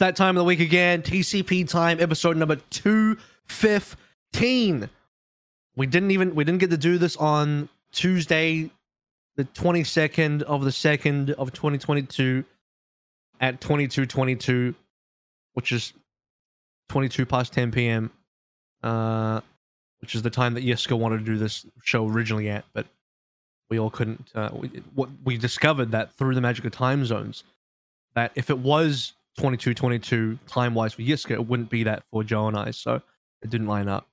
that time of the week again. TCP time, episode number 215. We didn't even we didn't get to do this on Tuesday, the 22nd of the 2nd of 2022 at 2222, which is 22 past 10 p.m. Uh which is the time that Yiska wanted to do this show originally at, but we all couldn't. Uh, we, what we discovered that through the magic of time zones, that if it was 22 22 time wise for Yiska, it wouldn't be that for Joe and I. So it didn't line up.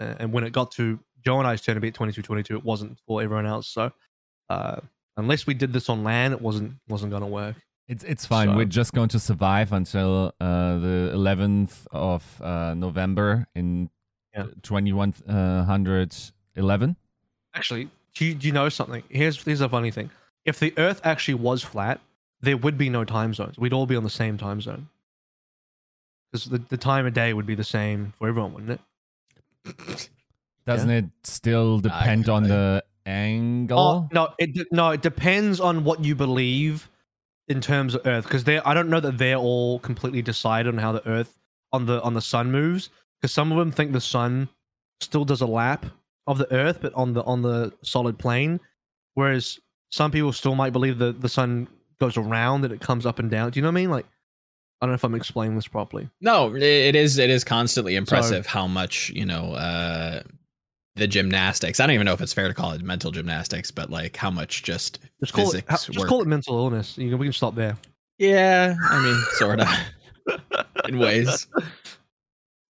Uh, and when it got to Joe and I's turn to be at 22 22, it wasn't for everyone else. So uh, unless we did this on land, it wasn't wasn't going to work. It's it's fine. So- We're just going to survive until uh, the 11th of uh, November in Yeah. 2111. Actually, do you, do you know something? Here's here's a funny thing. If the Earth actually was flat, there would be no time zones. We'd all be on the same time zone. Because the, the time of day would be the same for everyone, wouldn't it? Doesn't it still depend on the angle? Oh, no, it de- no, it depends on what you believe in terms of Earth. Because they, I don't know that they're all completely decided on how the Earth on the on the sun moves. Because some of them think the sun still does a lap of the Earth, but on the on the solid plane, whereas some people still might believe that the sun goes around and it comes up and down. Do you know what I mean? Like, I don't know if I'm explaining this properly. No, it is it is constantly impressive how much, you know, uh the gymnastics. I don't even know if it's fair to call it mental gymnastics, but like how much just Just call physics it, just work. call it mental illness. You can, we can stop there. Yeah, I mean, sort of in ways.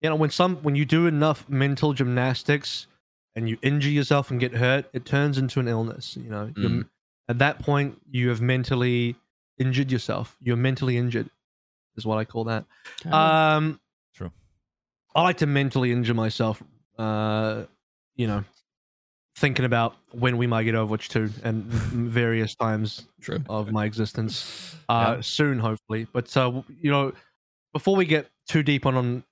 you know when some when you do enough mental gymnastics and you injure yourself and get hurt it turns into an illness you know Mm. At that point you have mentally injured yourself you're mentally injured is what i call that um True. i like to mentally injure myself uh you know thinking about when we might get overwatch 2 and various times True. of my existence uh Yeah. soon hopefully but uh you know before we get too deep on on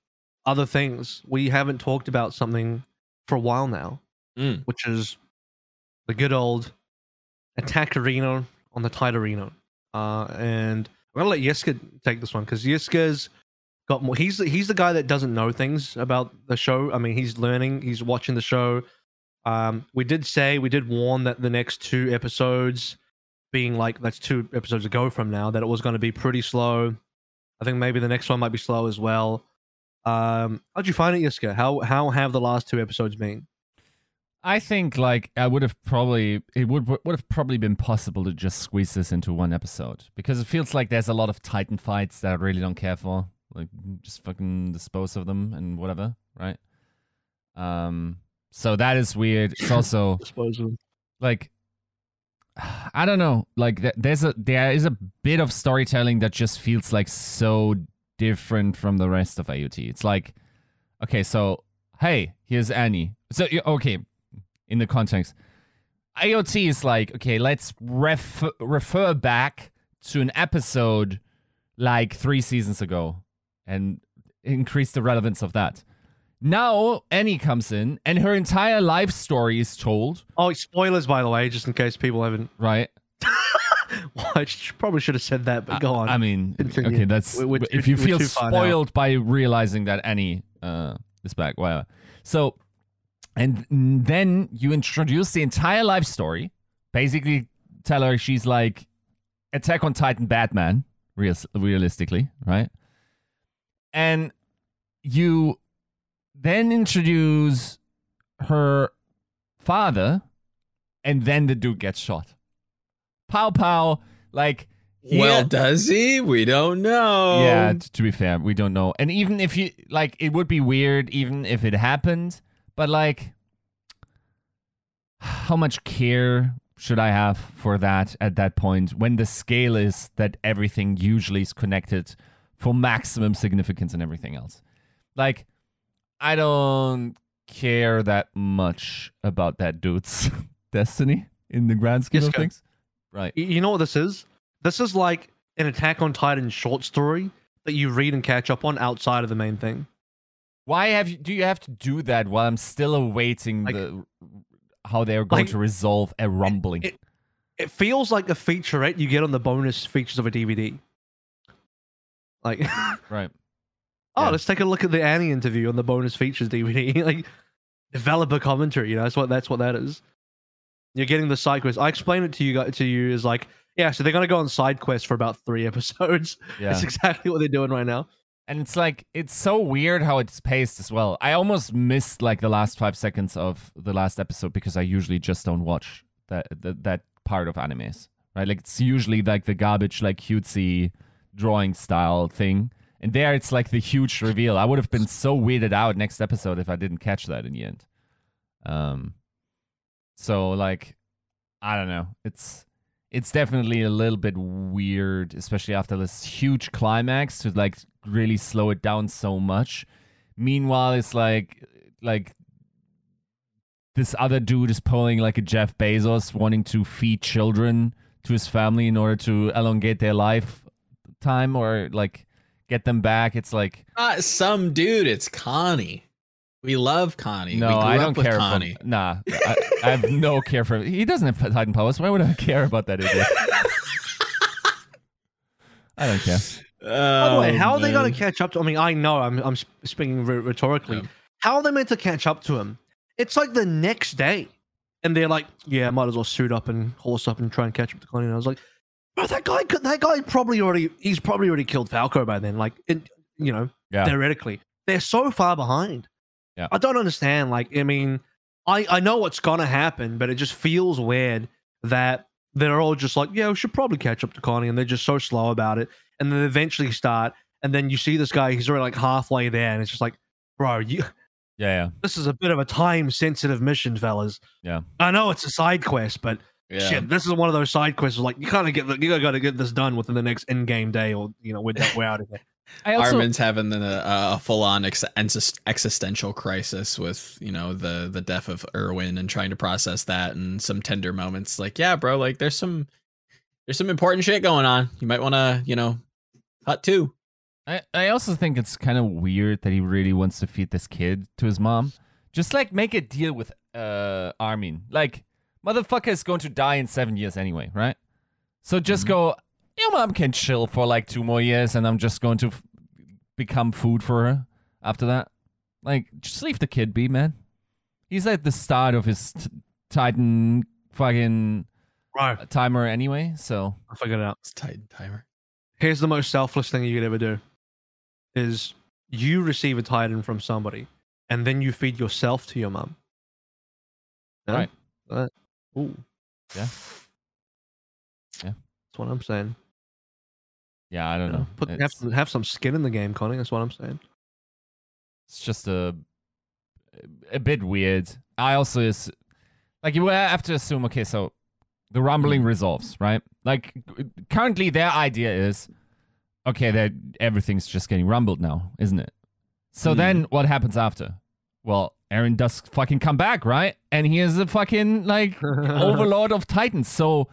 other things we haven't talked about something for a while now Mm. which is the good old attack arena on the tide arena uh and i'm gonna let Yiska take this one because Yiska's got more he's the- he's the guy that doesn't know things about the show. I mean he's learning he's watching the show. Um we did say we did warn that the next two episodes being like that's two episodes ago from now that it was going to be pretty slow. I think maybe the next one might be slow as well. Um how'd you find it Yiska? how how have the last two episodes been I think like I would have probably it would would have probably been possible to just squeeze this into one episode because it feels like there's a lot of Titan fights that I really don't care for. Like just fucking dispose of them and whatever, right? Um so that is weird. It's also like I don't know. Like there's a there is a bit of storytelling that just feels like so different from the rest of AOT. It's like okay, so hey, here's Annie. So okay, in the context, AOT is like okay, let's ref- refer back to an episode like three seasons ago and increase the relevance of that. Now Annie comes in and her entire life story is told, Oh, spoilers, by the way, just in case people haven't. right? Well, I probably should have said that, but go on. I mean, Continue. okay, that's We're- we're if you feel spoiled by realizing that Annie uh, is back, whatever. So, and then you introduce the entire life story. Basically, tell her she's like Attack on Titan Batman, real, realistically, right? And you then introduce her father, and then the dude gets shot. Pow pow, like. he- Well, does he? We don't know. yeah, t- to be fair, we don't know. And even if you like it would be weird even if it happened, but like how much care should I have for that at that point when the scale is that everything usually is connected for maximum significance and everything else? Like I don't care that much about that dude's destiny in the grand scheme Yes, of things. Right. You know what this is? This is like an Attack on Titan short story that you read and catch up on outside of the main thing. Why have you, do you have to do that while I'm still awaiting Like- the how they're going like, to resolve a rumbling? it- It feels like a featurette you get on the bonus features of a DVD. Like, Right. oh, Yeah. let's take a look at the Annie interview on the bonus features DVD. like, developer commentary. You know, that's what that's what that is. You're getting the side quest. I explained it to you to you is like, yeah, so they're gonna go on side quest for about three episodes. Yeah. That's exactly what they're doing right now. And it's like it's so weird how it's paced as well. I almost missed like the last five seconds of the last episode because I usually just don't watch that that, that part of animes. Right? Like it's usually like the garbage, like cutesy drawing style thing. And there it's like the huge reveal. I would have been so weirded out next episode if I didn't catch that in the end. Um so like I don't know. It's it's definitely a little bit weird, especially after this huge climax to like really slow it down so much. Meanwhile, it's like like this other dude is pulling like a Jeff Bezos wanting to feed children to his family in order to elongate their lifetime or like get them back. It's like Not some dude. It's Connie. We love Connie. no, we grew I don't with care Connie. for nah. I, I have no care for him. he doesn't have Titan powers. Why would I care about that idiot? I don't care. By the way, Oh, how are they oh, going to catch up to? I mean, I know I'm I'm speaking rhe- rhetorically. Yeah. How are they meant to catch up to him? It's like the next day, and they're like, "Yeah, might as well suit up and horse up and try and catch up to Connie." And I was like, "Bro, that guy, could, that guy probably already he's probably already killed Falco by then. Like, it, you know, Yeah. theoretically, they're so far behind. Yeah. I don't understand. Like, I mean, I I know what's gonna happen, but it just feels weird that they're all just like, yeah, we should probably catch up to Connie, and they're just so slow about it, and then eventually start, and then you see this guy, he's already like halfway there, and it's just like, bro, you Yeah, yeah. this is a bit of a time sensitive mission, fellas. Yeah. I know it's a side quest, but Yeah. shit, this is one of those side quests. Like you kind of get, you got to get this done within the next in game day, or you know, we're, we're out of here. I also Armin's having a, a full-on ex- existential crisis with you know the the death of Erwin and trying to process that and some tender moments. Like, yeah, bro, like there's some there's some important shit going on. You might want to you know hut too. I, I also think it's kind of weird that he really wants to feed this kid to his mom. Just like make a deal with uh Armin. Like motherfucker is going to die in seven years anyway, right? So just Mhm. go. Your mom can chill for like two more years, and I'm just going to f- become food for her after that. Like just leave the kid be, man. He's at the start of his t- Titan fucking Right, timer anyway, so I figured it out. It's Titan timer. Here's the most selfless thing you could ever do: is you receive a Titan from somebody, and then you feed yourself to your mom. Yeah? Right. Uh, ooh. Yeah. Yeah. That's what I'm saying. Yeah, I don't know. Put have, some- have some skin in the game, Connie. That's what I'm saying. it's just a a bit weird. I also is like you have to assume. Okay, so the rumbling resolves, right? Like currently, their idea is okay that everything's just getting rumbled now, isn't it? So Mm. then what happens after? Well, Eren does fucking come back, right? And he is a fucking like overlord of Titans. So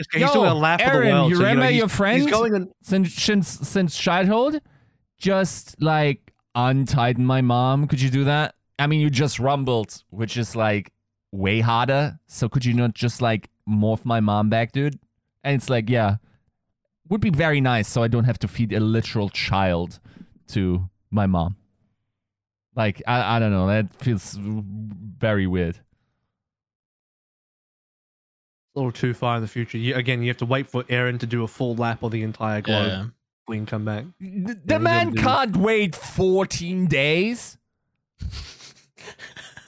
He's, he's Yo, doing a lap of the Eren, world. you so, know, remember he's- your friend? He's going and since since since childhood, just like untighten my mom. Could you do that? I mean, you just rumbled, which is like way harder. So could you not just like morph my mom back, dude? And it's like, yeah, would be very nice, so I don't have to feed a literal child to my mom. Like I, I don't know, that feels very weird. A little too far in the future. You, again, you have to wait for Eren to do a full lap of the entire globe Yeah. before we can come back. The, the he's man can't wait 14 days.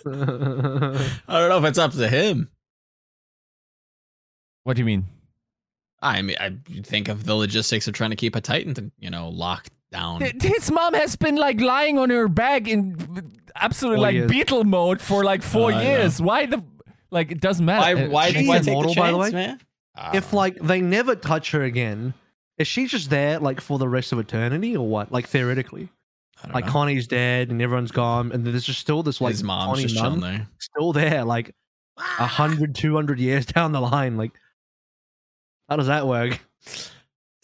I don't know if it's up to him. What do you mean? I mean, I think of the logistics of trying to keep a Titan, you know, locked down. His mom has been like lying on her back in absolute Four like years. beetle mode for like four I know. years. Why the like it doesn't matter. Why? Why? she's Why take the immortal, by the way. man? I if don't know. like they never touch her again, is she just there like for the rest of eternity or what? Like theoretically, like know. Connie's dead and everyone's gone, and there's just still this like his mom's Connie just mum there. still there, like a hundred, ah. two hundred years down the line. Like, how does that work?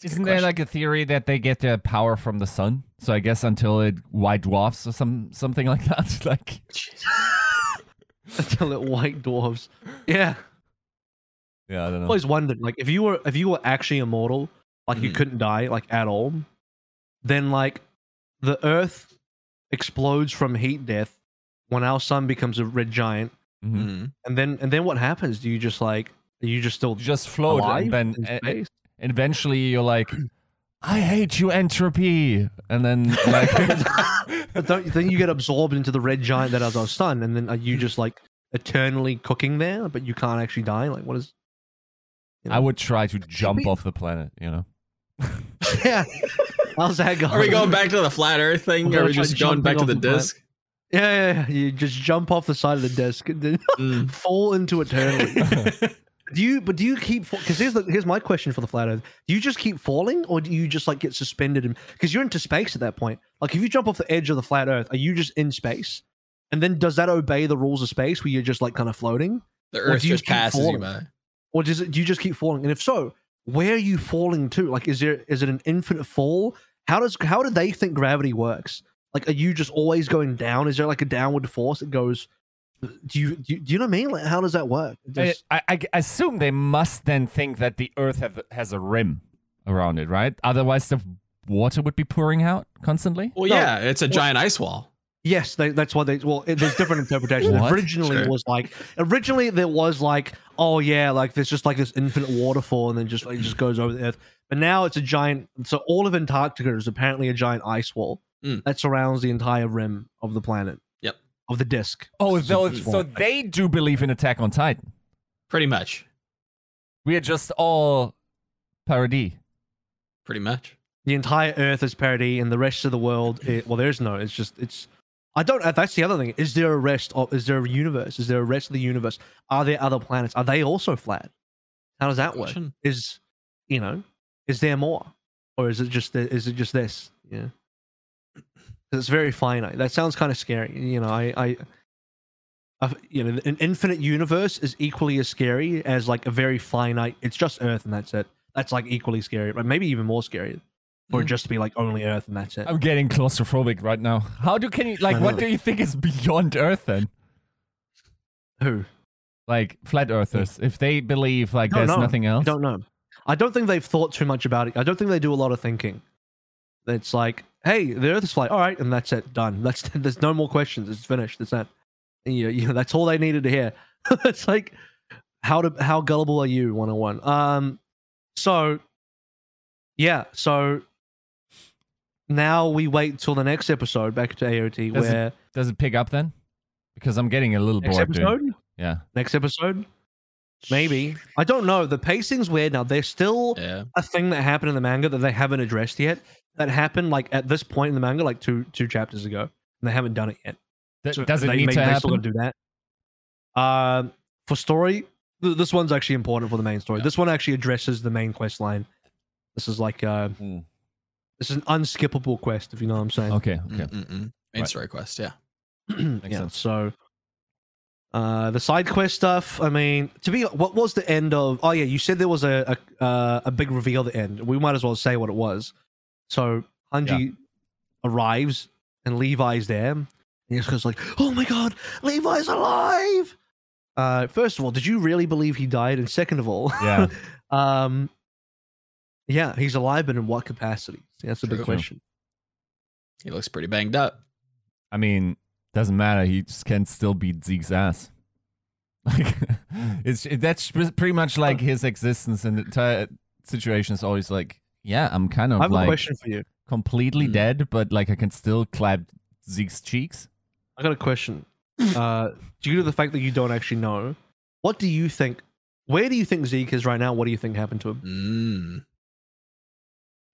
Isn't there like a theory that they get their power from the sun? So I guess until it white dwarfs or some something like that. like Until it white dwarfs. Yeah. yeah, I don't I've know. always wondered, like, if you were if you were actually immortal, like you Mhm. couldn't die, like at all, then like the Earth explodes from heat death when our sun becomes a red giant, Mhm. Mhm. and then and then what happens? Do you just like are you just still You just float, alive and then in space? eventually you're like, I hate you, entropy, and then like, But don't, then you get absorbed into the red giant that is our sun, and then are you just like eternally cooking there, but you can't actually die? Like, what is? you I would try to jump we- off the planet. You know, yeah. How's that going? Are we going back to the flat Earth thing? We're Or are we just going back to the the disc? Yeah, yeah, yeah. You just jump off the side of the disk and then Mm. fall into eternity. Do you? But do you keep? Because here's the, here's my question for the flat Earth: Do you just keep falling, or do you just like get suspended? Because you're into space at that point. Like, if you jump off the edge of the flat Earth, are you just in space? And then does that obey the rules of space, where you're just like kind of floating, The Earth just passes you by. or does it? Do you just keep falling? And if so, where are you falling to? Like, is there is it an infinite fall? How does how do they think gravity works? Like, are you just always going down? Is there like a downward force that goes? Do you do you, do you know what I mean? Like, how does that work? It I, I, I assume they must then think that the Earth have, has a rim around it, right? Otherwise, the water would be pouring out constantly. Well, No. yeah, it's a giant ice wall. Yes, they, that's why they. Well, it, there's different interpretations. Originally, Sure. it was like originally there was like, oh yeah, like there's just like this infinite waterfall, and then just like, it just goes over the earth. But now it's a giant. So all of Antarctica is apparently a giant ice wall Mm. that surrounds the entire rim of the planet. Yep. Of the disk. Oh, So so, so they do believe in Attack on Titan. Pretty much. We are just all Paradis. Pretty much. the entire Earth is Paradis, and the rest of the world, it, well, there's no. It's just it's. I don't. uh, That's the other thing. Is there a rest of? Is there a universe? Is there a rest of the universe? Are there other planets? Are they also flat? How does that work? Is you know, is there more, or is it just is it just this? Yeah, 'Cause it's very finite. That sounds kind of scary. You know, I, I, I, you know, an infinite universe is equally as scary as like a very finite. It's just Earth, and that's it. That's like equally scary, but maybe even more scary Or it Mhm. just to be like only Earth and that's it. I'm getting claustrophobic right now. How do can you like? What do you think is beyond Earth then? Who? Like flat earthers, if they believe like there's know. nothing I else. don't know. I don't think they've thought too much about it. I don't think they do a lot of thinking. It's like, hey, the Earth is flat. All right, and that's it. Done. That's there's no more questions. It's finished. That's that. And you, you know, that's all they needed to hear. it's like, how to how gullible are you? One on one. Um, so yeah, so now we wait till the next episode back to AOT Does it- where Does it pick up then? Because I'm getting a little next bored. dude. episode. Yeah. Next episode. Maybe. I don't know. The pacing's weird now. There's still Yeah. a thing that happened in the manga that they haven't addressed yet. That happened like at this point in the manga, like two two chapters ago, and they haven't done it yet. That So does it they, need they, to they still happen? gotta do that. Um, for story, th- this one's actually important for the main story. Yeah. This one actually addresses the main quest line. This is like uh, Hmm. this is an unskippable quest, if you know what I'm saying. Okay. Okay. Mm-mm-mm. Main Right. story quest. Yeah. yeah. sense. So, uh, the side quest stuff. I mean, to be, what was the end of? Oh yeah, you said there was a a, uh, a big reveal at the end. We might as well say what it was. So Hanji arrives and Levi's there, and he just goes like, "Oh my god, Levi's alive!" Uh, first of all, did you really believe he died? And second of all, Yeah. um, yeah, he's alive, but in what capacity? See, that's a big question. He looks pretty banged up. I mean, doesn't matter. He just can still beat Zeke's ass. Like, it's it, that's pretty much like his existence and the entire situation is always like, yeah, I'm kind of I have a question for you. completely Hmm. dead, but like I can still clap Zeke's cheeks. I got a question. Uh, due to the fact that you don't actually know, what do you think? Where do you think Zeke is right now? What do you think happened to him? Mm.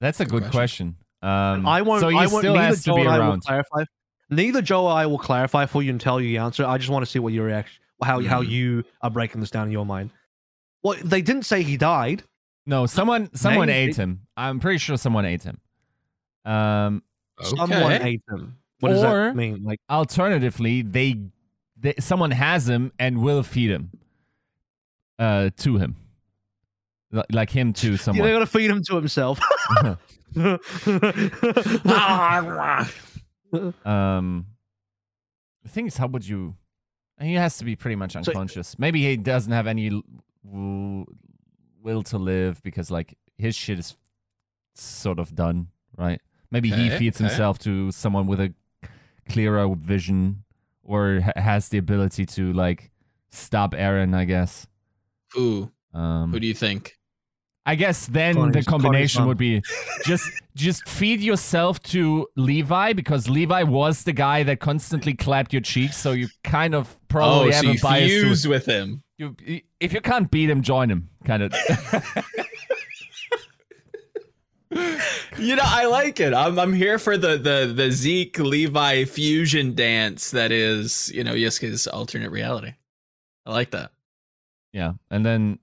That's a Good good question. question. Um, I won't. So he I won't. still neither has to Joe be and I will around. clarify. Neither Joe or I will clarify for you and tell you the answer. I just want to see what your reaction, how how Mhm. you are breaking this down in your mind. Well, they didn't say he died. No, someone someone Maybe. ate him. I'm pretty sure someone ate him. Um, Someone ate him. What does Or- that mean? Like, alternatively, they, they someone has him and will feed him. Uh, to him, Li- like him to someone. yeah, they're gonna feed him to himself. um, the thing is, how would you? He has to be pretty much unconscious. Maybe he doesn't have any l- w- will to live because like his shit is sort of done, right? Maybe he feeds okay. himself to someone with a clearer vision or ha- has the ability to like stop Eren, I guess. Who? Um, who do you think? I guess then Connie's- the combination would be just just feed yourself to Levi because Levi was the guy that constantly clapped your cheeks, so you kind of probably oh, have so a you bias. to- with him. you, if you can't beat him, join him, kind of. You know, I like it. I'm I'm here for the the the Zeke Levi fusion dance that is, you know, Yiska's alternate reality. I like that. Yeah, and then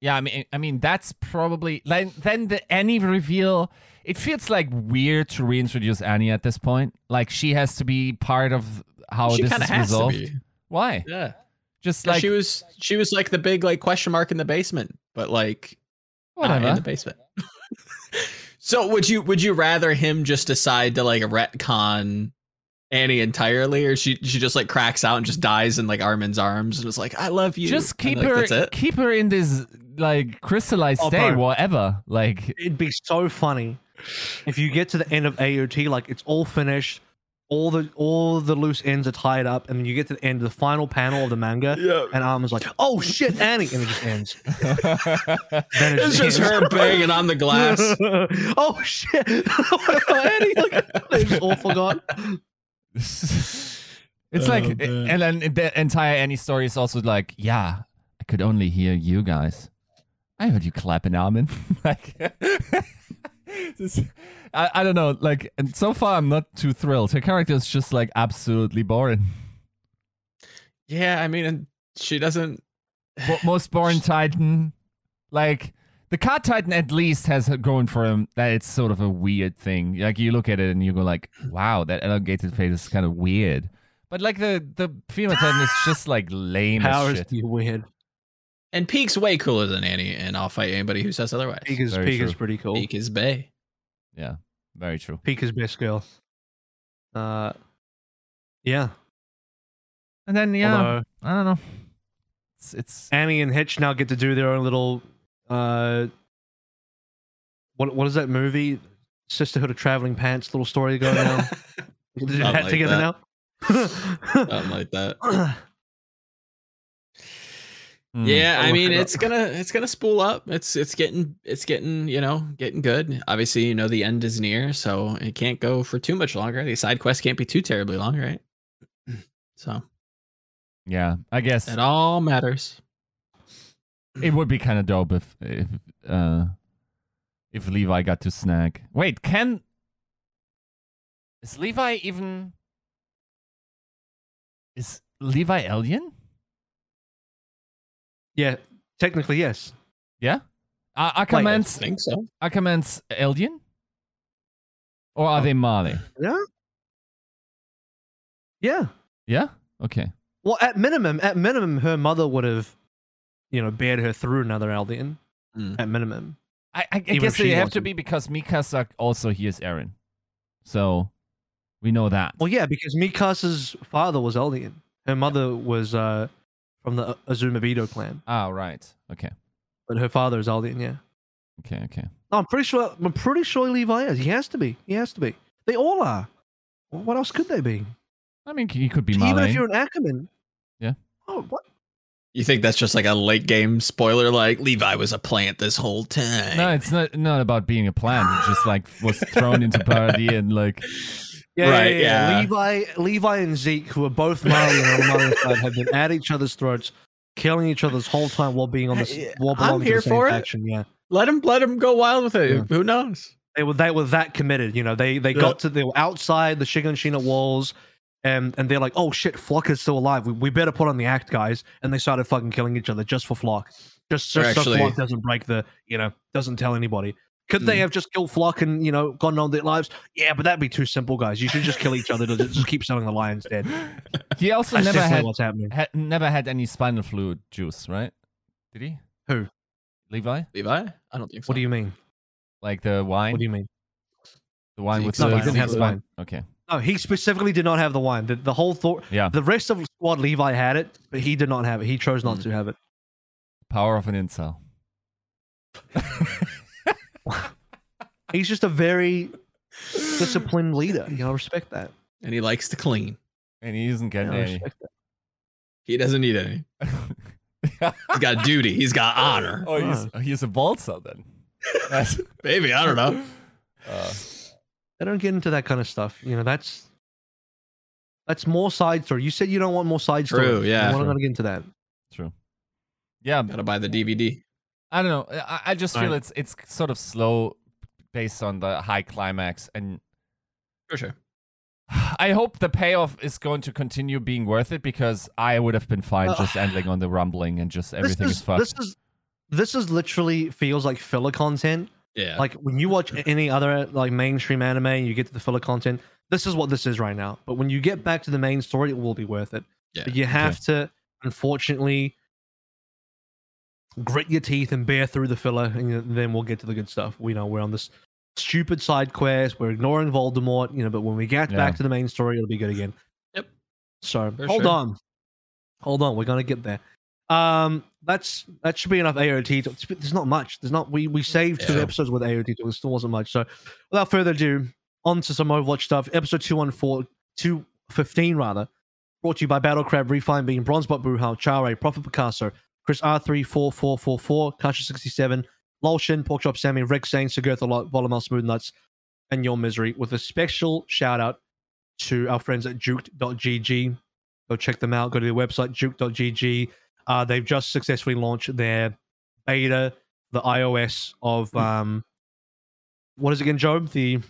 yeah, I mean, I mean that's probably like then the Annie reveal. It feels like weird to reintroduce Annie at this point. Like she has to be part of how she this kind is resolved. to be. Why? Yeah. Just 'Cause like she was she was like the big like question mark in the basement, but like not whatever. in the basement. so would you would you rather him just decide to like retcon Annie entirely, or she she just like cracks out and just dies in like Armin's arms and is like, I love you. Just And, keep like, her, That's it. keep her in this like crystallized Oh, state, bro. whatever. Like, It'd be so funny if you get to the end of AOT, like it's all finished, all the all the loose ends are tied up, and you get to the end of the final panel of the manga, Yeah. and Armin's like, "Oh shit, Annie," and it just ends. It It's just ends. her banging on the glass. oh shit, Annie, look, they just all forgot. it's Oh, like, man. and then the entire Annie story is also like, yeah, I could only hear you guys. I heard you clapping, Armin. like, this- I, I don't know. Like, and so far I'm not too thrilled. Her character is just like absolutely boring. Yeah, I mean, and she doesn't. Mo- most boring Titan. Like the cat Titan at least has going for him that it's sort of a weird thing. Like you look at it and you go like, wow, that elongated face is kind of weird. But like the the female Titan is just like lame as Powers shit. be weird. And Pieck's way cooler than Annie, and I'll fight anybody who says otherwise. Pieck is Very Pieck is pretty cool. Pieck is Bay. Yeah, very true. Pika's best girl. Uh, yeah. And then yeah, Although I don't know. It's it's Annie and Hitch now get to do their own little. Uh, what what is that movie? Sisterhood of Traveling Pants little story going on. They do Something like together that. now. Something like that. hmm. Yeah, I mean it it's gonna it's gonna spool up. It's it's getting it's getting you know getting good. Obviously, you know the end is near, so it can't go for too much longer. The side quest can't be too terribly long, right? So Yeah, I guess it all matters. it would be kind of dope if if uh if Levi got to snag. Wait, can is Levi even is Levi Eldian? Yeah, technically yes. Yeah, uh, I Ackerman's think so. Ackerman's Eldian, or are they Mali? Yeah. Yeah. Yeah. Okay. Well, at minimum, at minimum, her mother would have, you know, bared her through another Eldian. Mm. At minimum. I, I, I guess they have to wasn't. be because Mikasa also hears Eren, so we know that. Well, yeah, because Mikasa's father was Eldian. Her mother was uh, from the Azumabito clan, Ah, right. Okay. but her father is Eldian. Yeah. Okay. Okay. No, I'm pretty sure. I'm pretty sure Levi is. He has to be. He has to be. They all are. What else could they be? I mean, he could be Even if you're an Ackerman. Yeah. Oh, what? You think that's just like a late game spoiler? Like Levi was a plant this whole time. No, it's not not about being a plant. It just like was thrown into Paradis and like Yeah, Right, yeah, yeah. Levi, Levi, and Zeke, who are both Mali and on the Mali side, have been at each other's throats, killing each other this whole time while being on this. While I'm belonging to here the same for it. faction. Yeah, Let him let him go wild with it. Yeah. Who knows? they were they were that committed. You know, they they Yeah. got to they were outside the Shiganshina walls. And, and they're like, oh shit, Floch is still alive. We, we better put on the act, guys. And they started fucking killing each other just for Floch. Just, They're just actually- so Floch doesn't break the, you know, doesn't tell anybody. Could they Mm. have just killed Floch and, you know, gone on their lives? Yeah, but that'd be too simple, guys. You should just kill each other to just keep selling the lions dead. he also That's never had, what's happening. had never had any spinal fluid juice, right? Did he? Who? Levi? Levi? I don't think so. What do you mean? Like the wine? What do you mean? the wine with Zeke's the No, he didn't have the spine- wine. Okay. No, he specifically did not have the wine. The, the whole thought, Yeah. the rest of the squad, Levi had it, but he did not have it. He chose not Mm. to have it. Power of an incel. He's just a very disciplined leader. You know, respect that. and he likes to clean. And he isn't You getting know, any. He doesn't need any. He's got duty. He's got honor. oh, he's, he's a bald balsa then. That's- Maybe I don't know. uh, They don't get into that kind of stuff. You know, that's that's more side story. You said you don't want more side True, stories. yeah. We're not going to get into that. true. Yeah, Gotta buy the DVD. I don't know. I, I just feel Right. it's it's sort of slow based on the high climax, and For sure. I hope the payoff is going to continue being worth it because I would have been fine Uh, just ending on the rumbling and just everything this is, fucked. This is this is literally feels like filler content. Yeah. Like when you watch any other like mainstream anime and you get to the filler content, this is what this is right now. But when you get back to the main story, it will be worth it. Yeah, But you have to, unfortunately, grit your teeth and bear through the filler, and then we'll get to the good stuff. We know we're on this stupid side quest. We're ignoring Voldemort, you know. But when we get Yeah. back to the main story, it'll be good again. Yep. So For hold sure. on, hold on. We're gonna get there. Um, that's that should be enough AOT. talk. There's not much. There's not. We we saved two episodes with AOT. talk. There still wasn't much. So without further ado, on to some Overwatch stuff. Episode 214, 215 rather. Brought to you by Battle Crab, Refine Bean, Bronzebot Bruhal, Chare, Prophet Picasso, Chris R34444, Kasha67, Lolshin, Porkchop Sammy, Rex Zane, Sigurtha Lot, Volamel Smooth Nuts, and Your Misery, with a special shout out to our friends at juke.gg. Go check them out. Go to their website, juke.gg. Uh, they've just successfully launched their beta, the iOS of um, what is it again, Job? The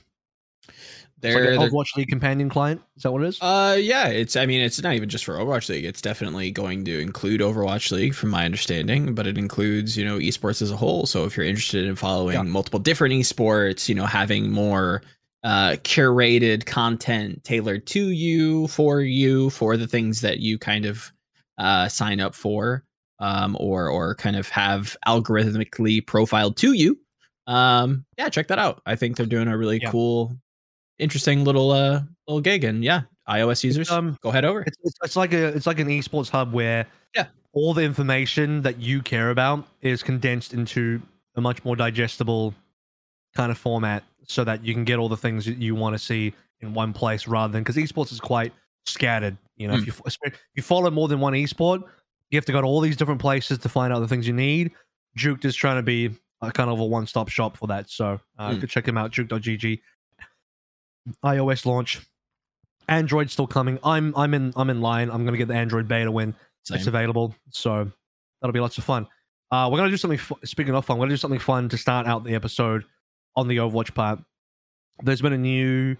like they're, an Overwatch League companion client. Is that what it is? Uh, yeah, it's. I mean, it's not even just for Overwatch League. It's definitely going to include Overwatch League, from my understanding. But it includes, you know, esports as a whole. So if you're interested in following Yeah. multiple different esports, you know, having more uh curated content tailored to you, for you, for the things that you kind of uh sign up for, um, or or kind of have algorithmically profiled to you. Um, yeah, check that out. I think they're doing a really Yeah. cool interesting little uh little gig and yeah ios users um, go head over It's, it's, it's like a it's like an esports hub where Yeah. all the information that you care about is condensed into a much more digestible kind of format, so that you can get all the things that you want to see in one place rather than because esports is quite scattered. You know, if Mm. you if you follow more than one esport, you have to go to all these different places to find out the things you need. Juke is trying to be a kind of a one stop shop for that, so uh, Mm. check him out. Juke.gg. iOS launch. Android still coming. I'm I'm in I'm in line. I'm gonna get the Android beta when it's available. So that'll be lots of fun. Uh, we're gonna do something. Fu- speaking of fun, we're gonna do something fun to start out the episode on the Overwatch part. There's been a new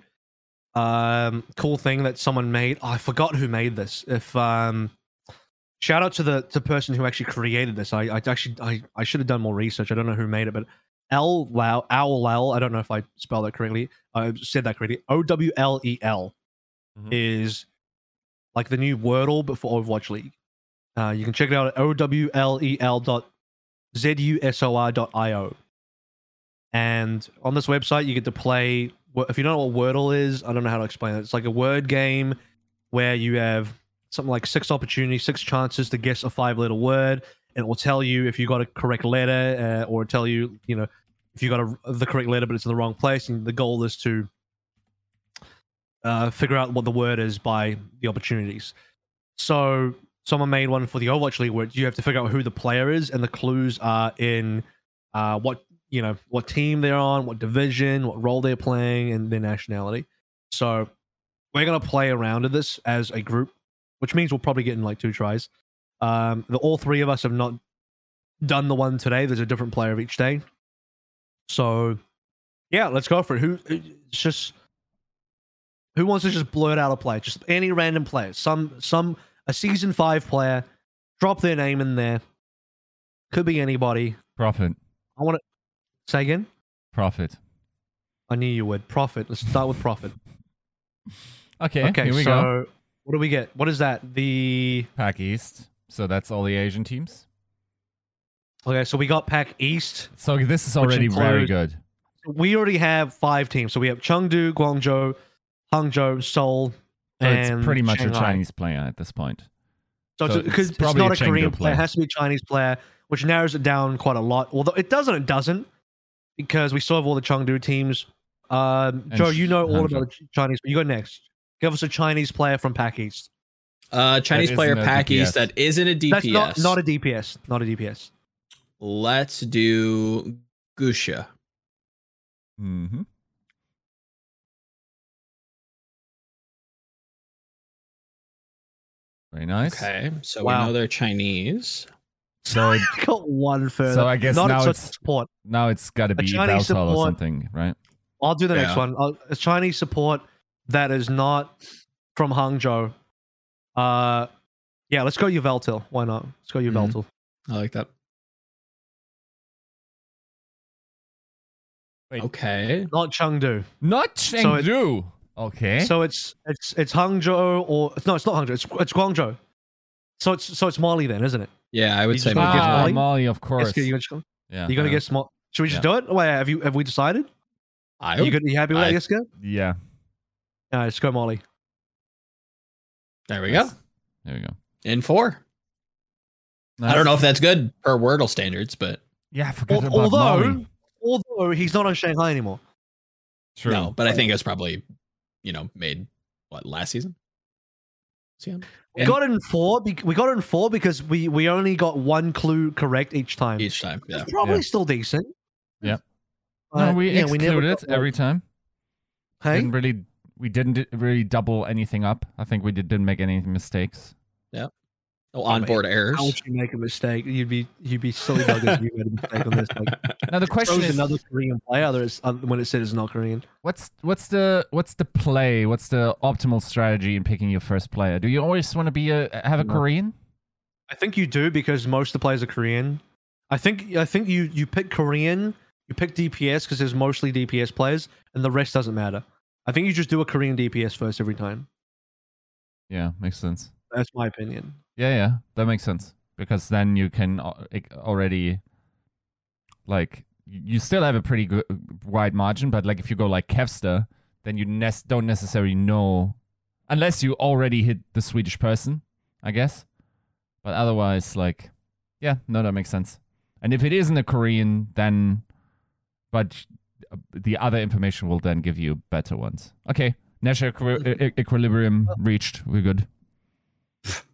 um, cool thing that someone made. Oh, I forgot who made this. If um, shout out to the to person who actually created this. I, I actually I, I should have done more research. I don't know who made it, but L Owl. I don't know if I spelled that correctly. I said that correctly. O W L E L Mhm. is like the new Wordle, but for Overwatch League. Uh, you can check it out at O W L E L dot Z U S O R dot I O. And on this website, you get to play. If you don't know what Wordle is, I don't know how to explain it. It's like a word game where you have something like six opportunities, six chances to guess a five-letter word, and it will tell you if you got a correct letter, uh, or tell you, you know, if you got a, the correct letter but it's in the wrong place. And the goal is to uh, figure out what the word is by the opportunities. So someone made one for the Overwatch League where you have to figure out who the player is, and the clues are in uh, what you know, what team they're on, what division, what role they're playing, and their nationality. So we're gonna play around with this as a group, which means we'll probably get in like two tries. Um, the all three of us have not done the one today. There's a different player of each day. So yeah, let's go for it. Who it's just who wants to just blurt out a play? Just any random player. Some some a season five player. Drop their name in there. Could be anybody. Profit. I want to say again. Profit. I knew you would. Profit. Let's start with profit. Okay, okay, here we so go. what do we get? What is that? The Pack East. So that's all the Asian teams. Okay, so we got Pack East. So this is already very good. We already have five teams. So we have Chengdu, Guangzhou, Hangzhou, Seoul, So and it's pretty much Shanghai. a Chinese player at this point. So, So it's, because it's it's, not a a Korean player. player. It has to be a Chinese player, which narrows it down quite a lot. Although it doesn't, it doesn't, because we still have all the Chengdu teams. Um, Joe, you know all Hangzhou. about Chinese. You go next. Give us a Chinese player from Pack East. Uh, Chinese player a Pack East that isn't a DPS. That's not not a DPS. Not a DPS. Let's do Guxue. Mm-hmm. Very nice. Okay, so Wow. we know they're Chinese. So it, I got one further. So I guess not now so it's- support. now it's got to be Chinese Valtal or support- something, right? I'll do the next Yeah. one. Uh, a Chinese support that is not from Hangzhou. Uh, yeah, let's go Yveltal. Why not? Let's go Mhm. I like that. Wait. Okay. Not Chengdu. Not So it- Chengdu. okay. So it's it's it's Hangzhou or no, it's not Hangzhou. It's it's Guangzhou. So it's so it's Mali then, isn't it? Yeah, I would You say just wanna maybe guess ah, Mali? Mali, of course. Yes, you're gonna, yeah. you're gonna yeah. get small. Should we just Yeah. do it? Wait, have you have we decided? I Are you would, good? Are you happy with I- that, Jessica? Yeah. All right, let's go Molly. There we go. There we go. In four. I don't know if that's good per Wordle standards, but Yeah, I forgot Al- about although Mali. Although he's not on Shanghai anymore. True. no. But I think it was probably, you know, made what last season. See him We got in four. bec- We got in four because we we only got one clue correct each time. each time. Yeah. It's probably Yeah. still decent. Yeah. Uh, no, we yeah, excluded never it every one. time. Hey, Didn't really. We didn't really double anything up. I think we did, didn't make any mistakes. No onboard errors. how would you make a mistake? You'd be you'd be silly buggers if you made a mistake on this. Like, Now the question is, another Korean player that is, uh, when it said it's not Korean. what's what's the what's the play? What's the optimal strategy in picking your first player? Do you always want to be a have a No. Korean? I think you do because most of the players are Korean. I think I think you you pick Korean, you pick DPS because there's mostly DPS players, and the rest doesn't matter. I think you just do a Korean DPS first every time. Yeah, makes sense. That's my opinion. Yeah, yeah, that makes sense because then you can already like you still have a pretty good wide margin, but like if you go like Kevster, then you nes- don't necessarily know unless you already hit the Swedish person, I guess. But otherwise, like, yeah, no, that makes sense. And if it isn't a Korean, then but uh, the other information will then give you better ones. Okay, Nash equi- equilibrium reached. We're good.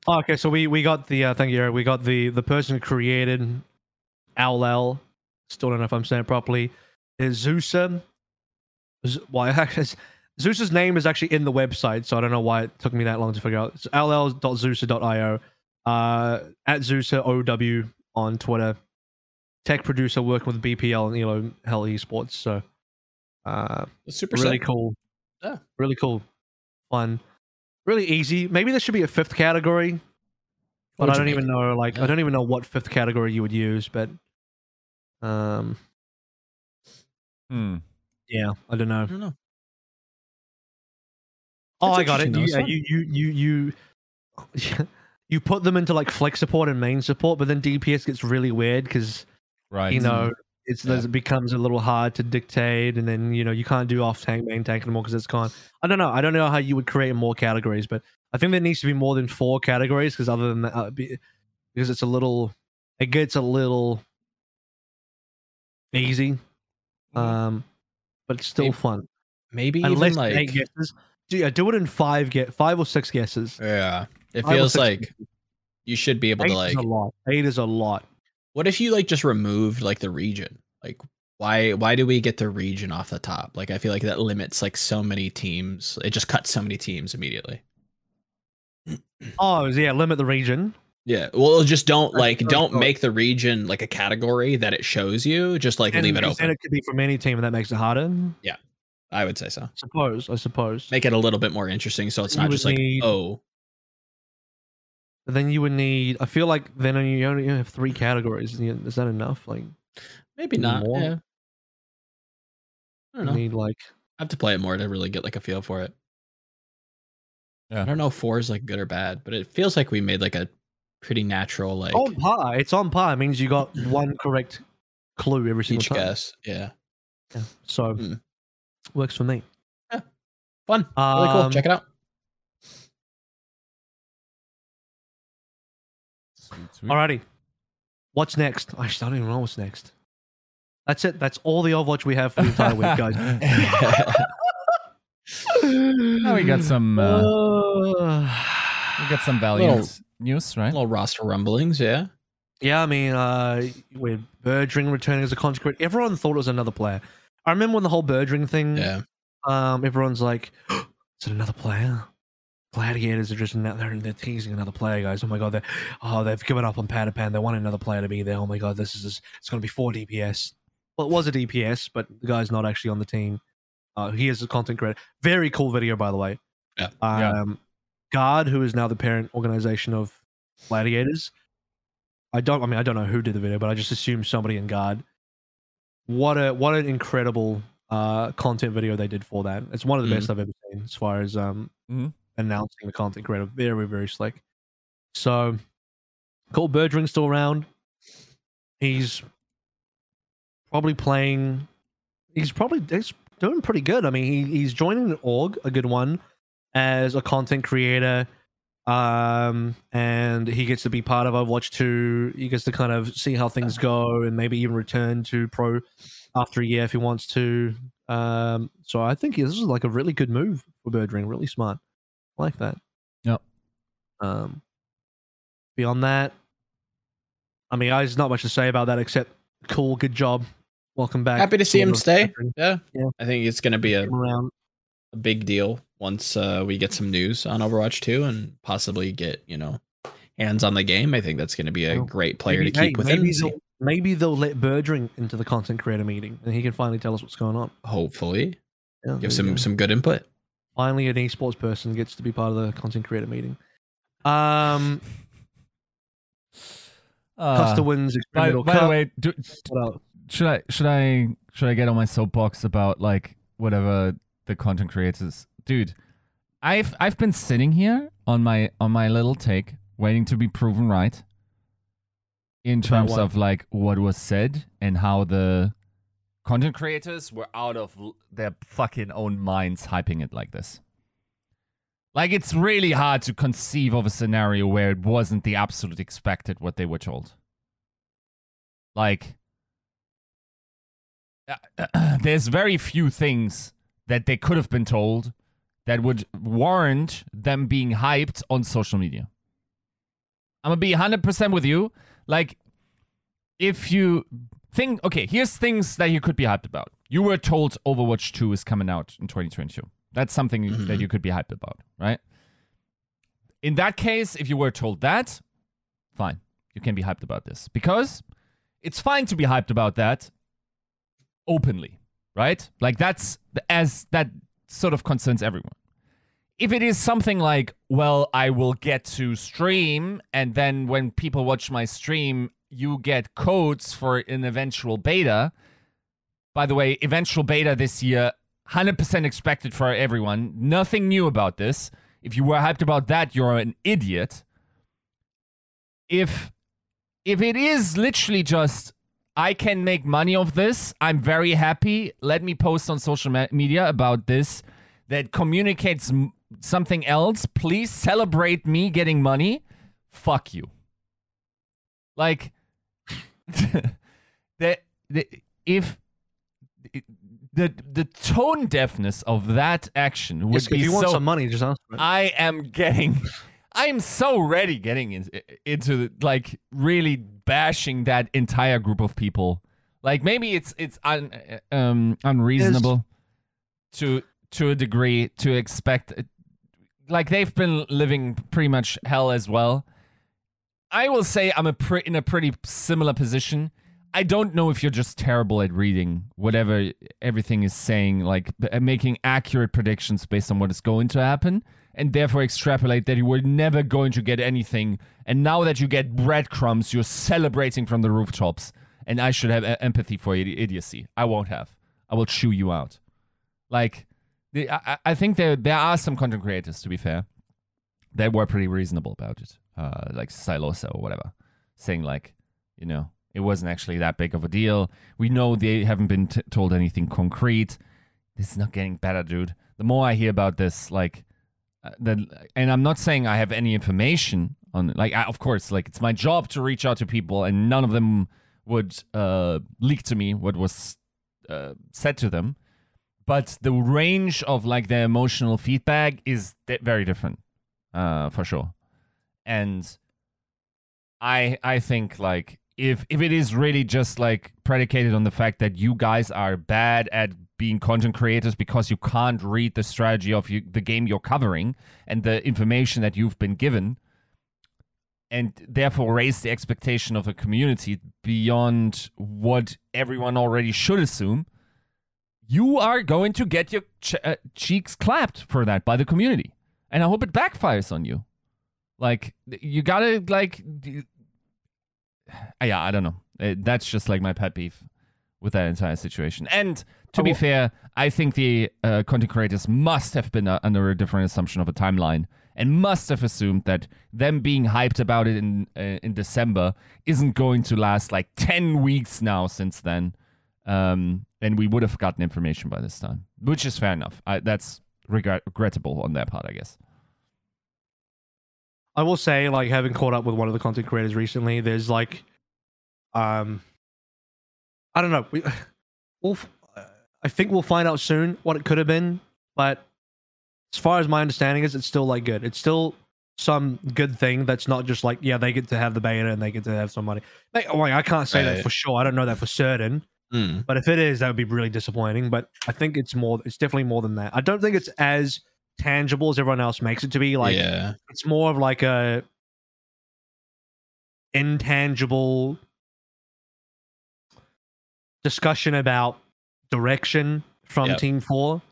Oh, okay, so we we got the uh, thank you. We got the the person who created Owl. Still don't know if I'm saying it properly. Is Zeusa? Z- Why? Zeus's name is actually in the website, so I don't know why it took me that long to figure out. It's ll.zeusa.io. Uh, at Zeusa OW on Twitter. Tech producer working with BPL and Elo Hell Esports. So, uh, Super really sick. cool. Yeah. Really cool. Fun. Really easy. Maybe there should be a fifth category. But I don't even know like Yeah. I don't even know what fifth category you would use, but um Hmm. yeah, I don't know. I don't know. Oh, That's I got it. You, yeah, you you you you you put them into like flex support and main support, but then DPS gets really weird because Right. you know it's Yeah. it becomes a little hard to dictate, and then you know you can't do off tank main tank anymore because it's gone. I don't know. I don't know how you would create more categories, but I think there needs to be more than four categories because other than that, uh, be, because it's a little, it gets a little easy, um, but it's still Maybe- fun. Maybe And even like guesses. Do, yeah, do it in five get five or six guesses. yeah. It Five feels like guesses. you should be able eight to like is a lot. Eight is a lot. What if you like just removed like the region? Like why why do we get the region off the top? Like I feel like that limits like so many teams. It just cuts so many teams immediately. Oh yeah, limit the region. Yeah. Well just don't like don't make the region like a category that it shows you. Just like and, leave it open. And it could be from any team, and that makes it harder. Yeah, I would say so. Suppose. I suppose. Make it a little bit more interesting so it's You not just like need- oh But then you would need. I feel like then you only have three categories. Is that enough? Like maybe not. more? Yeah. I don't you know. need like. I have to play it more to really get like a feel for it. Yeah. I don't know if four is like good or bad, but it feels like we made like a pretty natural like on par. It's on par. It means you got one correct clue every single each time. guess. Yeah. Yeah. So Hmm. works for me. Yeah. Fun. Really cool. Um, Check it out. Sweet, sweet. Alrighty. What's next? I don't even know what's next. That's it. That's all the Overwatch we have for the entire week, guys. Now we got some. Uh, we got some valiant Little- news, right? Little roster rumblings, yeah. yeah, I mean, uh, with Birdring returning as a content creator, everyone thought it was another player. I remember when the whole Birdring thing, Yeah. um, everyone's like, "Is it another player?" Gladiators are just now they're, they're teasing another player, guys. Oh my god, they oh they've given up on Patiphan. They want another player to be there. Oh my god, this is just, it's going to be four DPS. Well, it was a DPS, but the guy's not actually on the team. Uh, he is a content creator. Very cool video, by the way. Yeah. Yeah. Um, Guard, who is now the parent organization of Gladiators. I don't. I mean, I don't know who did the video, but I just assume somebody in Guard. What a what an incredible uh, content video they did for that. It's one of the best I've ever seen as far as um, Mhm. Announcing the content creator. Very very slick. So, Colt Birdring's still around. He's probably playing. He's probably he's doing pretty good. I mean, he, he's joining an org, a good one, as a content creator. Um, and he gets to be part of Overwatch 2. He gets to kind of see how things go and maybe even return to pro after a year if he wants to. Um, so I think this is like a really good move for Birdring. Really smart. I like that. Yep. Um, beyond that, I mean, there's not much to say about that except cool, good job. Welcome back. Happy to see him stay. Yeah. Yeah. I think it's going to be a, a big deal once uh, we get some news on Overwatch 2 and possibly get, you know, hands on the game. I think that's going to be a Well, great player Maybe- to keep hey, within. Maybe they'll, maybe they'll let Birdring into the content creator meeting and he can finally tell us what's going on. Hopefully. Yeah, Give some go. some good input. Finally an esports person gets to be part of the content creator meeting. Um, Uh, Custer wins by, experimental by the way, do, should I should I should I get on my soapbox about like whatever the content creators dude I've I've been sitting here on my on my little take waiting to be proven right in terms of like what was said and how the content creators were out of their fucking own minds hyping it like this like it's really hard to conceive of a scenario where it wasn't the absolute expected what they were told like uh, there's very few things that they could have been told that would warrant them being hyped on social media. I'm gonna be 100% with you. Like, if you think, okay, here's things that you could be hyped about. You were told Overwatch 2 is coming out in 2022. That's something that Mhm. you could be hyped about, right? In that case, if you were told that, fine, you can be hyped about this because it's fine to be hyped about that openly, right? Like that's as that sort of concerns everyone. If it is something like, well, I will get to stream, and then when people watch my stream, you get codes for an eventual beta. By the way, eventual beta this year, 100% expected for everyone. Nothing new about this. If you were hyped about that, you're an idiot. If if it is literally just I can make money off this. I'm very happy. Let me post on social me- media about this that communicates something else. Please celebrate me getting money. Fuck you. Like, the, the, if the the tone deafness of that action would Yes, be if you want so some money, just ask. I am getting, I am so ready getting in, into like really bashing that entire group of people. Like maybe it's it's un, um unreasonable to to a degree to expect. Like they've been living pretty much hell as well. I will say I'm a pre- in a pretty similar position. I don't know if you're just terrible at reading whatever everything is saying, like uh, making accurate predictions based on what is going to happen, and therefore extrapolate that you were never going to get anything. And now that you get breadcrumbs, you're celebrating from the rooftops. And I should have uh, empathy for your idiocy. I won't have. I will chew you out. Like, I- I think there there are some content creators, to be fair, that were pretty reasonable about it, uh, like Silosa or whatever, saying like, you know, it wasn't actually that big of a deal. We know they haven't been t- told anything concrete. This is not getting better, dude. The more I hear about this, like, uh, the, and I'm not saying I have any information on, like, I, of course, like it's my job to reach out to people, and none of them would uh, leak to me what was uh, said to them, but the range of like their emotional feedback is di- very different, uh, for sure. And I I think like if if it is really just like predicated on the fact that you guys are bad at being content creators because you can't read the strategy of you, the game you're covering and the information that you've been given and therefore raise the expectation of a community beyond what everyone already should assume you are going to get your ch- uh, cheeks clapped for that by the community. And i hope it backfires on you like you gotta like yeah i don't know. Uh, that's just like my pet peeve with that entire situation. And to Oh, be well- fair i think the uh, content creators must have been uh, under a different assumption of a timeline and must have assumed that them being hyped about it in uh, in december isn't going to last like 10 weeks now since then. Um, and we would have gotten information by this time which is fair enough. I, that's regret- regrettable on their part i guess I will say, like having caught up with one of the content creators recently, there's like, um, I don't know. We, we'll, I think we'll find out soon what it could have been, but as far as my understanding is, it's still like good. It's still some good thing that's not just like, yeah, they get to have the beta and they get to have some money. Like, oh, wait, I can't say that for sure. I don't know that for certain. Mm. But if it is, that would be really disappointing. But I think it's more. It's definitely more than that. I don't think it's as tangible as everyone else makes it to be. Like yeah. it's more of like a intangible discussion about direction from Yep. Team Four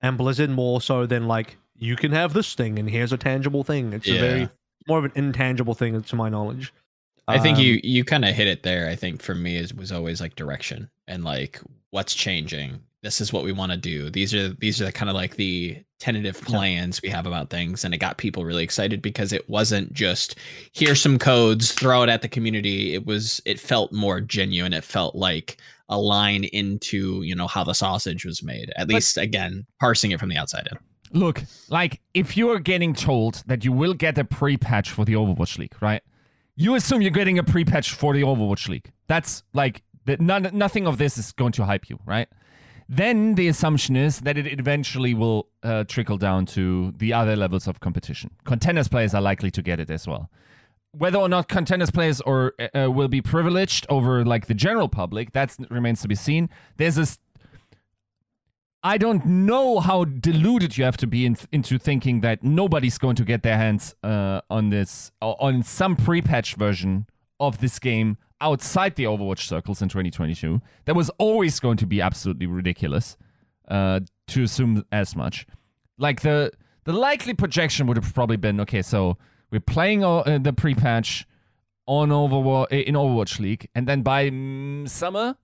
and Blizzard more so than like you can have this thing and here's a tangible thing. It's a very more of an intangible thing to my knowledge. I think Um, you you kind of hit it there. I think for me is was always like direction and like what's changing. This is what we want to do. These are these are the kind of like the tentative plans we have about things, and it got people really excited because it wasn't just here's some codes, throw it at the community. It was it felt more genuine. It felt like a line into you know how the sausage was made. At least again, parsing it from the outside in. Look, like if you're getting told that you will get a pre-patch for the Overwatch League, right? You assume you're getting a pre-patch for the Overwatch League. That's like that. None, nothing of this is going to hype you, right? Then the assumption is that it eventually will uh, trickle down to the other levels of competition. Contenders players are likely to get it as well. Whether or not contenders players or uh, will be privileged over like the general public, that remains to be seen. There's this I don't know how deluded you have to be in, into thinking that nobody's going to get their hands uh, on this on some pre-patch version of this game outside the Overwatch circles in 2022. That was always going to be absolutely ridiculous uh, to assume as much. Like the the likely projection would have probably been okay. So we're playing uh, the pre-patch on Overwatch in Overwatch League, and then by mm, summer,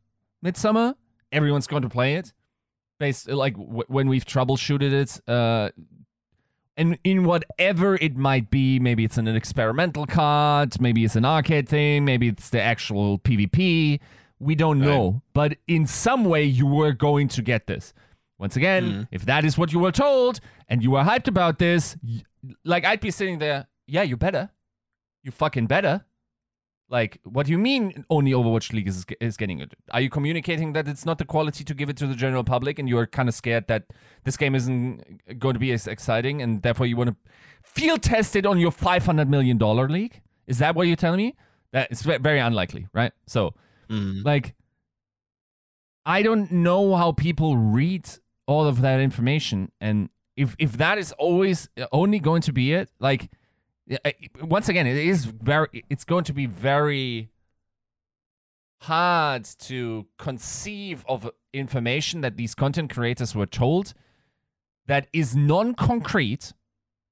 midsummer, everyone's going to play it based like w- when we've troubleshooted it uh and in whatever it might be maybe it's an experimental card maybe it's an arcade thing maybe it's the actual pvp we don't know. But in some way you were going to get this. Once again Mhm. if that is what you were told and you were hyped about this like i'd be sitting there yeah you better. You fucking better like, what do you mean only Overwatch League is is getting it? Are you communicating that it's not the quality to give it to the general public, and you're kind of scared that this game isn't going to be as exciting, and therefore you want to field test it on your five hundred million dollar league? Is that what you're telling me? That it's very unlikely, right? So, Mm. like, I don't know how people read all of that information, and if if that is always only going to be it, like once again, it is very. It's going to be very hard to conceive of information that these content creators were told that is non-concrete.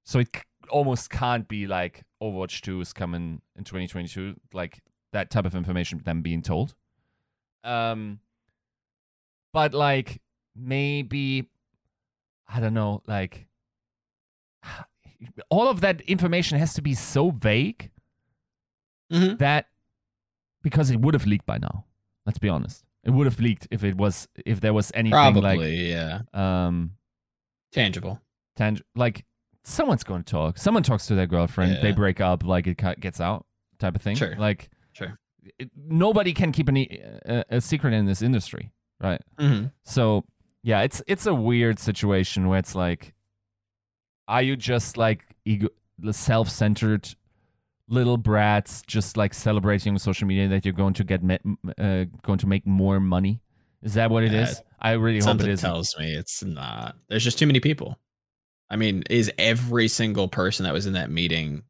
So it almost can't be like Overwatch 2 is coming in 2022, like that type of information them being told. Um, but like maybe I don't know, like all of that information has to be so vague Mhm. that because it would have leaked by now. Let's be honest. It would have leaked if it was if there was anything Probably, yeah. um Tangible. tang- like someone's going to talk. Someone talks to their girlfriend, they break up, like it gets out type of thing. Sure. Like Sure. it, nobody can keep any uh, a secret in this industry, right? Mhm. So yeah, it's it's a weird situation where it's like, are you just like ego, self-centered little brats, just like celebrating on social media that you're going to get me- uh, going to make more money? Is that what it Yeah, is? I really hope it is. tells me it's not. There's just too many people. I mean, is every single person that was in that meeting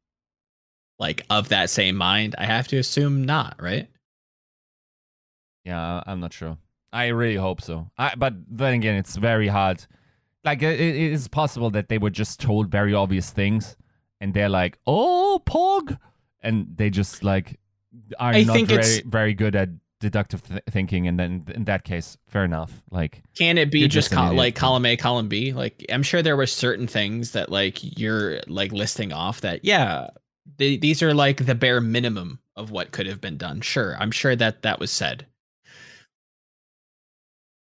like of that same mind? I have to assume not, right? Yeah, I'm not sure. I really hope so. I, but then again, it's very hard. Like it, it is possible that they were just told very obvious things, and they're like, "Oh, Pog," and they just like are I not very very good at deductive th- thinking. And then in that case, fair enough. Like, Can it be just just col- like column A, column B? Like I'm sure there were certain things that like you're like listing off that yeah, they, these are like the bare minimum of what could have been done. Sure, I'm sure that that was said.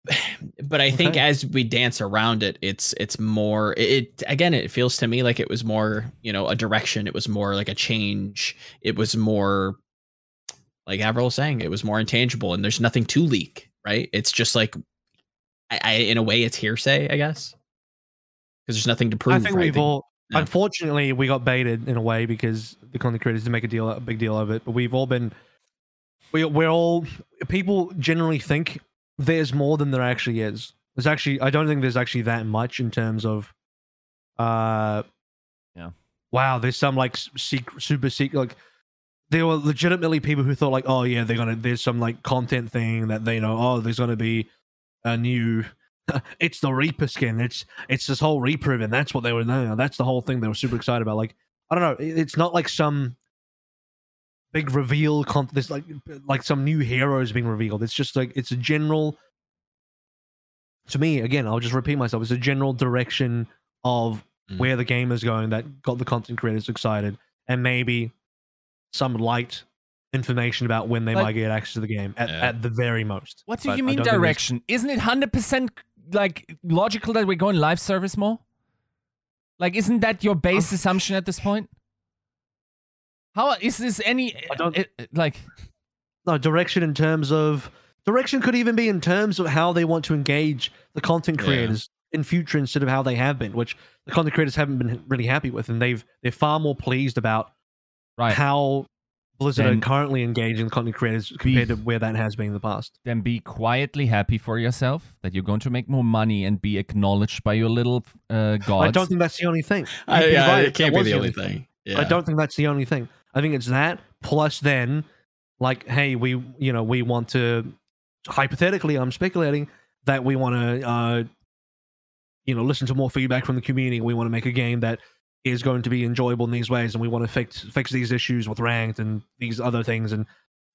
But I think Okay. as we dance around it, it's it's more it, again. It feels to me like it was more you know a direction. It was more like a change. It was more like Avril was saying. It was more intangible, and there's nothing to leak. Right? It's just like I, I in a way it's hearsay, I guess, because there's nothing to prove. I think right? we've all. Unfortunately, we got baited in a way because the content creators did make a deal, a big deal of it. But we've all been, we we're all people generally think there's more than there actually is. There's actually, I don't think there's actually that much in terms of, uh, Yeah. Wow, there's some like secret, super secret, like there were legitimately people who thought like, oh yeah, they're gonna, there's some like content thing that they know, oh, there's gonna be a new it's the Reaper skin. It's it's this whole Reaper event. That's what they were no, That's the whole thing they were super excited about. Like I don't know. It's not like some big reveal. Con- there's like like some new heroes being revealed. It's just like it's a general. To me, again, I'll just repeat myself. It's a general direction of Mm. where the game is going that got the content creators excited, and maybe some light information about when they Like- might get access to the game at, Yeah. at the very most. what do But you mean don't think there's- direction? Isn't it hundred percent like logical that we're going live service more? Like, isn't that your base assumption at this point? How is this any I don't- it- it- like? no direction in terms of direction could even be in terms of how they want to engage the content Yeah. creators in future instead of how they have been which the content creators haven't been really happy with and they've they're far more pleased about Right. how blizzard Then- are currently engaging the content creators compared to where that has been in the past then be quietly happy for yourself that you're going to make more money and be acknowledged by your little uh, gods. i don't think that's the only thing I, yeah, right it can't that be the only thing. Yeah. I don't think that's the only thing. I think it's that plus then, like, hey, we you know we want to hypothetically, I'm speculating that we want to uh, you know listen to more feedback from the community. We want to make a game that is going to be enjoyable in these ways, and we want to fix fix these issues with ranked and these other things, and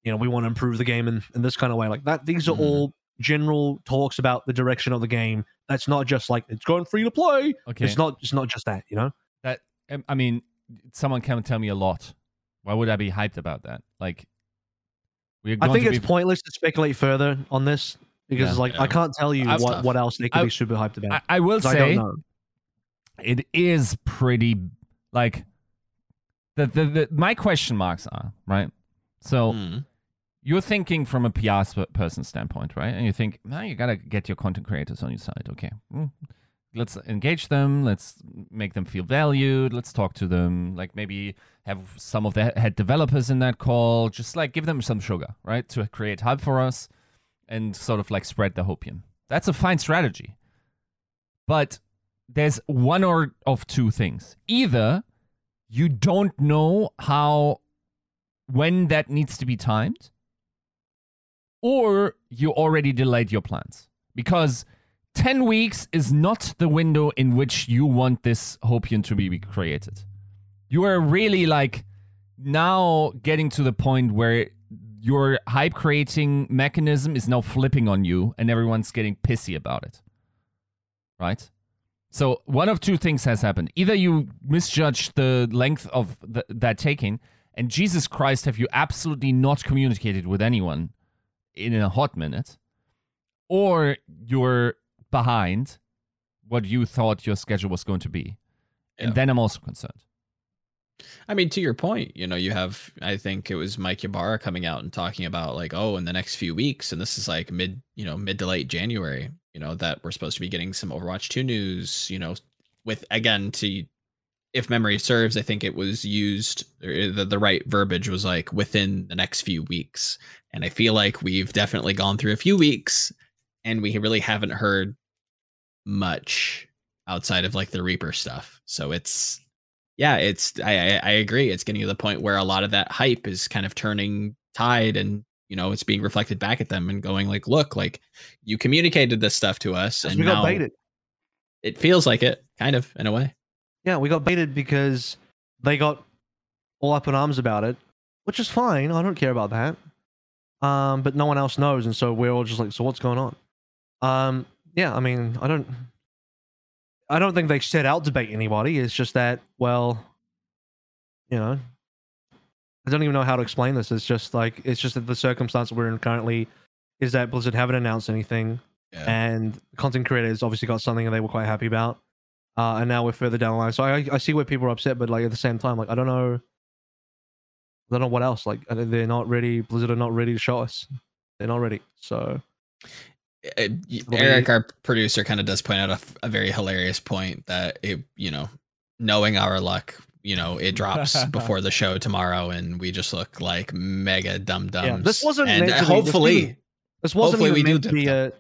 you know we want to improve the game in, in this kind of way. Like that, these are Mhm. all general talks about the direction of the game. That's not just like it's going free to play. Okay. It's not. It's not just that. You know. That I mean, someone can tell me a lot. Why would I be hyped about that? Like, we're I think to it's be, pointless to speculate further on this because, Yeah. like, Yeah. I can't tell you That's what, tough. what else they could I- be super hyped about. I, I will 'cause I say don't know. it is pretty like the, the the my question marks are right. So Mm. you're thinking from a PR sp- person standpoint, right? And you think, now you gotta get your content creators on your side. Okay, Mm. let's engage them. Let's make them feel valued. Let's talk to them. Like maybe have some of the head developers in that call. Just like give them some sugar, right, to create hype for us, and sort of like spread the hopium. That's a fine strategy, but there's one or of two things. Either you don't know how when that needs to be timed, or you already delayed your plans. Because 10 weeks is not the window in which you want this hopium to be created. You are really like now getting to the point where your hype creating mechanism is now flipping on you and everyone's getting pissy about it. Right? So one of two things has happened. Either you misjudged the length of the, that taking, and Jesus Christ, have you absolutely not communicated with anyone in a hot minute, or you're behind what you thought your schedule was going to be. Yeah. And then I'm also concerned. I mean, to your point, you know, you have I think it was Mike Ybarra coming out and talking about like, oh, in the next few weeks, and this is like mid, you know, mid to late January, you know, that we're supposed to be getting some Overwatch 2 news, you know, with again to if memory serves, I think it was used uh, the, the right verbiage was like within the next few weeks. And I feel like we've definitely gone through a few weeks and we really haven't heard much outside of like the Reaper stuff. So it's yeah, it's I I agree. It's getting to the point where a lot of that hype is kind of turning tide and you know it's being reflected back at them and going like, look, like you communicated this stuff to us and we got baited. it feels like it, kind of in a way. Yeah, we got baited because they got all up in arms about it, which is fine. I don't care about that. Um, but no one else knows, and so we're all just like, so what's going on? Um, yeah, I mean, I don't, I don't think they set out to bait anybody. It's just that, well, you know, I don't even know how to explain this. It's just like it's just that the circumstance we're in currently is that Blizzard haven't announced anything, Yeah. and content creators obviously got something that they were quite happy about. Uh, and now we're further down the line. So I, I see where people are upset, but like at the same time, like I don't know, I don't know what else. Like uh, they're not ready. Blizzard are not ready to show us. They're not ready. So Uh, y- Eric, our producer, kind of does point out a very hilarious point that it, you know, knowing our luck, you know, it drops before the show tomorrow, and we just look like mega dumb dums. Yeah, this wasn't and meant to be- hopefully, even- this wasn't Hopefully we even do meant to be a.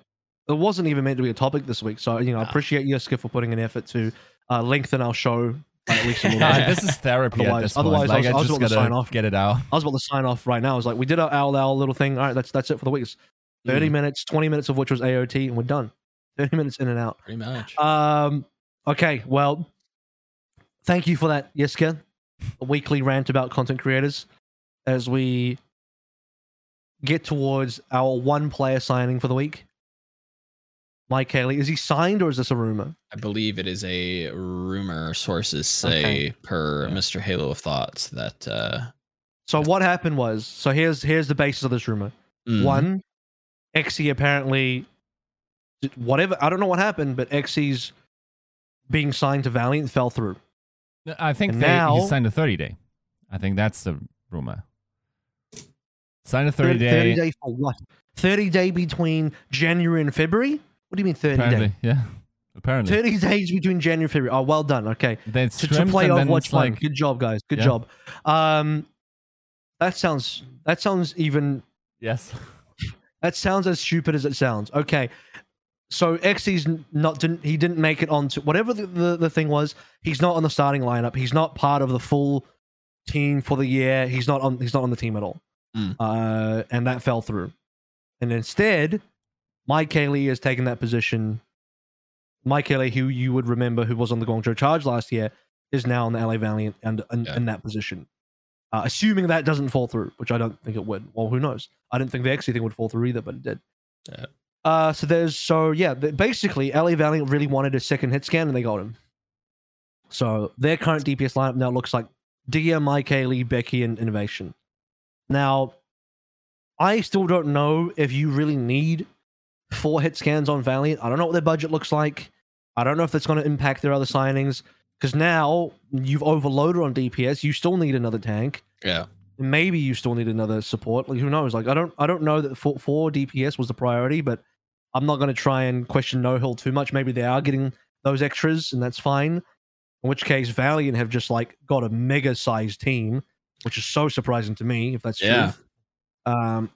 It wasn't even meant to be a topic this week. So you know, I appreciate you, Skip, for putting an effort to uh, lengthen our show by at least a little God, bit. this is therapy at Otherwise- this point. otherwise I like, was- I, I was just about to gotta sign off. get it out. I was about to sign off right now. I was like, we did our owl owl little thing. All right, that's that's it for the week. It's Thirty Mm, minutes, twenty minutes of which was AOT, and we're done. Thirty minutes in and out. pretty much. Um. Okay. Well, thank you for that, Yiska. A weekly rant about content creators as we get towards our one player signing for the week. Mike Haley, is he signed or is this a rumor? I believe it is a rumor. Sources say, Okay. per Yeah. Mr. Halo of Thoughts, that uh, So what happened was, so here's here's the basis of this rumor. mm, One, Xe apparently, whatever I don't know what happened, but Xe's being signed to Valiant fell through. I think And they, now- he signed a 30 day. I think that's the rumor. Signed a 30 30 day. 30 day for what? 30 day between January and February? What do you mean 30 apparently, day? yeah. Apparently. 30 days between January and February. Oh, well done. Okay. They To, to play Overwatch it's 1. like, Good job, guys. Good Yeah. job. Um, that sounds that sounds even yes. that sounds as stupid as it sounds. Okay. So Xe's n- not didn't he didn't make it onto whatever the, the, the thing was, he's not on the starting lineup. He's not part of the full team for the year. He's not on he's not on the team at all. Mm. Uh and that fell through. And instead, Mike Haley has taken that position. Mike Haley, who you would remember who was on the Guangzhou Charge last year, is now on the LA Valiant and in, Yeah. in that position. Uh, assuming that doesn't fall through, which I don't think it would. Well, who knows? I didn't think the XC thing would fall through either, but it did. Yeah. Uh, so there's so yeah, basically LA Valiant really wanted a second hit scan and they got him. So their current DPS lineup now looks like Dia, Mike Haley, Becky, and Innovation. Now, I still don't know if you really need four hit scans on Valiant. I don't know what their budget looks like. I don't know if that's going to impact their other signings because now you've overloaded on DPS. You still need another tank. yeah. Maybe you still need another support. Like who knows? Like I don't I don't know that four, four DPS was the priority, but I'm not going to try and question No Hill too much. Maybe they are getting those extras, and that's fine. In which case, Valiant have just like got a mega sized team, which is so surprising to me. If that's Yeah. true. Um,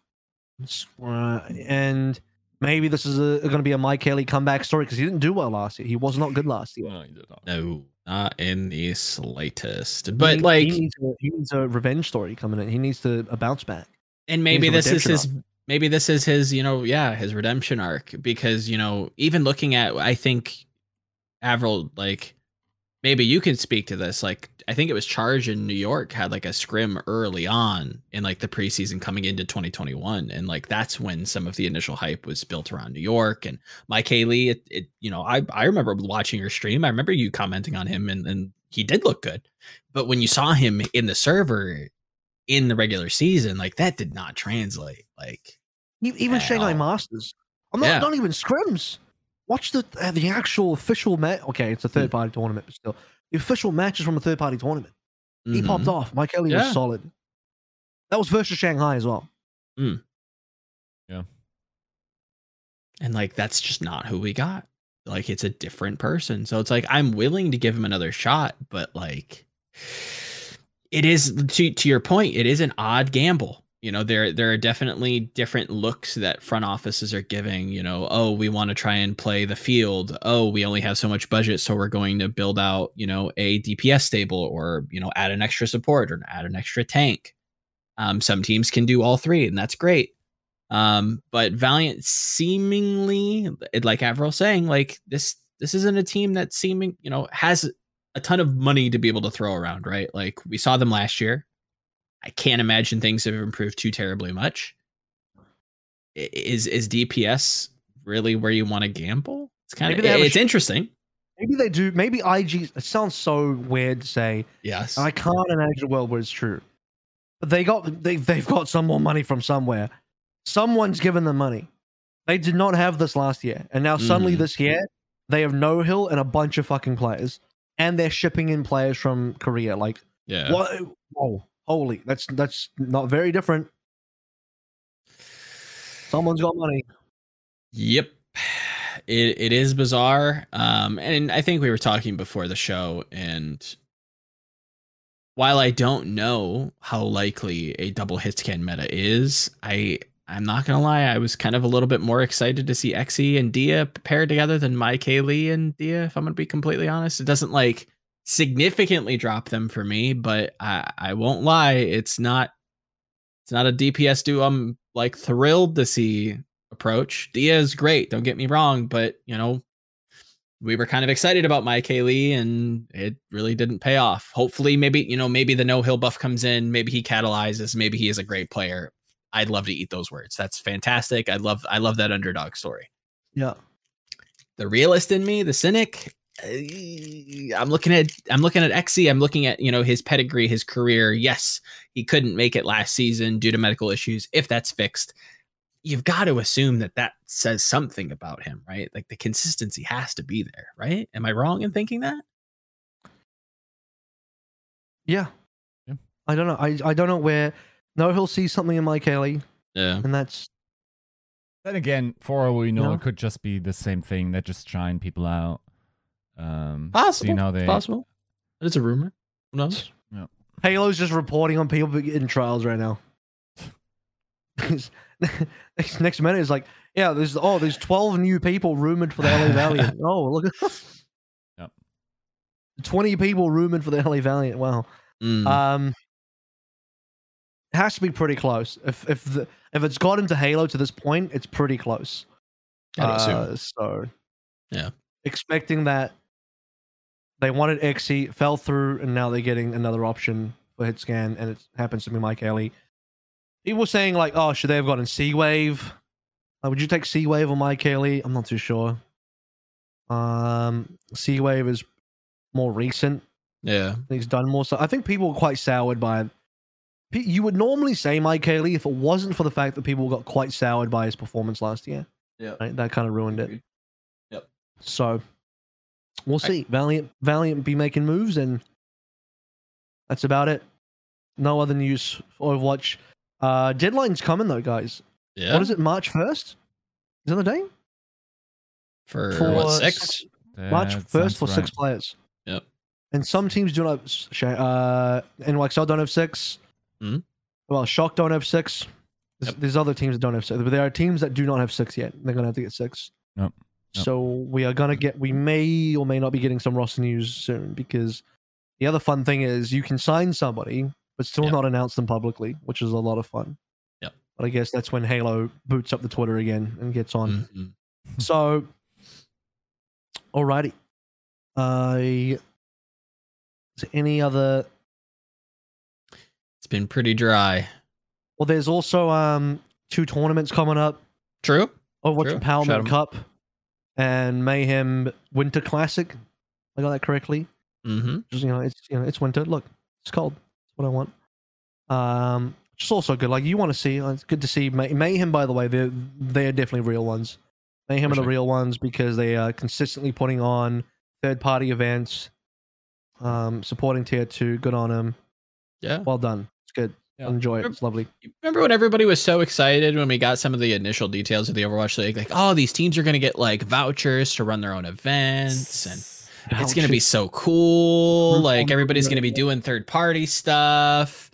uh, and maybe this is going to be a Mike Haley comeback story because he didn't do well last year. He was not good last year. No, he did not. No, not in the slightest. But need- like, he needs, a, he needs a revenge story coming in. He needs to a bounce back. and maybe this is his maybe this is his you know yeah his redemption arc because you know even looking at i think avril like maybe you can speak to this like i think it was charge in new york had like a scrim early on in like the preseason coming into 2021 and like that's when some of the initial hype was built around new york and mike haley it, it you know i i remember watching your stream i remember you commenting on him and, and he did look good but when you saw him in the server in the regular season, like that did not translate. Like, Even Shanghai Hell. Masters. I'm not, Yeah. not even scrims. Watch the uh, the actual official match. Okay, it's a Hmm. third party tournament, but still, the official matches from a third party tournament. He popped off. Mike Kelly Yeah. was solid. That was versus Shanghai as well. Mm. Yeah. And like that's just not who we got. Like it's a different person. So it's like I'm willing to give him another shot, but like it is to to your point, it is an odd gamble. You know, there there are definitely different looks that front offices are giving, you know, oh, we want to try and play the field. Oh, we only have so much budget, so we're going to build out, you know, a DPS stable or, you know, add an extra support or add an extra tank. Um, some teams can do all three, and that's great. Um, but Valiant seemingly, like Avril saying, like this this isn't a team that seeming, you know, has a ton of money to be able to throw around, right? Like we saw them last year. I can't imagine things have improved too terribly much. Is is DPS really where you want to gamble? It's kind Maybe of it's sh- interesting. Maybe they do. Maybe IG. It sounds so weird to say. Yes. I can't imagine a world where it's true. But they got they they've got some more money from somewhere. Someone's given them money. They did not have this last year, and now suddenly Mhm. this year they have no hill and a bunch of fucking players, and they're shipping in players from Korea. Like yeah. what? Whoa, holy! That's that's not very different. Someone's got money. Yep. It it is bizarre. Um and I think we were talking before the show and while I don't know how likely a double hit scan meta is, I I'm not gonna lie, I was kind of a little bit more excited to see Xe and Dia paired together than my Kaylee and Dia, if I'm gonna be completely honest. It doesn't like significantly drop them for me, but I, I won't lie, it's not it's not a DPS duo I'm like thrilled to see approach. Dia is great, don't get me wrong, but you know, we were kind of excited about my Kaylee and it really didn't pay off. Hopefully, maybe, you know, maybe the no hill buff comes in, maybe he catalyzes, maybe he is a great player. I'd love to eat those words. That's fantastic. I love I love that underdog story. Yeah. The realist in me, the cynic, Uh, I'm looking at I'm looking at Xe. I'm looking at you know his pedigree, his career. Yes, he couldn't make it last season due to medical issues. If that's fixed, you've got to assume that that says something about him, right? Like the consistency has to be there, right? Am I wrong in thinking that? Yeah. Yeah. I don't know. I I don't know where. No, he'll see something in Mike Haley, Yeah. and that's Then again, for all we know, No. it could just be the same thing. They're just trying people out. Um, Possible. Seeing how they, Possible. It's a rumor. Who knows? Halo's just reporting on people getting trials right now. next, next minute is like, yeah, there's oh, there's twelve new people rumored for the LA Valiant. oh, look at Yep. twenty people rumored for the LA Valiant. Wow. Mm. Um, it has to be pretty close. If if the if it's got into Halo to this point, it's pretty close. I'd assume. Uh, so Yeah. expecting that they wanted Xe, fell through, and now they're getting another option for hit scan, and it happens to be Mike Ellie. People were saying like, oh, should they have gotten Sea Wave? Like, would you take Sea Wave or Mike Ellie? I'm not too sure. Um, Sea Wave is more recent. yeah. He's done more. So I think people were quite soured by it. You would normally say Mike Haley if it wasn't for the fact that people got quite soured by his performance last year. Yeah. Right? That kind of ruined it. Yep. So we'll I- see. Valiant Valiant be making moves and that's about it. No other news for Overwatch. Uh deadline's coming though, guys. Yeah. What is it? March first? Is that the day? For, what six? six- March first sounds for six players. Yep. And some teams do not. have s- sh- Uh, NYXL don't have 6 Mhm. Well, Shock don't have six. There's, Yep. there's other teams that don't have six, but there are teams that do not have six yet. They're gonna have to get six. Yep. Yep. So we are gonna get. We may or may not be getting some roster news soon because the other fun thing is you can sign somebody but still Yep. not announce them publicly, which is a lot of fun. Yeah. But I guess that's when Halo boots up the Twitter again and gets on. Mhm. So, alrighty. Uh, is there any other? It's been pretty dry. Well, there's also um two tournaments coming up: True. Overwatch True. Empowerment Shout 'em. Cup and Mayhem Winter Classic. I got that correctly. Mm-hmm. Just you know, it's you know, it's winter. Look, it's cold. That's what I want. Um, it's also good. Like you want to see. It's good to see May- Mayhem. By the way, they're they're definitely real ones. Mayhem For are the real ones because they are consistently putting on third party events, um, supporting tier two. Good on them. Yeah. Well done. Yeah. Enjoy it. It's lovely. Remember when everybody was so excited when we got some of the initial details of the Overwatch League? Like, oh, these teams are going to get like vouchers to run their own events and it's going to be so cool. Like, everybody's going to be doing third party stuff.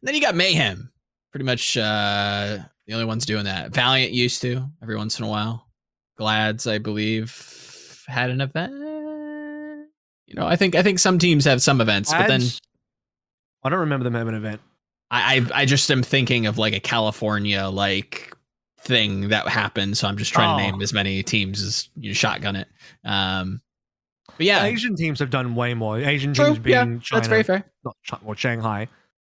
And then you got Mayhem, pretty much uh, the only ones doing that. Valiant used to every once in a while. Glads, I believe, had an event. You know, I think I think some teams have some events, but then I don't remember them having an event. I, I I just am thinking of like a California like thing that happened. So I'm just trying to Oh. name as many teams as you shotgun it. Um, but yeah, Asian teams have done way more. Asian true. teams being Yeah, China, that's very fair. not Chi- well, Shanghai.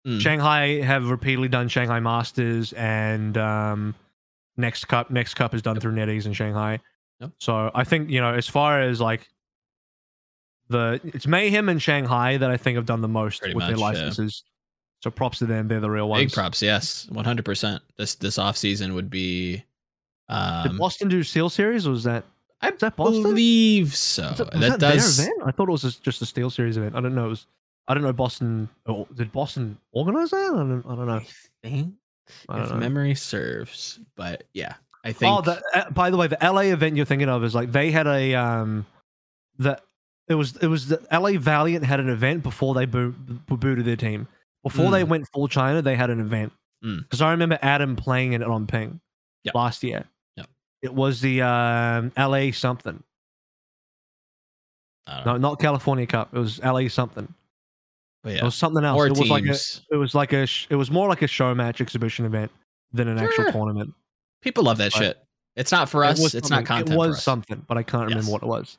Mm. Shanghai have repeatedly done Shanghai Masters and um, Next Cup. Next Cup is done through NetEase in Shanghai. Yep. So I think you know, as far as like the it's Mayhem and Shanghai that I think have done the most Pretty with their much, yeah. licenses. So props to them. They're the real ones. Big props, yes, 100. percent This this off season would be. Did Um, Boston do Steel Series? Or was that I that Boston? believe so. was that, was Oh, that, that does. their event? I thought it was just- a Steel Series event. I don't know. It was. I don't know. Boston. Oh, did Boston organize that? I don't. I don't know. I think I don't if know. memory serves, but yeah, I think. Oh, the, uh, by the way, the LA event you're thinking of is like they had a um, the it was it was the LA Valiant had an event before they boo- bo- booted their team. Before they Mm. went full China, they had an event Mm. because I remember Adam playing in it on Ping Yep. last year. Yep. It was the um, LA something. No, know, not California Cup. It was LA something. but It was something else. more it was like a it was like a sh- it was more like a show match exhibition event than an actual tournament. People love that but- shit. It's not for us. was It's not content It was something, but I can't remember what it was.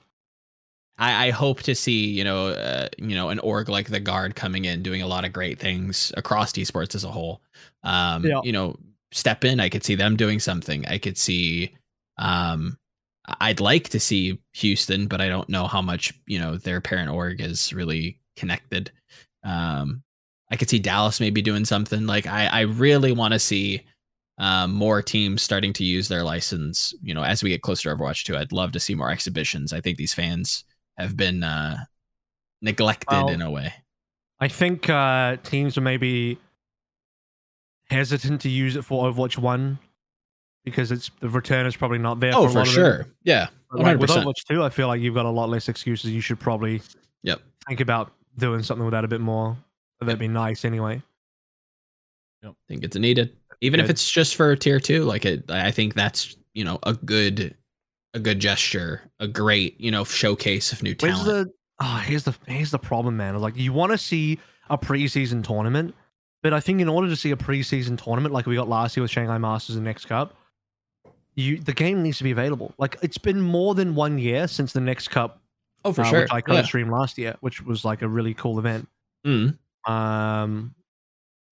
I, I hope to see you know uh, you know an org like the guard coming in doing a lot of great things across esports as a whole. Um, Yeah. You know, step in. I could see them doing something. I could see. Um, I'd like to see Houston, but I don't know how much you know their parent org is really connected. Um, I could see Dallas maybe doing something. Like I, I really want to see um, more teams starting to use their license. You know, as we get closer to Overwatch 2, I'd love to see more exhibitions. I think these fans have been uh, neglected Well, in a way. I think uh, teams are maybe hesitant to use it for Overwatch One because it's the return is probably not there. Oh, for, a for lot of them. sure. Yeah, like, with. Overwatch Two, I feel like you've got a lot less excuses. You should probably Yep. think about doing something with that a bit more. That'd be nice anyway. I think it's needed, even if it's just for tier two. Like it, I think that's you know a good, a good gesture, a great you know showcase of new Where's talent. the oh, here's the here's the problem, man. Like you want to see a preseason tournament, but I think in order to see a preseason tournament like we got last year with Shanghai Masters and Next Cup, you the game needs to be available. Like it's been more than one year since the Next Cup, oh, for uh, sure. which I kind Yeah. of streamed last year, which was like a really cool event. Mm. Um,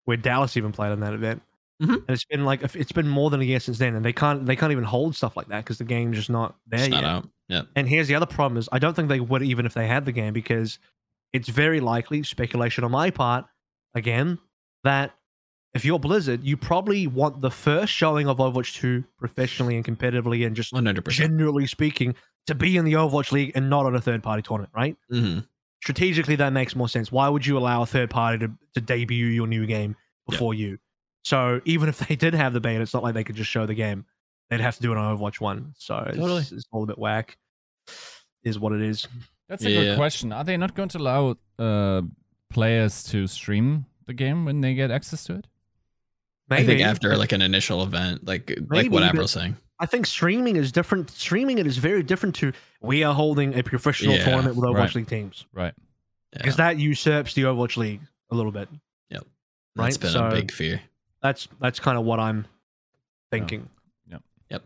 where Dallas even played on that event. Mhm. And it's been like it's been more than a year since then, and they can't they can't even hold stuff like that because the game's just not there It's yet. not out. Yeah. And here's the other problem: is I don't think they would even if they had the game because it's very likely speculation on my part again that if you're Blizzard, you probably want the first showing of Overwatch 2 professionally and competitively and just One hundred percent. generally speaking to be in the Overwatch League and not on a third party tournament, right? Mm-hmm. Strategically, that makes more sense. Why would you allow a third party to, to debut your new game before you? So even if they did have the beta, it's not like they could just show the game. They'd have to do it on Overwatch 1. So it's, Totally. it's all a bit whack. Is what it is. That's a Yeah. good question. Are they not going to allow uh, players to stream the game when they get access to it? I think after like an initial event, like like Maybe, what but- April's saying. I think streaming is different. Streaming it is very different to we are holding a professional Yeah, tournament with Overwatch right. League teams Right. Yeah. because that usurps the Overwatch League a little bit. That's right, That's been so- a big fear. That's that's kind of what I'm thinking. Yep. Yep.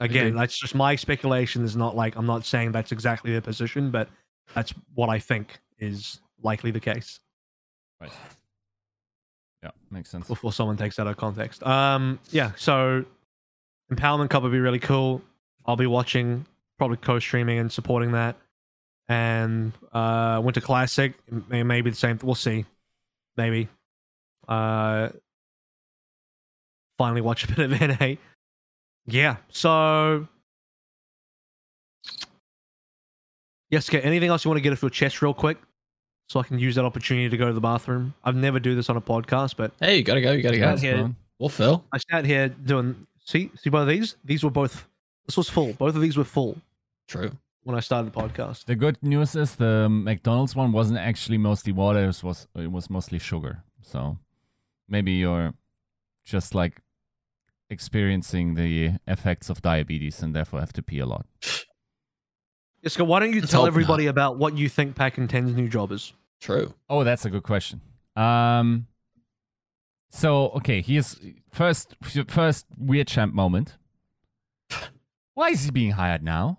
Again, Agreed. that's just my speculation. Is not like I'm not saying that's exactly their position, but that's what I think is likely the case Right. Yeah, makes sense. before someone takes that out of context. Um, yeah. So Empowerment Cup would be really cool. I'll be watching, probably co-streaming and supporting that. And uh, Winter Classic may maybe the same. We'll see. Maybe. Uh, finally watch a bit of NA. Yeah. So. Jessica, anything else you want to get off your chest real quick? so I can use that opportunity to go to the bathroom. I've never do this on a podcast, but Hey, you gotta go. You gotta go. Yeah. That's here. fine. We'll fill. I sat here doing. See, see both of these. These were both. This was full. Both of these were full True. when I started the podcast. The good news is the McDonald's one wasn't actually mostly water. It was it was mostly sugar. So maybe you're just like experiencing the effects of diabetes and therefore have to pee a lot. Yiska, why don't you Let's tell hope everybody about what you think Pack and 10's new job is? True. Oh, that's a good question. Um, so okay, here's first first weird champ moment. Why is he being hired now?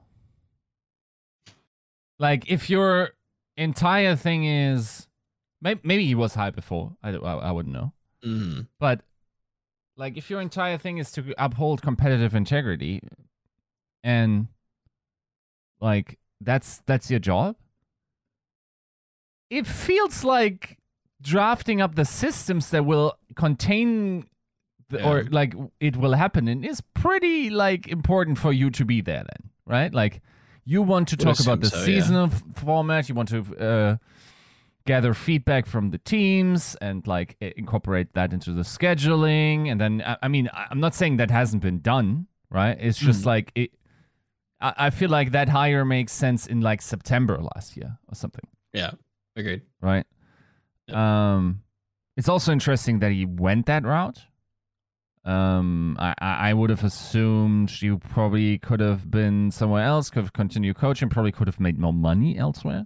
Like, if your entire thing is, maybe, maybe he was hired before. I, don't- I, I wouldn't know. hmm But like, if your entire thing is to uphold competitive integrity, and like that's that's your job, it feels like drafting up the systems that will contain the, or like it will happen and is pretty like important for you to be there then right? Like you want to talk about the so, seasonal f- format you want to uh, gather feedback from the teams and like incorporate that into the scheduling and then i, I mean i'm not saying that hasn't been done right it's just Hmm. like it I, I feel like that hire makes sense in like september last year or something Yeah. Agreed. right? Yep. Um, it's also interesting that he went that route. Um, I, I I would have assumed you probably could have been somewhere else, could have continued coaching, probably could have made more money elsewhere.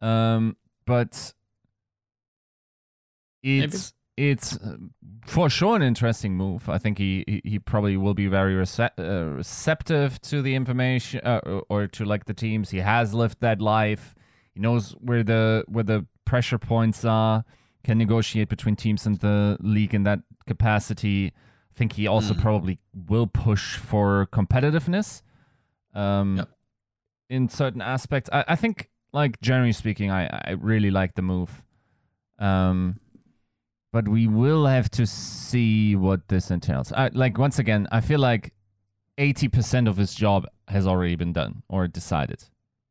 Um, but it's it's uh, for sure an interesting move. I think he he, probably will be very rece- uh, receptive to the information uh, or, to like the teams. He has lived that life. He knows where the where the pressure points are. Can negotiate between teams and the league in that capacity. I think he also Mhm. probably will push for competitiveness. Um, Yep. in certain aspects, I, I think, like generally speaking, I I really like the move. Um, but we will have to see what this entails. I, like once again, I feel like eighty percent of his job has already been done or decided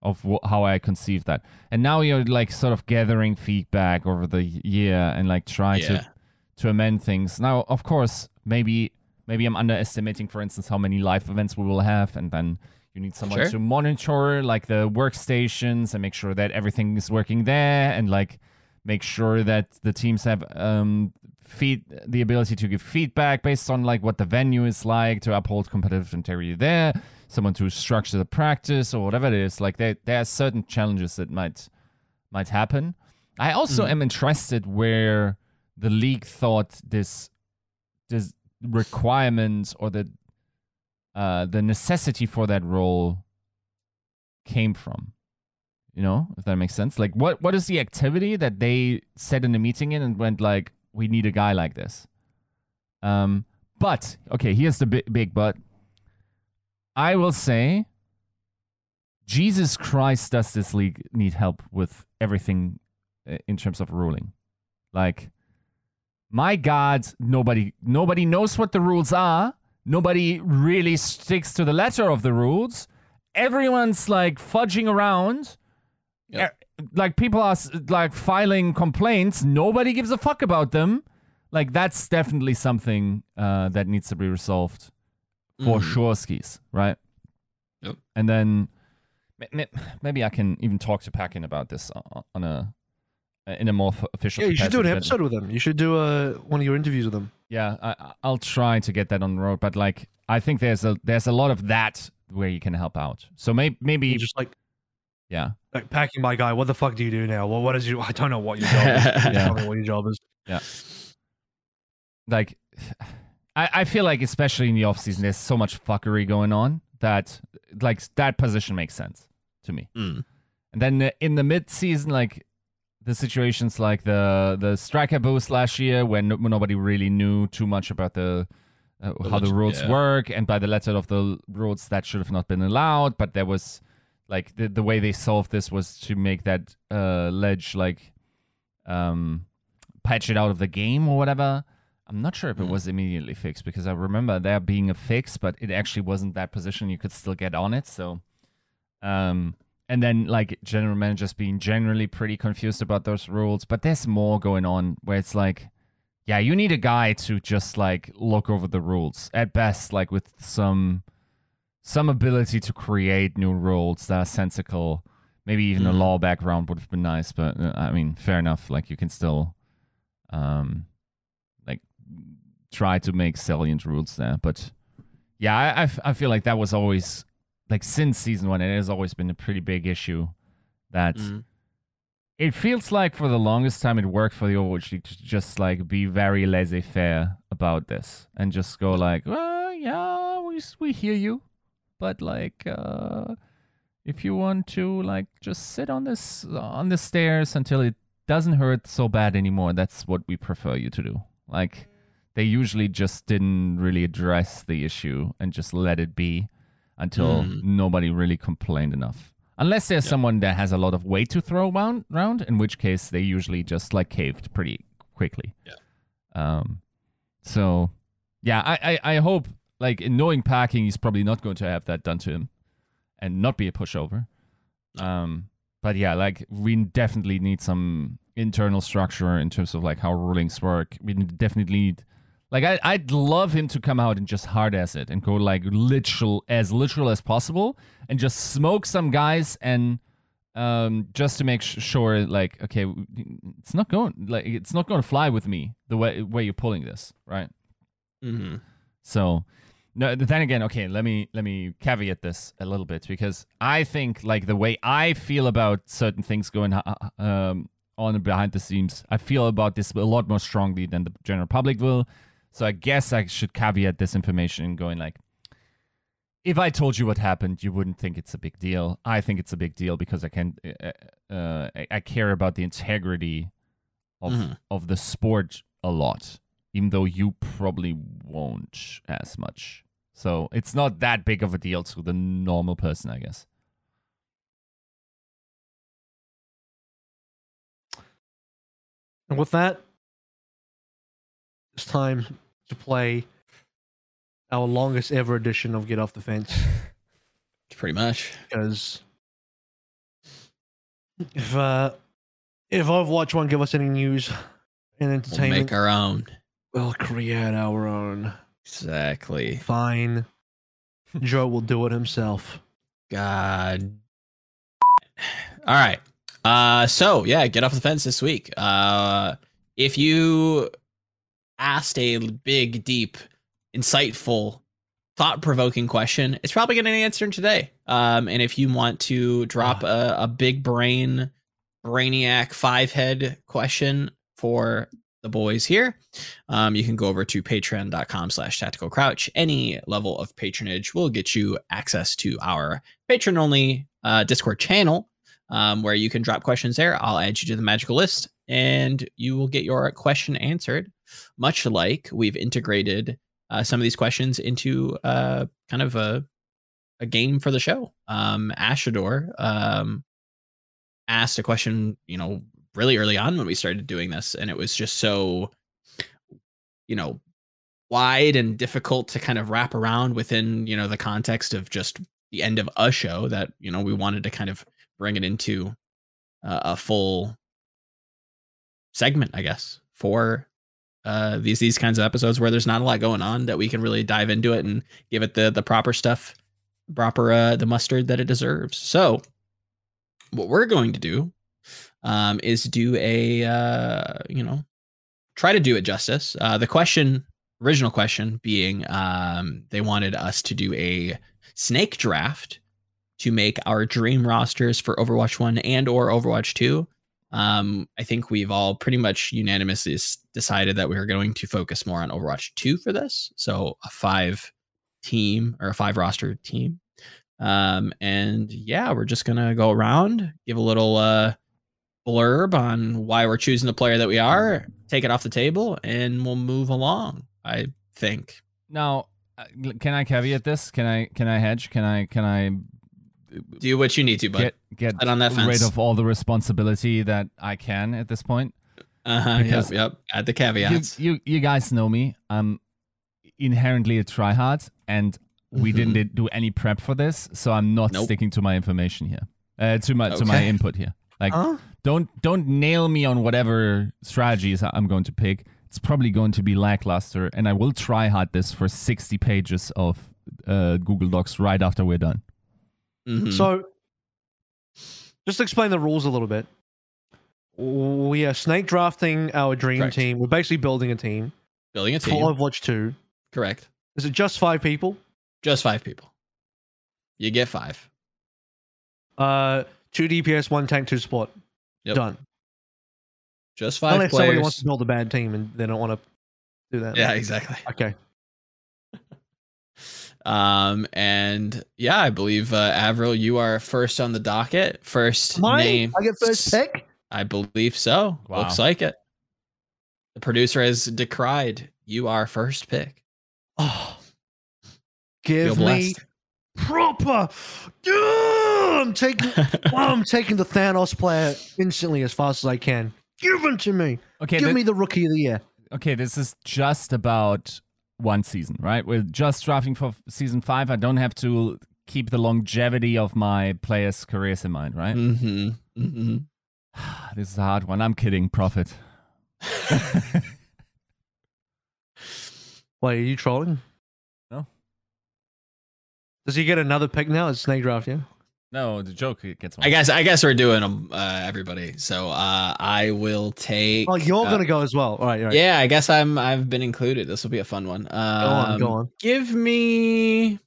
of wh- how I conceive that, and now you're like sort of gathering feedback over the year and like trying yeah. to to amend things. Now, of course, maybe maybe I'm underestimating, for instance, how many live events we will have, and then you need someone Sure. to monitor like the workstations and make sure that everything is working there, and like make sure that the teams have um feed the ability to give feedback based on like what the venue is like to uphold competitive integrity there someone to structure the practice or whatever it is like there there are certain challenges that might might happen i also Mhm. am interested where the league thought this this requirement or the uh the necessity for that role came from you know if that makes sense. Like what what is the activity that they said in the meeting in and went like we need a guy like this. Um but okay here's the big, big but. I will say jesus christ does this league need help with everything uh, in terms of ruling? Like my god nobody nobody knows what the rules are nobody really sticks to the letter of the rules everyone's like fudging around Yep. Eh, like people are like filing complaints nobody gives a fuck about them like that's definitely something uh, that needs to be resolved for Mhm. sure skis right Yep. and then ma- ma- maybe i can even talk to Packin about this on a in a more f- official Yeah, you should do an capacity, but- episode with them. You should do a one of your interviews with them. yeah, I- I, I'll try to get that on the road, but like I think there's a there's a lot of that where you can help out. So maybe maybe You're just like yeah, like packing my guy. What the fuck do you do now? Well, what is you? I don't know what your job is. Yeah. Tell me what your job is. Yeah, like I, I feel like especially in the off season, there's so much fuckery going on that like that position makes sense to me. Mm. And then uh, in the mid season, like the situations like the the striker boost last year, when, no- nobody really knew too much about the uh, The how the rules yeah. work, and by the letter of the rules, that should have not been allowed. But there was like the the way they solved this was to make that uh, ledge like um patch it out of the game or whatever. I'm not sure if it Mm. was immediately fixed because I remember there being a fix, but it actually wasn't that position. You could still get on it. So, um, and then like general managers being generally pretty confused about those rules. But there's more going on where it's like, yeah, you need a guy to just like look over the rules at best, like with some some ability to create new rules that are sensical. Maybe even a Mhm. law background would have been nice, but uh, I mean, fair enough. Like you can still, um, like try to make salient rules there. But yeah, I, I f- I feel like that was always like since season one, it has always been a pretty big issue that Mm. it feels like for the longest time it worked for the Overwatch League to just like be very laissez faire about this and just go like, well, yeah, we we hear you, but like, uh, if you want to like just sit on this on the stairs until it doesn't hurt so bad anymore, that's what we prefer you to do. Like, they usually just didn't really address the issue and just let it be until Mm. nobody really complained enough. Unless there's Yeah. someone that has a lot of weight to throw around, round, in which case they usually just like caved pretty quickly. Yeah. Um. So, yeah, I, I, I hope like in knowing packing, he's probably not going to have that done to him, and not be a pushover. Um. But yeah, like we definitely need some internal structure in terms of like how rulings work. We definitely need like I, I'd love him to come out and just hard ass it and go like literal as literal as possible and just smoke some guys and um just to make sure like okay it's not going like it's not going to fly with me the way way you're pulling this right Mhm. so no then again okay let me let me caveat this a little bit because i think like the way i feel about certain things going uh, um on behind the scenes i feel about this a lot more strongly than the general public will so i guess i should caveat this information going like if I told you what happened, you wouldn't think it's a big deal. I think it's a big deal because I can, uh, uh, I- I care about the integrity of Mhm. of the sport a lot, even though you probably won't as much. So it's not that big of a deal to the normal person, I guess. And with that, it's time to play our longest ever edition of Get Off the Fence. Pretty much. Because if uh, if Overwatch won't give us any news and entertainment, We'll make our own. we'll create our own. Exactly. Fine. Joe will do it himself. God. All right. Uh so yeah, get off the fence this week. Uh if you asked a big, deep, insightful, thought-provoking question, it's probably going to answer today. Um and if you want to drop a, a big brain brainiac five head question for the boys here, um, you can go over to patreon.com slash tactical crouch. Any level of patronage will get you access to our patron only uh, Discord channel um, where you can drop questions there. I'll add you to the magical list and you will get your question answered. Much like we've integrated uh, some of these questions into uh, kind of a, a game for the show. Um, Ashador um, asked a question, you know, really early on when we started doing this, and it was just so, you know, wide and difficult to kind of wrap around within, you know, the context of just the end of a show that, you know, we wanted to kind of bring it into uh, a full segment, I guess, for uh these these kinds of episodes where there's not a lot going on that we can really dive into it and give it the the proper stuff proper uh the mustard that it deserves. So what we're going to do um is do a uh you know try to do it justice. Uh the question original question being um they wanted us to do a snake draft to make our dream rosters for overwatch 1 and or overwatch 2 um, I think we've all pretty much unanimously decided that we are going to focus more on Overwatch 2 for this. So a five team or a five roster team. Um, and yeah, we're just gonna go around, give a little uh blurb on why we're choosing the player that we are, take it off the table, and we'll move along. I think. Now, uh, can I caveat this? Can I can I hedge? Can I can I Do what you need to, but get get Sit on that rid of all the responsibility that I can at this point? uh-huh, yep, because yep. Add the caveats. you you guys know me. I'm inherently a tryhard, and we Mhm. didn't do any prep for this, so I'm not Nope. sticking to my information here. uh, to my to my input here. Like, Huh? don't don't nail me on whatever strategies I'm going to pick. It's probably going to be lackluster, and I will try hard this for 60 pages of uh, Google Docs right after we're done. Mhm. So, just explain the rules a little bit. We are snake drafting our dream Correct. team. We're basically building a team building a team. for. Overwatch 2. Correct. Is it just five people? Just five people. You get five. Uh, two DPS, one tank, two support. Yep. Done. Just five Unless somebody wants to build a bad team and they don't want to do that. yeah, exactly. Okay. Um, and yeah, I believe uh, Avril, you are first on the docket. First Mine? name. I get first pick. I believe so. Wow. Looks like it. The producer has decried you are first pick. Oh, give me proper. Yeah, I'm taking. oh, I'm taking the Thanos player instantly as fast as I can. Give him to me. Okay, Give thi- me the rookie of the year. okay, this is just about one season, right? We're just drafting for season five. I don't have to keep the longevity of my players' careers in mind, right? Mm-hmm. Mm-hmm. this is a hard one. I'm kidding, Prophet. Wait, are you trolling? No. Does he get another pick now? It's snake draft, yeah. No, the joke gets one. I guess I guess we're doing them, uh, everybody. So uh, I will take. Oh, you're uh, gonna go as well. All right, all right. Yeah, I guess I'm. I've been included. This will be a fun one. Go on, go Um, on. Give me.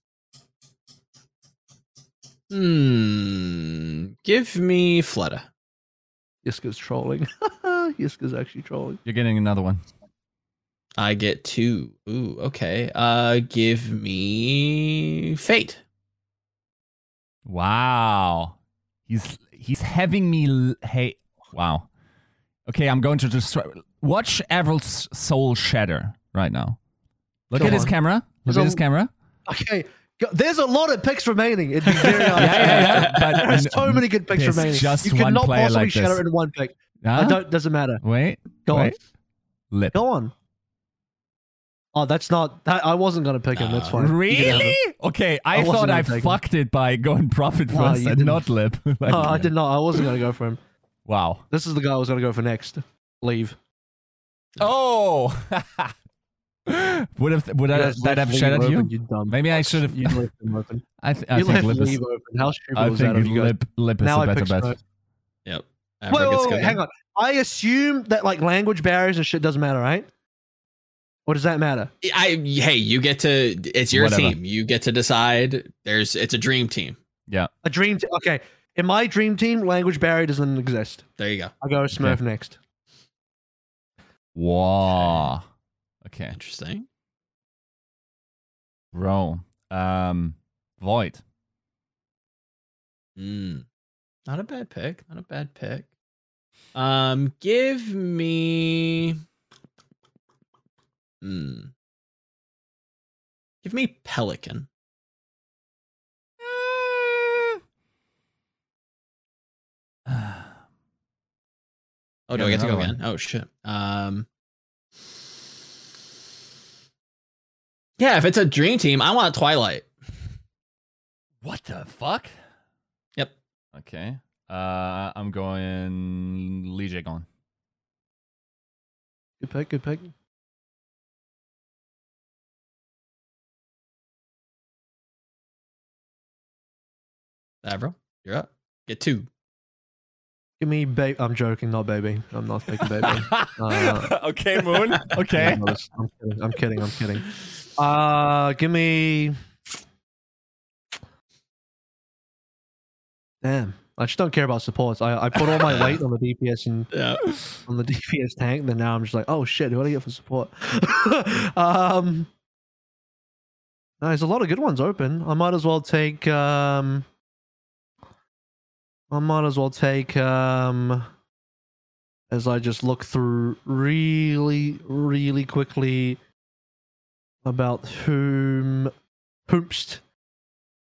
Hmm. Give me Fleta. Yiska's trolling. Yiska's actually trolling. You're getting another one. I get two. Ooh, okay. Uh, give me Fate. Wow. He's he's having me l- hey wow. Okay, I'm going to just watch Avril's soul shatter right now. Look at his camera. Look There's at a- his camera. Okay, there's a lot of picks remaining. It'd be very Yeah, yeah, yeah, but There's so many good picks remaining. just you one cannot player possibly like shatter in one pick. Huh? I don't. Doesn't matter. Wait. Go wait. Lip. on. Go on. Oh, that's not. That, I wasn't gonna pick him. That's Uh, fine. You can have Really? Okay, I, I thought I take him. fucked it by going profit No, first you and didn't. not lip. Like, Oh, I did not. I wasn't gonna go for him. Wow. This is the guy I was gonna go for next. Leave. Oh. would have would I, that left have shattered you? open, You dumb. Maybe I should have. You left him open. I, th- I you think left lip is. leave open. How stupid I was that think of you guys? lip lip is Now a I better bet. Smurf. Yep. Wait, wait, wait, hang on. I assume that like language barriers and shit doesn't matter, right? Or does that matter? I hey, you get to. It's your Whatever. team. You get to decide. There's. It's a dream team. Yeah. A dream. team. okay, in my dream team, language barrier doesn't exist. There you go. I go Smurf next. Wow. Okay, Interesting. bro. Um, void. Mm. Not a bad pick. Not a bad pick. Um, give me. Hmm. Give me Pelican. Oh, do Yeah, I get to go another again? Oh shit. Um. Yeah, if it's a dream team, I want Twilight. What the fuck? Yep. Okay. Uh, I'm going Lee Jae-gon. Good pick. Good pick. Avril, you're up. Get two. Give me baby. I'm joking, not baby. I'm not picking baby. Uh, okay, Moon. Okay. I'm kidding. I'm kidding. I'm kidding. Uh, give me. Damn, I just don't care about supports. I, I put all my weight on the DPS and Yeah. on the DPS tank. Then now I'm just like, oh shit, who do I get for support? um, no, there's a lot of good ones open. I might as well take. Um, I might as well take. Um, as I just look through really, really quickly about whom Hoopst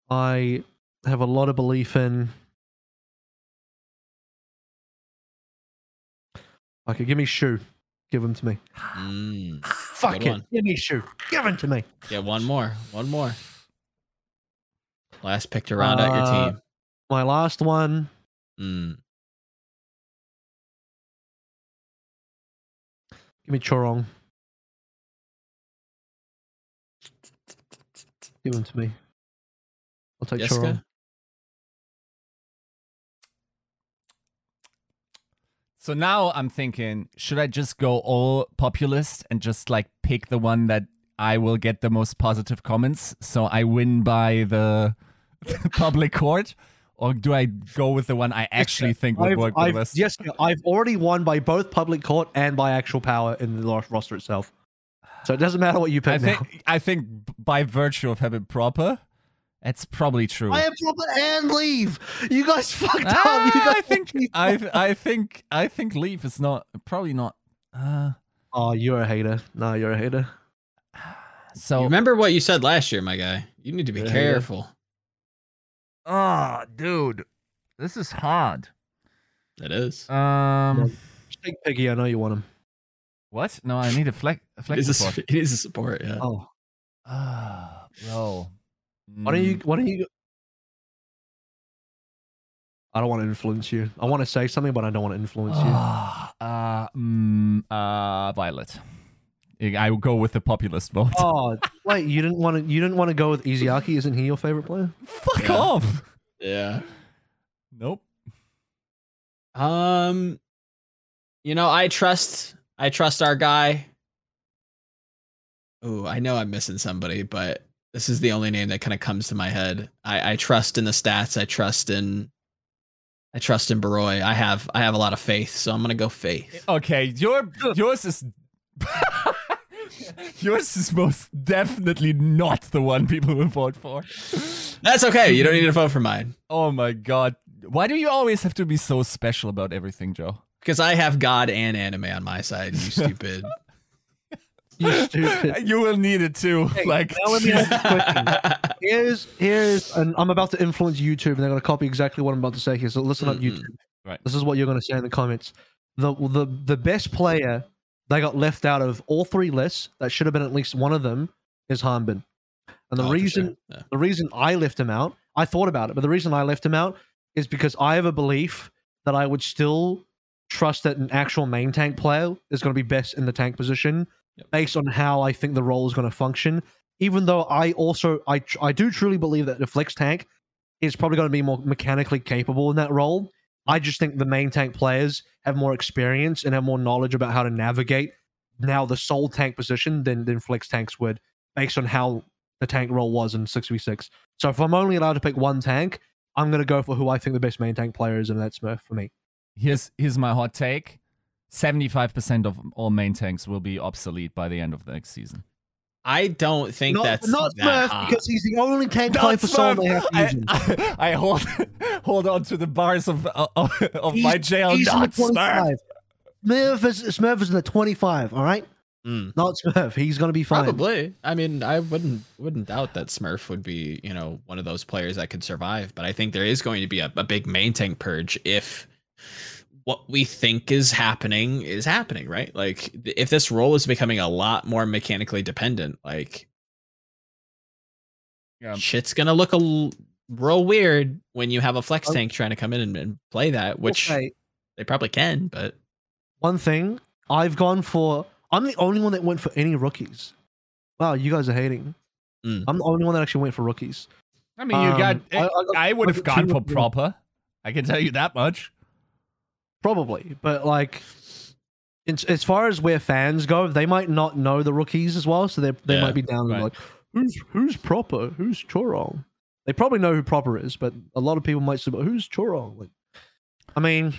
I have a lot of belief in. Okay, give me Shu. Give him to me. Mm. Fuck it. Give me Shu. Give him to me. Yeah, one more. One more. Last pick to round out your Uh, team. My last one. Mm. Give me Chorong. Give him to me. I'll take Jessica? Chorong. So now I'm thinking, should I just go all populist and just like pick the one that I will get the most positive comments so I win by the public court? Or do I go with the one I actually think would I've, work the I've, best? yes, I've already won by both public court and by actual power in the roster itself. So it doesn't matter what you I pick now. I think by virtue of having proper, it's probably true. I am proper and leave. You guys fucked up. Ah, You guys I think I. I think I think leave is not probably not. Uh, Oh, you're a hater. No, you're a hater. so remember what you said last year, my guy. You need to be careful. yeah. Careful. Oh, dude, this is hard. It is. Um, Just take Piggy. I know you want him. what? No, I need a flex. A It flex is a, support. it is a support, yeah. Oh, Ah, bro. why don't you? Mm, Why don't you? I don't want to influence you. I want to say something, but I don't want to influence you. ah, uh, mm, uh, Violet. I will go with the populist vote. Oh, wait! You didn't want to. You didn't want to go with Izayaki. Isn't he your favorite player? Fuck Yeah. off. Yeah. Nope. Um, you know, I trust. I trust our guy. Oh, I know I'm missing somebody, but this is the only name that kind of comes to my head. I, I trust in the stats. I trust in. I trust in Baroy. I have. I have a lot of faith, so I'm gonna go faith. Okay, your yours is yours is most definitely not the one people will vote for. That's okay. You don't need to vote for mine Oh my god. Why do you always have to be so special about everything, Joe? because I have God and anime on my side. You stupid. You stupid. You will need it too. Hey, like now let me ask you a question. Here's here's, and I'm about to influence YouTube, and they're gonna copy exactly what I'm about to say here. So listen up, Mhm. YouTube. Right. This is what you're gonna say in the comments. The the the best player they got left out of all three lists. That should have been at least one of them. Is Hanbin, and the Oh, reason sure. Yeah. the reason I left him out, I thought about it, but the reason I left him out is because I have a belief that I would still trust that an actual main tank player is going to be best in the tank position Yep. based on how I think the role is going to function. Even though I also I I do truly believe that the flex tank is probably going to be more mechanically capable in that role. I just think the main tank players have more experience and have more knowledge about how to navigate now the sole tank position than than flex tanks would, based on how the tank role was in six v six. So if I'm only allowed to pick one tank, I'm gonna go for who I think the best main tank player is, and that's Smurf for me. here's here's my hot take. 75% of all main tanks will be obsolete by the end of the next season. I don't think Not, that's not that Smurf hot. because he's the only tank player for soul they have to I. I, I hold hold on to the bars of of, of my jail. He's in the Not Smurf. Smurf is Smurf is in the 25. All right, Mm. not Smurf. He's gonna be fine. Probably. I mean, I wouldn't wouldn't doubt that Smurf would be, you know, one of those players that could survive. But I think there is going to be a, a big main tank purge if what we think is happening is happening, right? Like if this role is becoming a lot more mechanically dependent, like Yeah. shit's gonna look a l- real weird when you have a flex tank trying to come in and, and play that, which Okay, they probably can, but one thing I've gone for. I'm the only one that went for any rookies. Wow, you guys are hating. Mm. I'm the only one that actually went for rookies. I mean, you got. Um, I- I I, would have gone for proper. I can tell you that much. Probably, but like, in, as far as where fans go, they might not know the rookies as well, so they they Yeah, might be down and right. like, who's who's proper, who's Chorong? They probably know who proper is, but a lot of people might say, but who's Chorong? Like, I mean,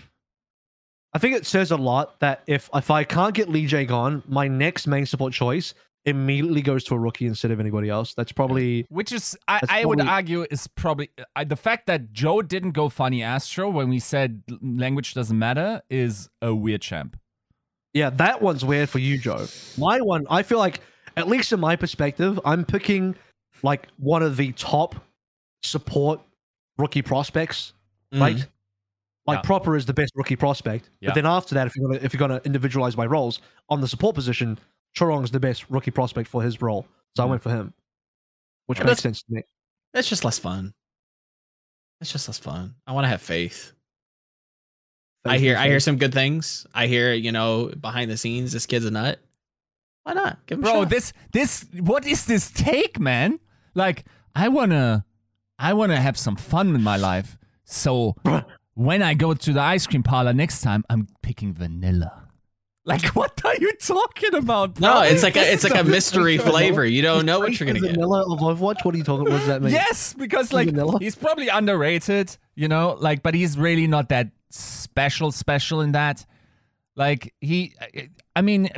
I think it says a lot that if if I can't get Lee Jae-gon, my next main support choice immediately goes to a rookie instead of anybody else. That's probably Which is, I, I would probably- argue, is probably I, the fact that Joe didn't go funny Astro when we said language doesn't matter is a weird champ. Yeah, that one's weird for you, Joe. My one, I feel like, at least in my perspective, I'm picking like one of the top support rookie prospects, right? Mm. Like Yeah. proper is the best rookie prospect. Yeah. But then after that, if you're gonna if you're gonna individualize my roles on the support position, Chorong's the best rookie prospect for his role. So I Mhm. went for him. Which Yeah, makes sense to me. that's just less fun. It's just less fun. I want to have faith. I hear I hear some good things. I hear, you know, behind the scenes, this kid's a nut. Why not? Give him a Bro, shot. this this what is this take, man? Like I wanna I wanna have some fun in my life. So when I go to the ice cream parlor next time, I'm picking vanilla. Like what are you talking about? Bro? No, it's like a it's like a mystery flavor. You don't know what you're gonna get. Vanilla of Overwatch. What are you talking? What does that mean? Yes, because like Vanilla? he's probably underrated, you know, like but he's really not that special special in that. Like he I mean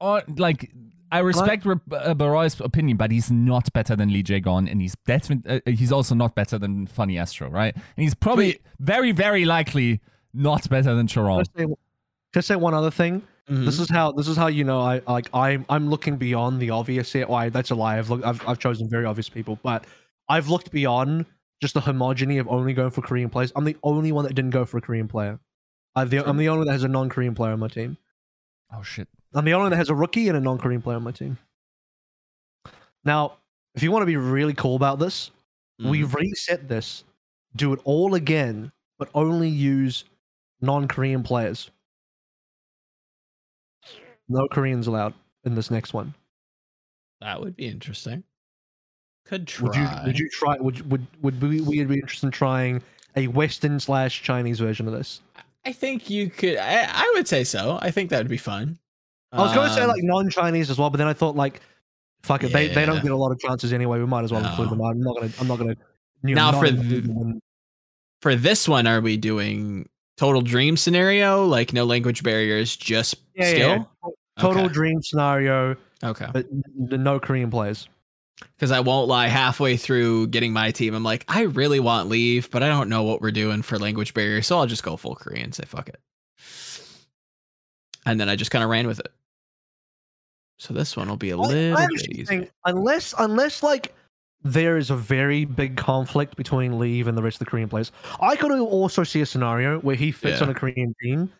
or like I respect Re- uh, Baroy's opinion, but he's not better than Lee Jae-gon, and he's definitely uh, he's also not better than Funny Astro, right? And he's probably Wait. very, very likely not better than Can Charon. I say one other thing? Mhm. This is how this is how you know I like I'm I'm looking beyond the obvious here. Why that's a lie. I've looked I've I've chosen very obvious people, but I've looked beyond just the homogeny of only going for Korean players. I'm the only one that didn't go for a Korean player. I'm the, I'm the only one that has a non-Korean player on my team. Oh shit! I'm the only one that has a rookie and a non-Korean player on my team. Now, if you want to be really cool about this, we Mhm. reset this, do it all again, but only use non-Korean players. No Koreans allowed in this next one. that would be interesting. Could try. Would you would you try would would would we be interested in trying a Western slash Chinese version of this? I think you could. I, I would say so. I think that would be fun. I was going to say Um, like non-Chinese as well, but then I thought like, fuck it, they, they don't get a lot of chances anyway. We might as well include them. I'm not gonna I'm not gonna. You Now not for for this one, are we doing total dream scenario, like no language barriers, just Yeah, yeah, skill? yeah. total Okay. dream scenario, Okay. but no Korean players. Because I won't lie, halfway through getting my team, I'm like, I really want leave, but I don't know what we're doing for language barrier, so I'll just go full Korean, and say fuck it. And then I just kind of ran with it. So this one will be a I- little I bit easier. think unless unless like there is a very big conflict between Leave and the rest of the Korean players, I could also see a scenario where he fits Yeah. on a Korean team,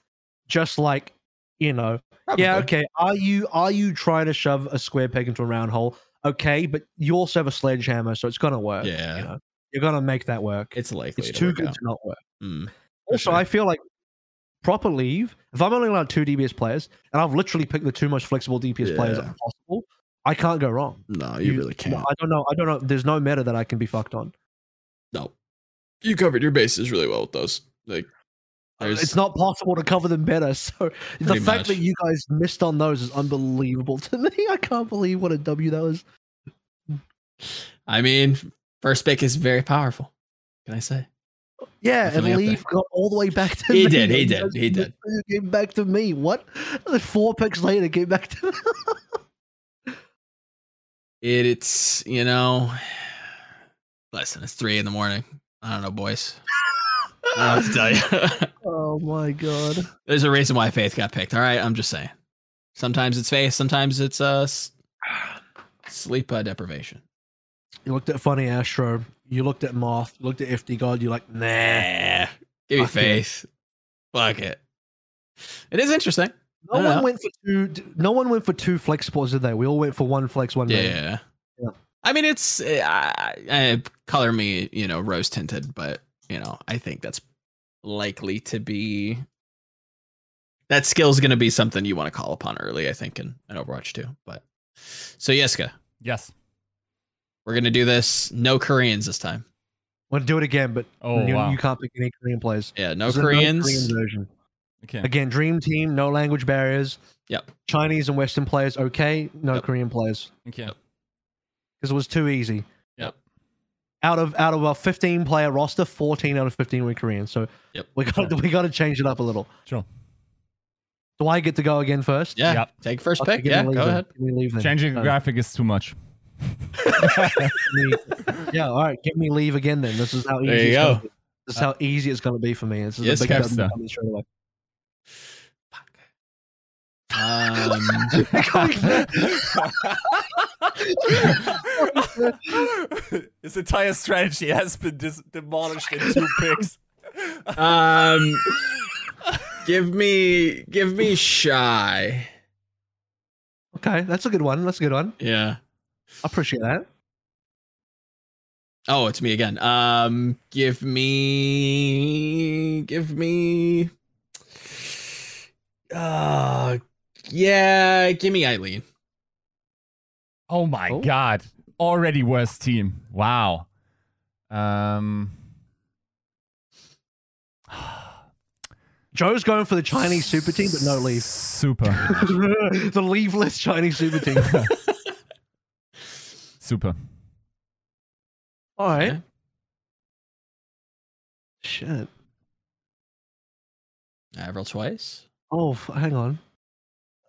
just like you know, yeah, okay. Are you are you trying to shove a square peg into a round hole? Okay, but you also have a sledgehammer, so it's gonna work. Yeah. you know? you're gonna make that work. It's likely It's to too work good out. to not work. Mm. Also, sure. I feel like proper leave. If I'm only allowed two DPS players, and I've literally picked the two most flexible DPS players possible, I can't go wrong. No, You- you really can't. No, I don't know. I don't know. There's no meta that I can be fucked on. No. You covered your bases really well with those. Like, uh, there's, It's not possible to cover them better. So the Pretty fact that you guys missed on those is unbelievable to me. I can't believe what a W that was. I mean, first pick is very powerful. Can I say? Yeah, and Definitely Leave got all the way back to He me. did, he and did, he did. Came back to me. What? Four picks later, came back to It, it's you know, listen, it's three in the morning. I don't know, boys. I don't know what to tell you. Oh my god. There's a reason why Faith got picked. All right, I'm just saying. Sometimes it's Faith. Sometimes it's uh s- sleep uh, deprivation. You looked at Funny Astro. You looked at Moth. You looked at FD God. You're like, nah. Give me Fuck it. Faith. Fuck it. It is interesting. No one know. went for two. No one went for two flex sports, did they? We all went for one flex, one main. Yeah. Yeah. I mean, it's uh, I, I, color me, you know, rose tinted, but you know, I think that's likely to be that skill is going to be something you want to call upon early. I think in, in Overwatch too. But so Yiska, Yes. we're gonna do this. No Koreans this time. Want to do it again, but Oh you, wow. you can't pick any Korean players. Yeah, no This is a Koreans. Korean version. Okay. Again, Dream Team, no language barriers. Yep. Chinese and Western players, okay. No Yep. Korean players Okay. because it was too easy. Yep. Out of out of a 15 player roster, 14 out of 15 were Korean. So Yep. we got Sure. we got to change it up a little. Sure. Do I get to go again first? Yeah, Yep. take first Okay, pick. Yeah, leave go then. ahead. Give leave then. Changing the Uh, graphic is too much. yeah, all right. Give me leave again then. This is how easy. There you it's go. gonna be. This is how easy it's going to be for me. This is Yes, a big Kevster. Straight away. Um, His entire strategy has been dis- demolished in two picks. um, give me, give me shy. Okay, that's a good one. That's a good one. Yeah. I appreciate that. Oh, it's me again. Um, give me, give me. Uh, yeah, give me Eileen. Oh my Oh. god. Already worst team. Wow. Um Joe's going for the Chinese super team, but no leave. Super. the leaveless Chinese super team. Super. All right. Yeah. Shit. Avril twice. Oh, f- hang on.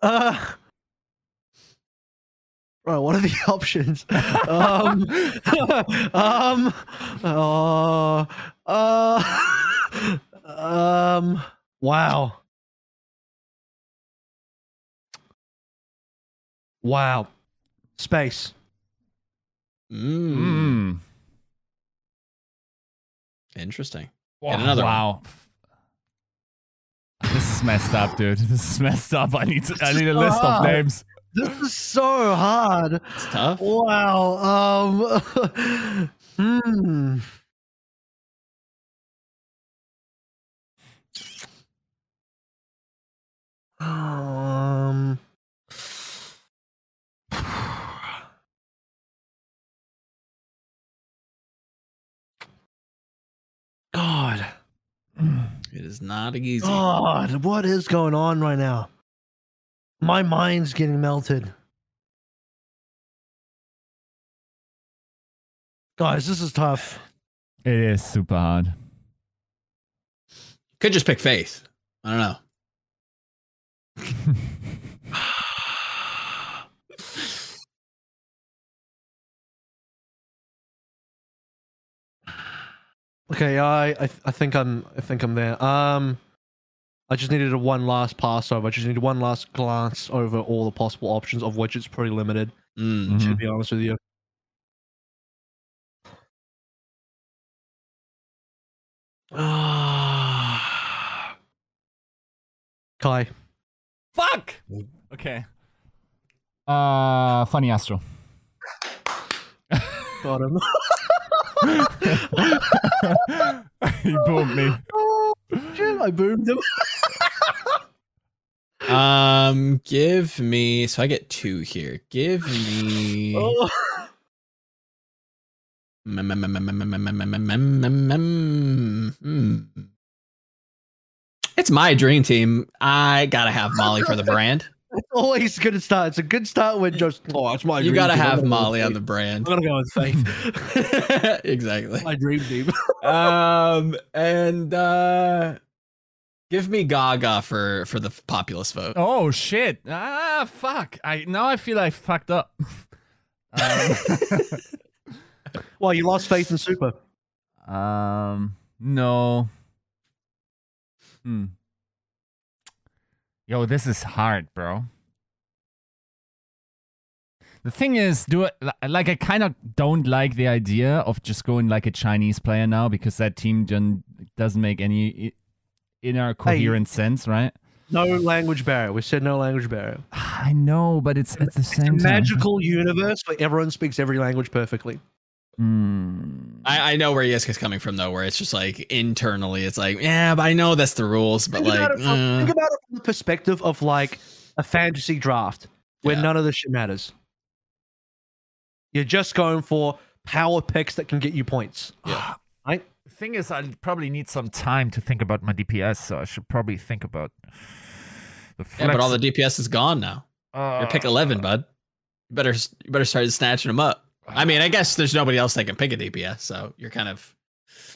Uh, right, what are the options? um, um, uh, uh, um, wow. Wow. Space. Mm. Mm. Interesting. Wow. And another wow. This is messed up, dude. This is messed up. I need to, I need a list of names. This is so hard. It's tough. Wow. Um, hmm. Um. God. It is not easy. God, what is going on right now? My mind's getting melted. Guys, this is tough. It is super hard. Could just pick Faith. I don't know. Okay, I, I I think I'm I think I'm there. Um, I just needed a one last pass over. I just needed one last glance over all the possible options, of which it's pretty limited. Mm. To be honest with you. Kai. Fuck. Okay. Uh, funny Astro. Got him. he boomed me. oh, shit, I boomed him. Um, give me. So I get two here. Give me. Oh. Hmm. It's my dream team. I gotta have Molly for the brand. It's always a good start. It's a good start when just oh, it's my. You dream gotta team. Have Molly on the brand. I'm gonna go with Faith. exactly. my dream team. Um, and uh, give me Gaga for for the populist vote. Oh shit! Ah, fuck! I now I feel I fucked up. Um, well, you lost faith in Super. um, no. Hmm. Yo, this is hard, bro. The thing is, do it like I kind of don't like the idea of just going like a Chinese player now because that team doesn't make any inner coherent sense, right? No language barrier. We said no language barrier. I know, but it's at the It's a same time. magical universe where everyone speaks every language perfectly. Hmm. I, I know where Yiska's coming from though, where it's just like internally, it's like, yeah, but I know that's the rules, but think, like, about from, uh, think about it from the perspective of like a fantasy draft where Yeah. none of this shit matters. You're just going for power picks that can get you points. The thing is, I probably need some time to think about my DPS, so I should probably think about the yeah, but all the DPS is gone now. You're pick eleven, bud. You better you better start snatching them up. I mean, I guess there's nobody else that can pick a DPS, so you're kind of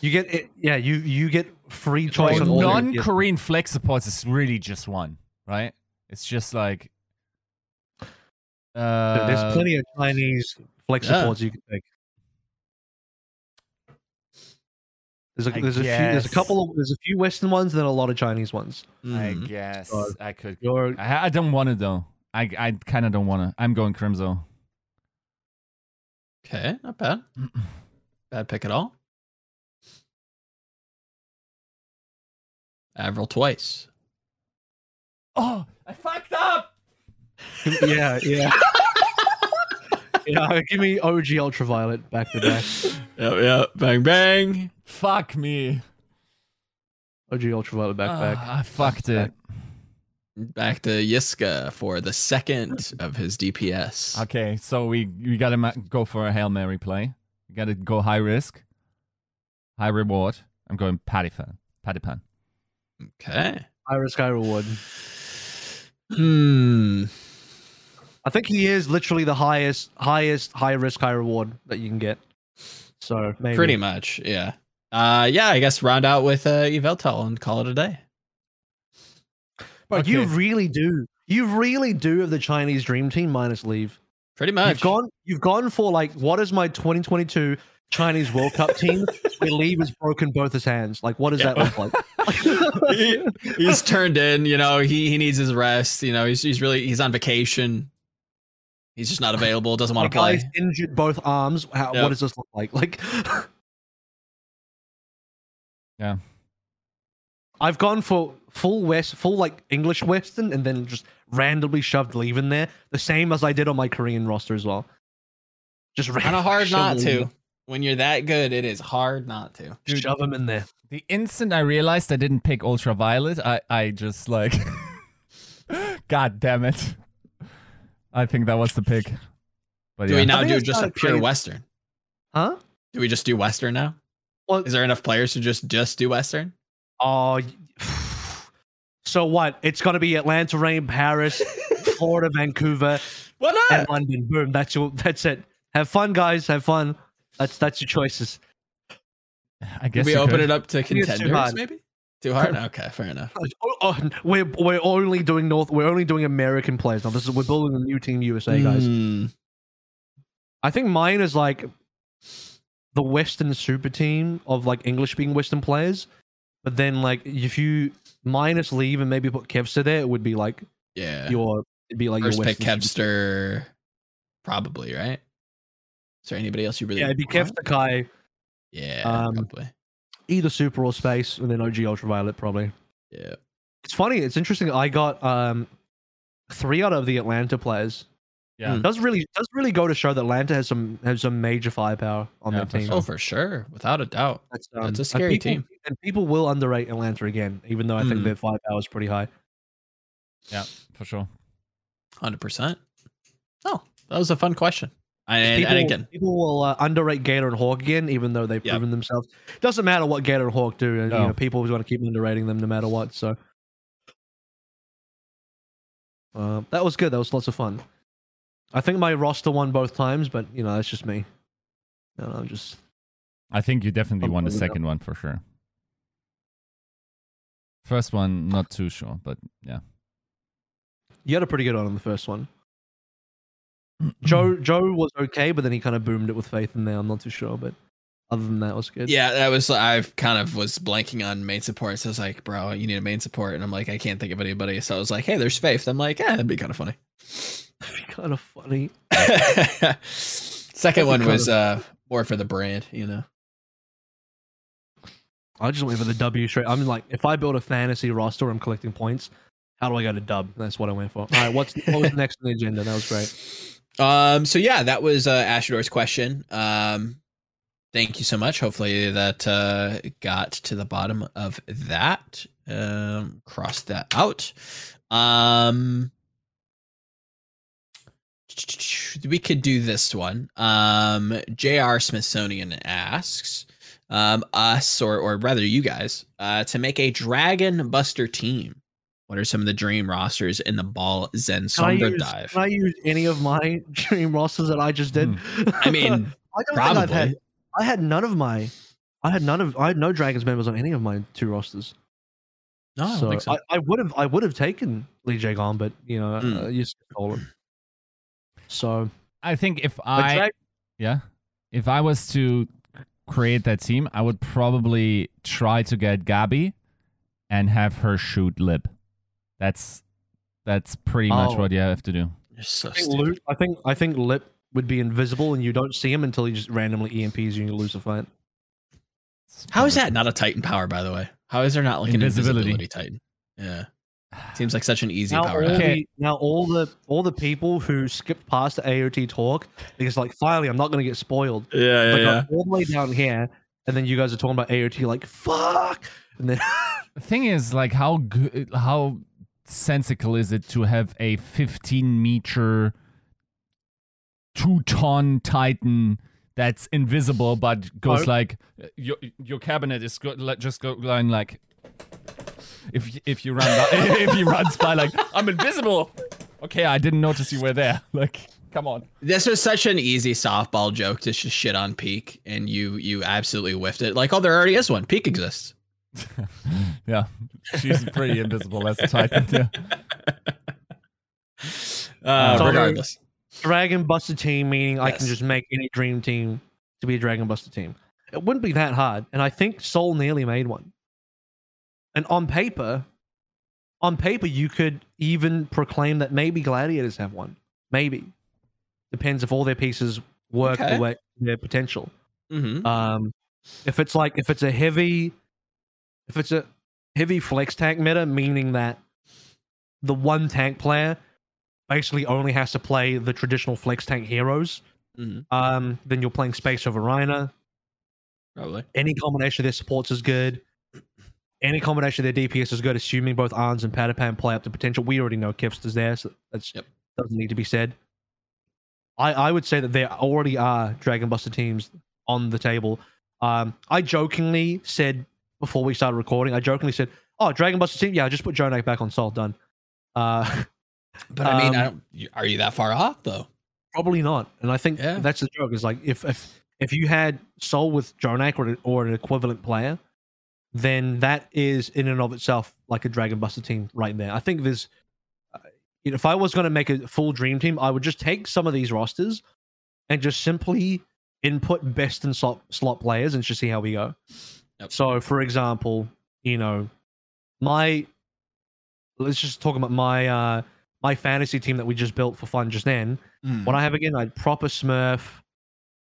You get it. Yeah, you you get free choice always on older. all your- non-Korean flex supports is really just one, right? It's just like. Uh, There's plenty of Chinese flex Yeah. supports you can take. There's a I there's a few there's a couple of there's a few Western ones and then a lot of Chinese ones. I mhm. guess God. I could. You're I, I don't want to though. I I kind of don't want to. I'm going Crimzo. Okay, not bad. Bad pick at all. Avril twice. Oh, I fucked up. yeah yeah. Yeah, give me OG Ultraviolet back to back. Yep, yep. Bang bang. Fuck me. OG Ultraviolet back to back. Ah, I fucked it. Back to Yiska for the second of his DPS. Okay, so we we gotta ma- go for a hail mary play. We gotta go high risk, high reward. I'm going Patiphan, Paddy pan. Okay. high risk, high Reward. Hmm. I think he is literally the highest, highest, high risk, high reward that you can get. So maybe Pretty much, yeah. Uh, yeah. I guess round out with uh, Eveltel and call it a day. But you really do. You really do have the Chinese dream team minus leave. Pretty much. You've gone. You've gone for like, what is my 2022 Chinese World Cup team? where Leave has broken both his hands. Like, what does Yeah. that look He- like? he's turned in. You know, he he needs his rest. You know, he's he's really he's on vacation. He's just not available. Doesn't want to play. guy's injured both arms. How, Yep. What does this look like? Like, Yeah. I've gone for full West, full like English Western, and then just randomly shoved leave in there, the same as I did on my Korean roster as well. Just Kind of hard not to. When you're that good, it is hard not to. Just shove them in there. The instant I realized I didn't pick ultraviolet, I I just like, God damn it! I think that was the pick. But Do yeah, we now do just a pure crazy. Western? Huh? Do we just do Western now? Well, Is there enough players to just just do Western? oh. So what? It's gonna be Atlanta, Reign, Paris, Florida, Vancouver, Why and? London. Boom. That's your. That's it. Have fun, guys. Have fun. That's that's your choices. I guess Can we open could. it up to think it's too contenders? Maybe too hard. Okay, fair enough. Oh, oh, we're we're only doing North. We're only doing American players now. This is we're building a new team USA guys. Hmm. I think mine is like the Western super team of like English speaking Western players. But then like if you minus leave and maybe put Kevster there, it would be like Yeah. your it'd be like First your pick Kevster, probably right. Is there anybody else you really? Yeah, it'd be? Kevster Kai, Yeah, Um, probably. either super or space, and then OG Ultraviolet probably. Yeah. It's funny, it's interesting. I got um three out of the Atlanta players. Yeah. Hmm. Does really does really go to show that Atlanta has some has some major firepower on Yeah, their team. sure. Oh, for sure, without a doubt. That's, That's a and scary people- team. and people will underrate Atlanta again, even though I think Mm. their firepower is pretty high. Yeah, for sure. Hundred percent. Oh, that was a fun question. And, people, and again, people will uh, underrate Gator and Hawk again, even though they've Yep. proven themselves. Doesn't matter what Gator and Hawk do, and you know, people always want to keep underrating them no matter what. So uh, that was good. That was lots of fun. I think my roster won both times, but you know that's just me. You know, just I think you definitely I'm won the pulling it up. second one for sure. First one, not too sure, but yeah. you had a pretty good one on the first one. Joe Joe was okay, but then he kind of boomed it with faith in there. I'm not too sure, but other than that, it was good. yeah, that was. I kind of was blanking on main support. So I was like, bro, you need a main support, and I'm like, I can't think of anybody. So I was like, hey, there's Faith. I'm like, yeah, that'd be kind of funny. kind of funny. Second one was uh more for the brand, you know. I just went for the W straight. I'm like, if I build a fantasy roster, I'm collecting points. How do I get a dub? That's what I went for. All right, what's what was next on the agenda? That was great. Um. So yeah, that was uh, Ashador's question. Um. Thank you so much. Hopefully that uh, got to the bottom of that. Um. Cross that out. Um. We could do this one. Um. J.R. Smithsonian asks. Um, us or or rather you guys, uh, to make a Dragon Buster team. What are some of the dream rosters in the Ball Zen Can I, Sombra dive? can I use any of my dream rosters that I just did? I mean, I don't think I've had. I had none of my. I had none of. I had no Dragons members on any of my two rosters. No, I so think so. I, I would have. I would have taken Lee Jae-gon, but you know, Mm. uh, you stole him. So I think if I Drag- yeah, if I was to create that team, I would probably try to get Gabby and have her shoot Lip. That's that's pretty much Oh. what you have to do. You're so I think, stupid. Luke, I think I think Lip would be invisible and you don't see him until he just randomly EMPs you and you lose the fight. How is that not a Titan power, by the way? How is there not like an Invisibility. invisibility Titan? Yeah. Seems like such an easy now power. all, the, now all the all the people who skipped past the AOT talk because like finally I'm not gonna get spoiled. Yeah, Like I'm all the way down here, and then you guys are talking about AOT like fuck, and then The thing is, like, how good, how sensical is it to have a 15 meter, two ton Titan that's invisible but goes Oh. like uh, your your cabinet is go, like, just go going like if if you run by, if he runs by like I'm invisible. Okay, I didn't notice you were there. Like, come on. This was such an easy softball joke to just shit on Pieck, and you you absolutely whiffed it. Like, oh, there already is one. Pieck exists. Yeah, she's pretty invisible as a Titan. Yeah. Uh, So- regardless, Dragon Buster team meaning I can just make any dream team to be a Dragon Buster team. It wouldn't be that hard, and I think Seoul nearly made one. And on paper, on paper, you could even proclaim that maybe Gladiators have one. Maybe depends if all their pieces work Okay. the way their potential. hmm Um, if it's like if it's a heavy, if it's a heavy flex tank meta, meaning that the one tank player basically only has to play the traditional flex tank heroes, Mhm. um, then you're playing Space over Rhina. probably. Any combination of their supports is good. Any combination of their DPS is good, assuming both ANS and Patiphan play up to potential. We already know Kevster's there, so that's Yep. doesn't need to be said. I, I would say that there already are Dragon Buster teams on the table. Um, I jokingly said before we started recording, I jokingly said, "Oh, Dragon Buster team, yeah, I just put JJoNak back on Seoul, done." Uh, But I mean, I Um, don't, are you that far off though? Probably not. And I think Yeah. that's the joke. Is like if if if you had Seoul with JJoNak or, or an equivalent player, then that is in and of itself like a Dragon Buster team right there. I think there's, uh, you know, if I was going to make a full dream team, I would just take some of these rosters and just simply input best and slot slot players and just see how we go. Yep. So, for example, you know, my let's just talk about my uh my fantasy team that we just built for fun just then. Mm. What I have again, I had proper Smurf,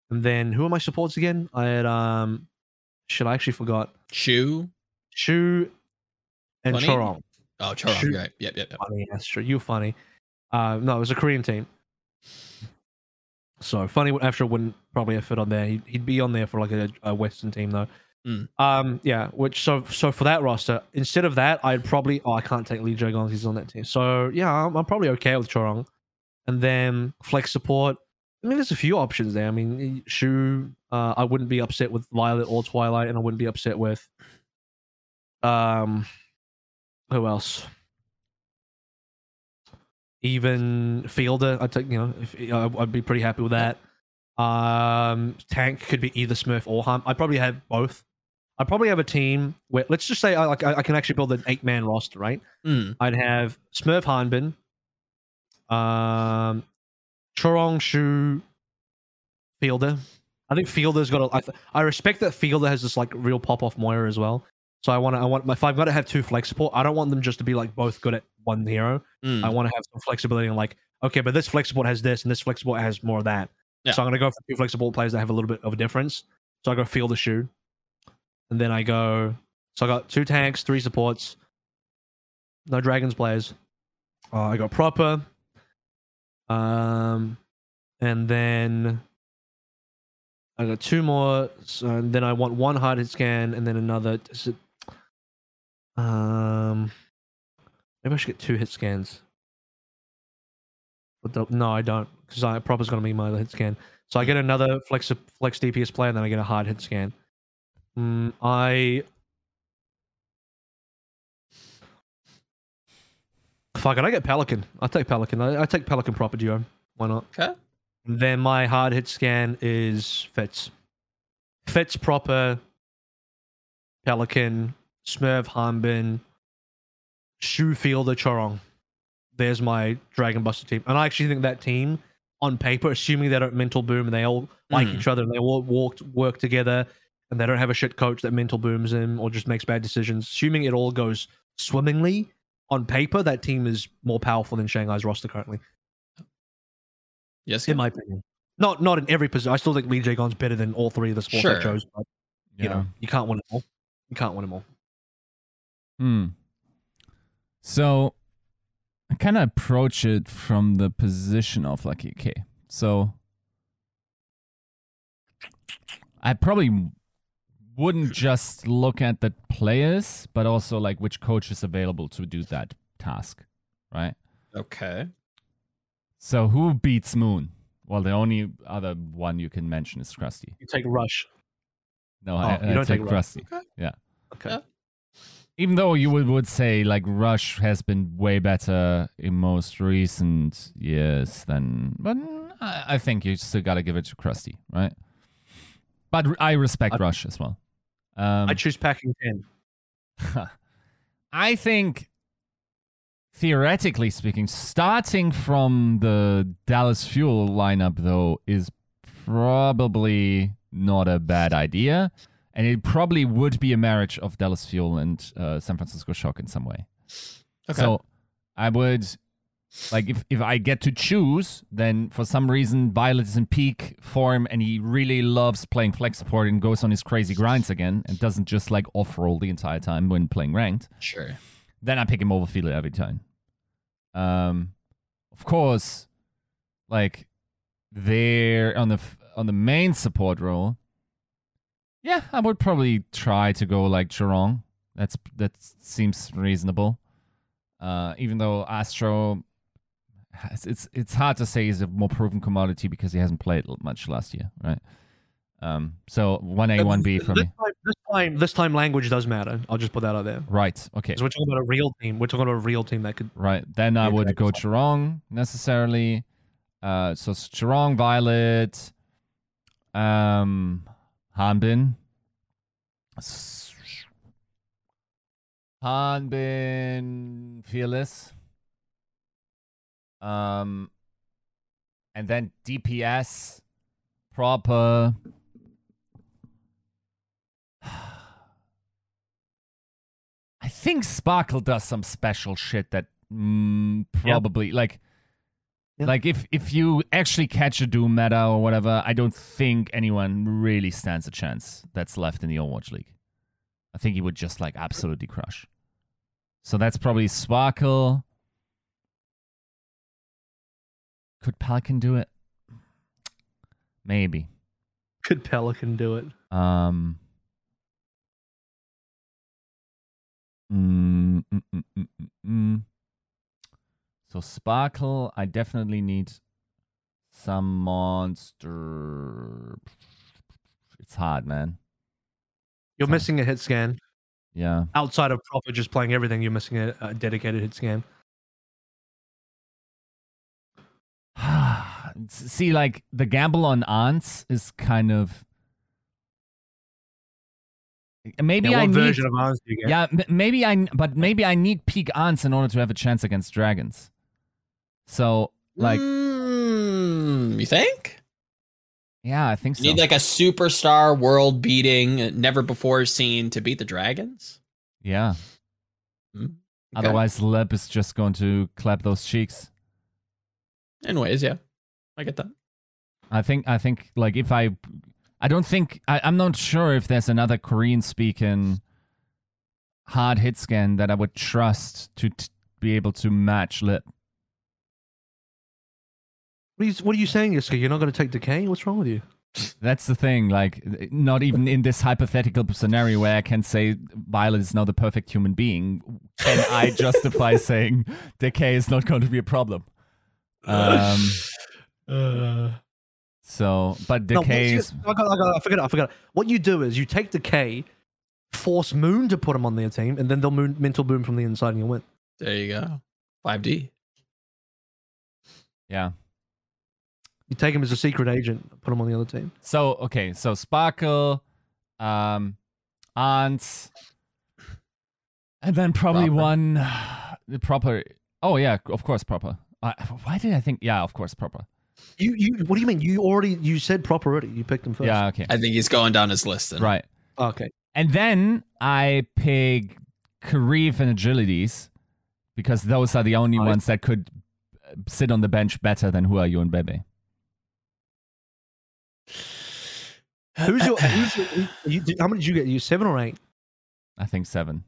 and then who are my supports again? I had um, shit, I actually forgot Shu. Shu and Funny. Chorong. Oh, Chorong. Shu. Right. Yep. Yep. Yep. Funny, that's true. You funny. Uh, no, it was a Korean team. So funny after wouldn't probably have fit on there. He'd, he'd be on there for like a, a Western team though. Mm. Um, yeah. Which so so for that roster, instead of that, I'd probably oh I can't take Lee Jae he's on that team. So yeah, I'm, I'm probably okay with Chorong, and then flex support. I mean, there's a few options there. I mean, Shu, uh, I wouldn't be upset with Violet or Twilight, and I wouldn't be upset with um, who else? Even Fielder, I'd take. You know, if, I'd be pretty happy with that. Um, tank could be either Smurf or Hum. I'd probably have both. I'd probably have a team where, let's just say, I like, I, I can actually build an eight man roster, right? Mm. I'd have Smurf Hanbin, um, Chorong Shu, Fielder. I think Fielder's got a. I, I respect that Fielder has this like real pop off Moira as well. So I want to. I want if I've got to have two flex support, I don't want them just to be like both good at one hero. Mm. I want to have some flexibility and like, okay, but this flex support has this and this flex support has more of that. Yeah. So I'm gonna go for two flex support players that have a little bit of a difference. So I go Fielder Shu, and then I go. So I got two tanks, three supports, no dragons players. Uh, I got proper. Um, and then I got two more. So, and then I want one hard hit scan, and then another. It, um, maybe I should get two hit scans. But the, no, I don't, because I proper's gonna be my hit scan. So I get another flex flex DPS player, and then I get a hard hit scan. Mm, I Fuck it, I get Pelican. I take Pelican. I, I take Pelican proper duo. Why not? Okay. Then my hard hit scan is Fitz. Fitz proper, Pelican, Smurf, Hanbin, Shu Fielder, Chorong. There's my Dragon Buster team. And I actually think that team, on paper, assuming they don't mental boom and they all like each hmm. other and they all walk, work together and they don't have a shit coach that mental booms them or just makes bad decisions, assuming it all goes swimmingly, on paper, that team is more powerful than Shanghai's roster currently Yes. in my opinion. Not not in every position. I still think Lee Jae-gon's better than all three of the sports I chose. But you know, you can't win them all. You can't win them all. Hmm. So I kind of approach it from the position of like, okay, so I probably wouldn't just look at the players, but also like which coach is available to do that task, right? Okay. So who beats Moon? Well, the only other one you can mention is Krusty. You take Rush. No, Oh, I, you I don't take take Rush. Krusty. Okay. Okay. Yeah. Even though you would, would say like Rush has been way better in most recent years than, but I, I think you still got to give it to Krusty, right? But I respect I- Rush as well. Um, I choose packing 10. I think, theoretically speaking, starting from the Dallas Fuel lineup, though, is probably not a bad idea. And it probably would be a marriage of Dallas Fuel and uh, San Francisco Shock in some way. Okay. So I would like if, if I get to choose, then for some reason Violet is in peak form and he really loves playing flex support and goes on his crazy grinds again and doesn't just like off roll the entire time when playing ranked, sure. then I pick him over Fielder every time. Um of course, like there on the on the main support role, yeah, I would probably try to go like Chorong. That's that seems reasonable. Uh, even though Astro, has, it's it's hard to say he's a more proven commodity because he hasn't played much last year, right? Um, so one A, one B for this me. Time, this time, this time, language does matter. I'll just put that out there. Right. Okay. Because we're talking about a real team. We're talking about a real team that could. Right. Then I would go Chorong necessarily. Uh, so Chorong, Violet, um, Hanbin. Hanbin, Fearless. Um, and then DPS, proper. I think Sparkle does some special shit that mm, probably like Yeah. like if if you actually catch a Doom meta or whatever, I don't think anyone really stands a chance that's left in the Overwatch League. I think he would just like absolutely crush. So that's probably Sparkle. Could Pelican do it? Maybe. Could Pelican do it? Um. Mm, mm, mm, mm, mm, mm. So Sparkle, I definitely need some monster. It's hard, man. You're So- missing a hit scan. Yeah. Outside of proper just playing everything, you're missing a, a dedicated hit scan. See, like the gamble on ANS is kind of. Maybe yeah, I need. version of ours do you get? Yeah, maybe I, but maybe I need peak ANS in order to have a chance against dragons. So, like, Mm, you think? yeah, I think so. Need like a superstar, world beating, never before seen to beat the dragons. yeah. Hmm, Okay. Otherwise, Lip is just going to clap those cheeks. Anyways, yeah, I get that. I think. I think. Like, if I, I don't think. I, I'm not sure if there's another Korean-speaking hard hit scan that I would trust to t- be able to match lip. What are you, what are you saying, Yiska? You're not going to take decay? What's wrong with you? That's the thing. Like, not even in this hypothetical scenario where I can say Violet is not the perfect human being, can I justify saying decay is not going to be a problem. Um. Uh, So, but no, decay what's is your- I, got, I, got, I forgot. I forgot. What you do is you take decay, force Moon to put him on their team, and then they'll moon, mental boom from the inside and you win. There you go. 5D. yeah. You take him as a secret agent, put him on the other team. So okay, so Sparkle, um, ANS, and then probably Proper. one the proper. Oh yeah, of course proper. Uh, why did I think? Yeah, of course proper. You, you, what do you mean? You already, you said proper already. You picked him first. Yeah, okay, I think he's going down his list. Then. right. Okay. And then I pick Karif and Agilities because those are the only Right. ones that could uh, sit on the bench better than Who Are You and Bebe. Who's your, who's your who, you, how many did you get? You seven or eight? I think seven.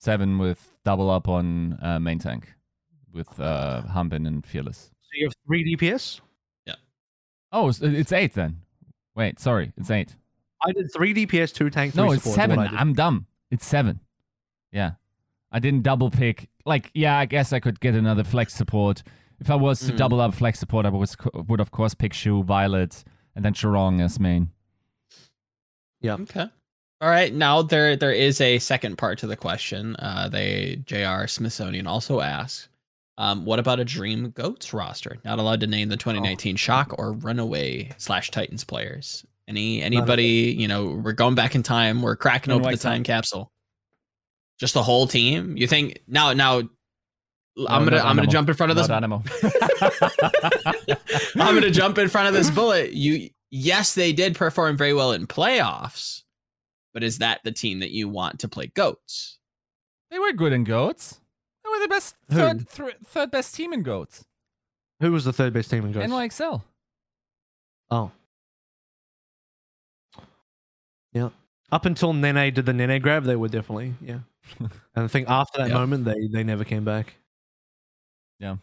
seven with double up on uh, main tank with uh, Hanbin and Fearless. So you have three DPS. Yeah. Oh, it's- it's eight then. Wait, sorry, it's eight. I did three DPS, two tank, three No, it's support, seven. I did. I'm dumb. It's seven. Yeah, I didn't double pick. Like, yeah, I guess I could get another flex support. If I was to Mm. double up flex support, I was would of course pick Shu, Violet, and then Chorong as main. Yeah. Okay. All right. Now there there is a second part to the question. Uh, they Jr. Smithsonian also asks, um, what about a Dream Goats roster? Not allowed to name the 2019 Shock or Runaway slash Titans players. Any anybody? You know, we're going back in time. We're cracking open the Runaway time capsule. Just the whole team. You think now? Now, I'm gonna I'm gonna jump in front of this. Not Anamo. I'm gonna jump in front of this bullet. You yes, they did perform very well in playoffs, but is that the team that you want to play goats? They were good in goats. They were the best Who? third thr third best team in goats. Who was the third best team in goats? NYXL. Oh. Yeah. Up until Nenne did the Nenne grab, they were definitely, yeah. and I think after that Yep. moment, they, they never came back. Yeah.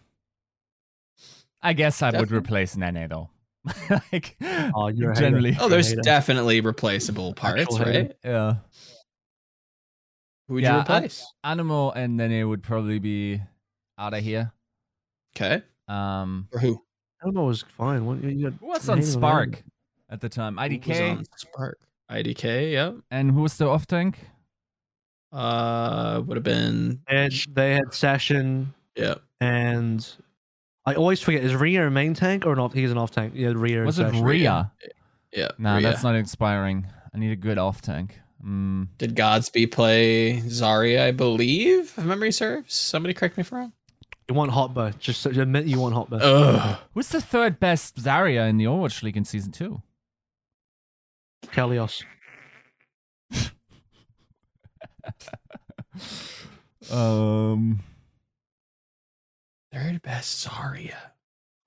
I guess I would replace Nenne though. like Oh, you're generally. Oh, there's definitely replaceable parts, Actual right? Yeah. Who would Yeah, you I- replace? Anamo and Nenne would probably be out of here. okay, Um, or who? I don't know, it was fine. What, you got who was on on Spark Anamo. at the time? Who was IDK. on Spark. IDK. Yep. And who was the off tank? Uh, would have been. They had, they had Session. Yep. and I always forget, is Rhea a main tank or an off? He's an off tank. Yeah, Rhea and Was it Sashin. Rhea? Yeah. Nah, Rhea. that's not inspiring. I need a good off tank. Mm, Did Godsby play Zarya? I believe. If memory serves. Somebody correct me if I'm wrong. You want Hotba. Just admit you want Hotba. Ugh. who's the third best Zarya in the Overwatch League in season two? Kalios. Um, Third best Zarya.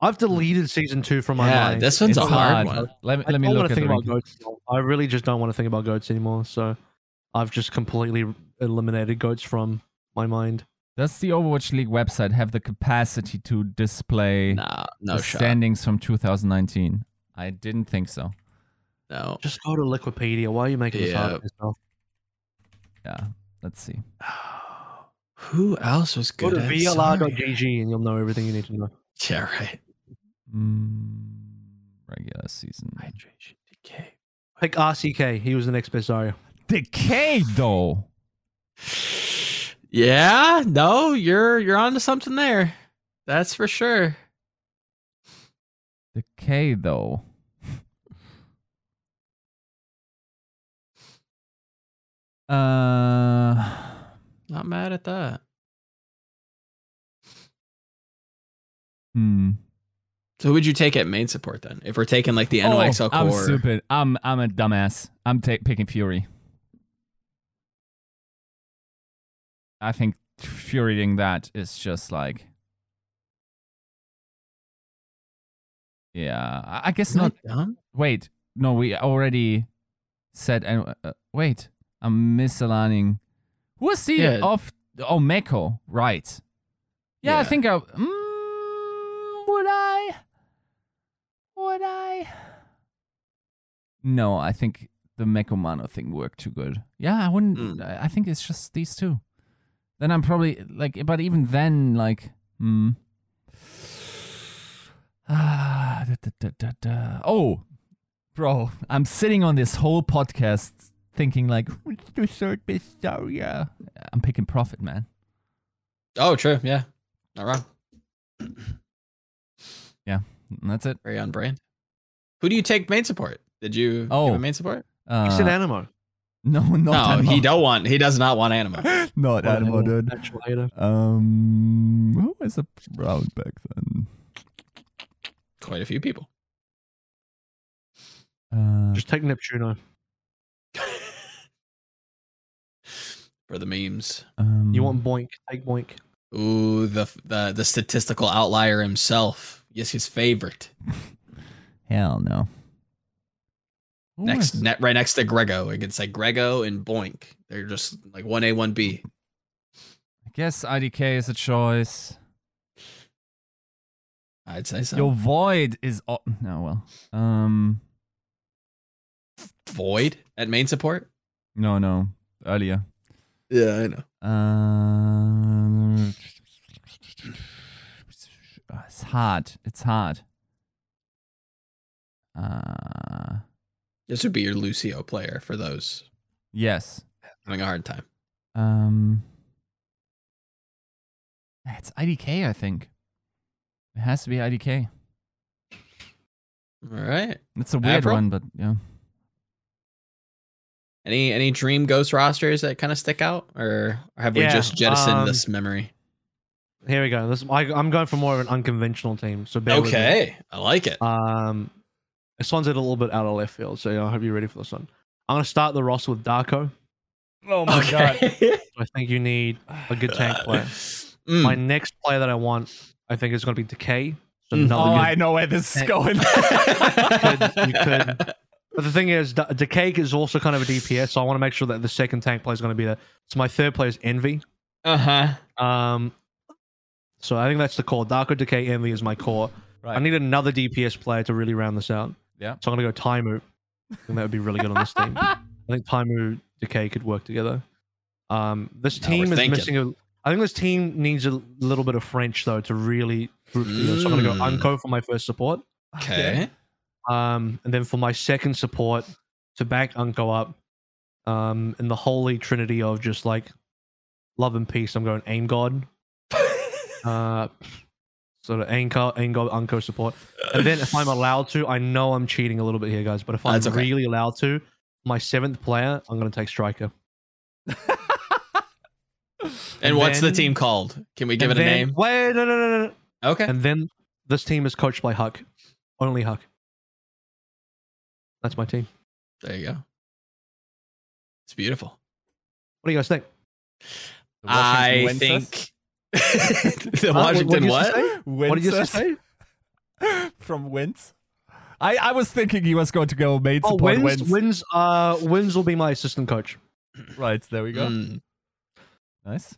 I've deleted season two from my Yeah, mind. this one's it's a hard, hard. one. Let me I let me don't look want at to the think about goats. I really just don't want to think about goats anymore. So I've just completely eliminated goats from my mind. Does the Overwatch League website have the capacity to display Nah, no the shot. standings from 2019? I didn't think so. No. Just go to Liquipedia. Why are you making this hard Yeah. on yourself? Yeah, let's see. Who else was good? Go good? to at VLR.gg and you'll know everything you need to know. Zarya? Yeah, right. Mm, regular season. Hydration decay. Like RCK. He was the next best Zarya. Decay though. Yeah, no, you're you're onto something there. That's for sure. Decay though. uh, Not mad at that. hmm. So who would you take at main support then? If we're taking like the NYXL oh, I'm core. stupid. I'm I'm a dumbass. I'm ta- picking Fury. I think furying that is just like. Yeah, I I guess Am I not. Wait, no, we already said. Uh, uh, wait, I'm misaligning. Who was the Yeah. of? Oh, Meko, right? Yeah, I think I. Mm, would I? Would I? No, I think the Meko Mano thing worked too good. Yeah, I wouldn't. Mm. I think it's just these two. Then I'm probably like, but even then, like, hmm. Ah, da, da, da, da, da. Oh, bro, I'm sitting on this whole podcast thinking like, what's the third best Zarya? I'm picking Profit, man. Oh, true. Yeah, not wrong. And that's it. Very on brand. Who do you take main support? Did you give Oh. a main support? Uh, He said Anamo. no, not no, Anamo. he don't want. He does not want Anamo. not What Anamo, dude. Actual. Um, who was around back then? Quite a few people. Uh, Just take Neptuno. For the memes. um, You want Boink? Take Boink. Ooh, the the the statistical outlier himself. Yes, his favorite. Hell no. Who Next, net right next to Grego. It can say Grego and Boink. They're just like one A, 1B. I guess IDK is a choice. I'd say so. Your void is oh, no well. Um Void at main support. no no earlier. Yeah, I know. Um, it's hard. It's hard. Uh, This would be your Lucio player for those yes. having a hard time. Um, it's IDK. I think it has to be IDK. All right. It's a weird Avril? one, but yeah. Any any dream ghost rosters that kind of stick out, or have we Yeah, just jettisoned um, this memory? Here we go. This I, I'm going for more of an unconventional team. So bear with me. Okay, I like it. Um, this one's a little bit out of left field, so I hope you're ready for this one. I'm gonna start the roster with Darko. Oh my okay. god! I think you need a good tank player. Mm. My next player that I want, I think, is gonna be Decay. So Mm. Oh, I know where this is Hey. going. could- you could- But the thing is, D- Decay is also kind of a DPS, so I want to make sure that the second tank player is going to be there. So my third player is Envy. Uh huh. Um, so I think that's the core. Darko Decay Envy is my core. right. I need another DPS player to really round this out. Yeah. So I'm gonna go Taimu. I think that would be really good on this team. I think Taimu Decay could work together. Um, this Now team is thinking. missing a. I think this team needs a little bit of French though to really. group together. So I'm gonna go Mm. Unco for my first support. Okay. Um, and then for my second support to back Unco up, um, in the holy trinity of just like love and peace, I'm going Aim God. Uh, sort of Aim God, Aim God, Unco support. And then if I'm allowed to, I know I'm cheating a little bit here, guys, but if I'm okay. really allowed to, my seventh player, I'm going to take Striker. And what's the team called? Can we give it a then- name? Wait, no, no, no, no, no. Okay. And then this team is coached by Huck. Only Huck. That's my team. There you go. It's beautiful. What do you guys think? I Winters? think the Huh? What- Washington what did you what? say? What did you just Winters say? from Wins. I, I was thinking he was going to go main Oh, support wins, wins. wins, uh, wins will be my assistant coach. Right, there we go. Mm. Nice.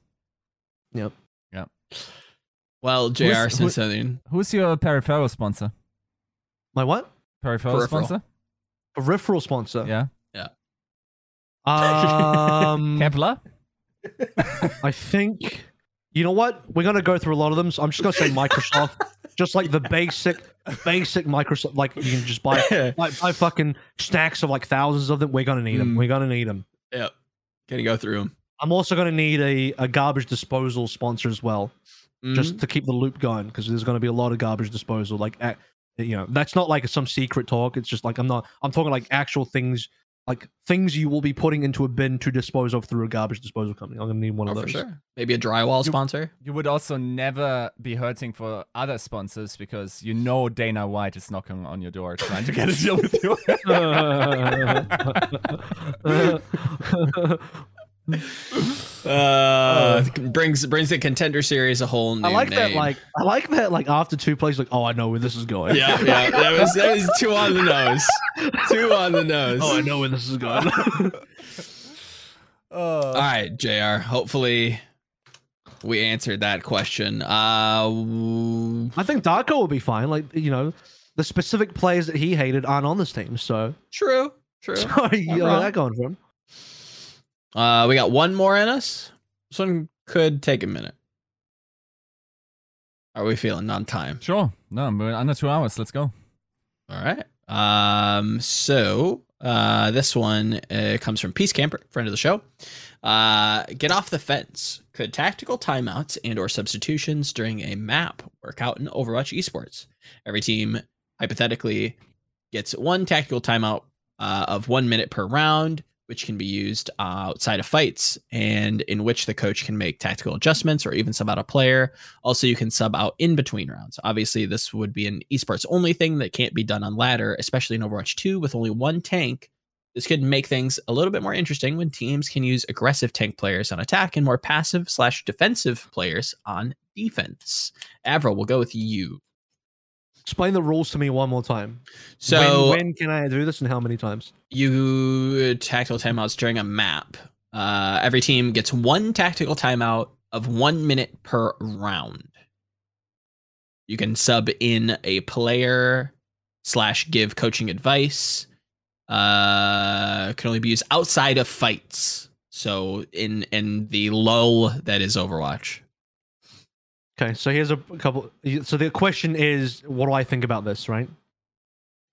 Yep. Yeah. Well, Jr. Who's- who- Who's your peripheral sponsor? My what? Peripheral, Peripheral. sponsor? Peripheral sponsor. Yeah. Um, Kevlar? I think. You know what? We're gonna go through a lot of them. So I'm just gonna say Microsoft, just like the basic, basic Microsoft. Like you can just buy, buy, buy fucking stacks of like thousands of them. We're gonna need them. Mm. We're gonna need them. yep. Gonna go through them. I'm also gonna need a, a garbage disposal sponsor as well, Mm-hmm. just to keep the loop going because there's gonna be a lot of garbage disposal. Like, you know, that's not like some secret talk. It's just like I'm not. I'm talking like actual things, like things you will be putting into a bin to dispose of through a garbage disposal company. I'm gonna need one oh, of for those. sure. Maybe a drywall You- sponsor. You would also never be hurting for other sponsors because you know Dana White is knocking on your door trying to get a deal with you. Uh, brings brings the contender series a whole new I like that. Like, I like that. Like after two plays, like, oh, I know where this is going. yeah, yeah. That was that was two on the nose. Two on the nose. oh, I know where this is going. All right, Jr. Hopefully, we answered that question. Uh, w- I think Darko will be fine. Like, you know, the specific players that he hated aren't on this team, so true, true. so you know where that going from. Uh, we got one more in us. This one could take a minute. How are we feeling on time? Sure. No, we're under two hours. Let's go. All right. Um, so uh, this one uh, comes from Peace Camper, friend of the show. Uh, get off the fence. Could tactical timeouts and or substitutions during a map work out in Overwatch esports? Every team hypothetically gets one tactical timeout uh, of one minute per round, which can be used uh, outside of fights, and in which the coach can make tactical adjustments or even sub out a player. Also, you can sub out in between rounds. Obviously, this would be an esports only thing that can't be done on ladder, especially in Overwatch 2 with only one tank. This could make things a little bit more interesting when teams can use aggressive tank players on attack and more passive slash defensive players on defense. Avril, we'll go with you. Explain the rules to me one more time. So when, when can I do this and how many times? you tactical timeouts during a map. Uh, every team gets one tactical timeout of one minute per round. You can sub in a player slash give coaching advice. Uh, can only be used outside of fights. So in in the lull that is Overwatch. Okay, so here's a couple. So the question is, what do I think about this? Right?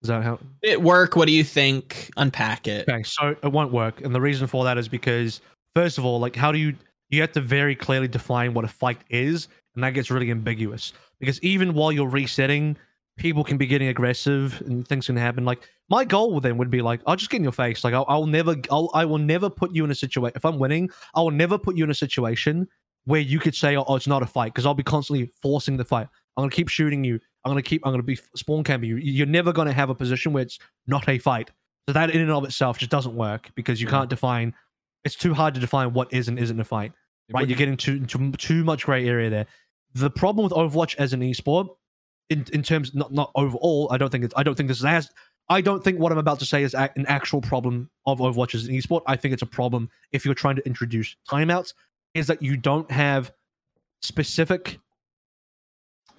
Is that how? It work? What do you think? Unpack it. Okay, so it won't work, and the reason for that is because first of all, like, how do you you have to very clearly define what a fight is, and that gets really ambiguous because even while you're resetting, people can be getting aggressive and things can happen. Like my goal then would be like, I'll just get in your face. Like I'll, I'll never, I'll, I will never put you in a situation. If I'm winning, I will never put you in a situation where you could say, oh, it's not a fight because I'll be constantly forcing the fight. I'm gonna keep shooting you. I'm gonna keep. I'm gonna be spawn camping you. You're never gonna have a position where it's not a fight. So that in and of itself just doesn't work because you can't define. It's too hard to define what is and isn't a fight. Right? You're getting too too, too much gray area there. The problem with Overwatch as an esport, in in terms not not overall, I don't think it's. I don't think this is as. I don't think what I'm about to say is an actual problem of Overwatch as an esport. I think it's a problem if you're trying to introduce timeouts. Is that you don't have specific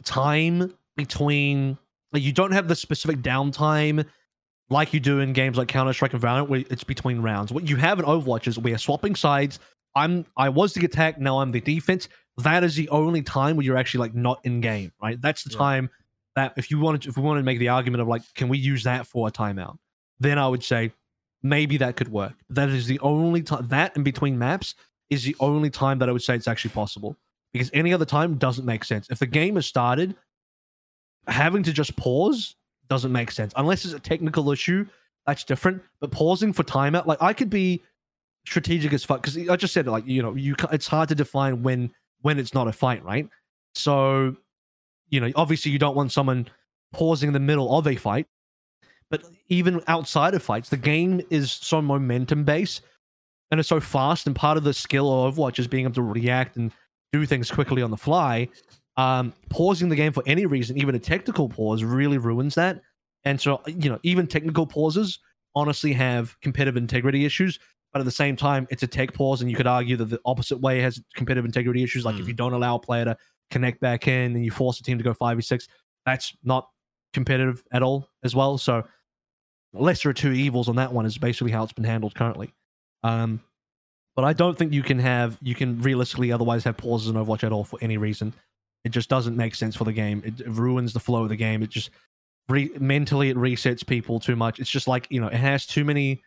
time between like you don't have the specific downtime like you do in games like Counter Strike and Valorant, where it's between rounds. What you have in Overwatch is we are swapping sides. I'm I was the attack, now I'm the defense. That is the only time where you're actually like not in game, right? That's the Yeah. time that if you wanted to, if we wanted to make the argument of like, can we use that for a timeout? Then I would say maybe that could work. That is the only time that in between maps is the only time that I would say it's actually possible. Because any other time doesn't make sense. If the game has started, having to just pause doesn't make sense unless it's a technical issue. That's different. But pausing for timeout, like I could be strategic as fuck because I just said. Like you know, you it's hard to define when when it's not a fight, right? So you know, obviously you don't want someone pausing in the middle of a fight. But even outside of fights, the game is so momentum based and it's so fast. And part of the skill of Overwatch is being able to react and do things quickly on the fly. Um, pausing the game for any reason, even a technical pause, really ruins that. And so, you know, even technical pauses honestly have competitive integrity issues. But at the same time, it's a tech pause, and you could argue that the opposite way has competitive integrity issues. Like if Mm. you don't allow a player to connect back in and you force a team to go 5v6, that's not competitive at all as well. So, lesser of two evils on that one is basically how it's been handled currently. Um, but I don't think you can have you can realistically otherwise have pauses in Overwatch at all for any reason. It just doesn't make sense for the game. It, it ruins the flow of the game. It just re- mentally it resets people too much. It's just like you know it has too many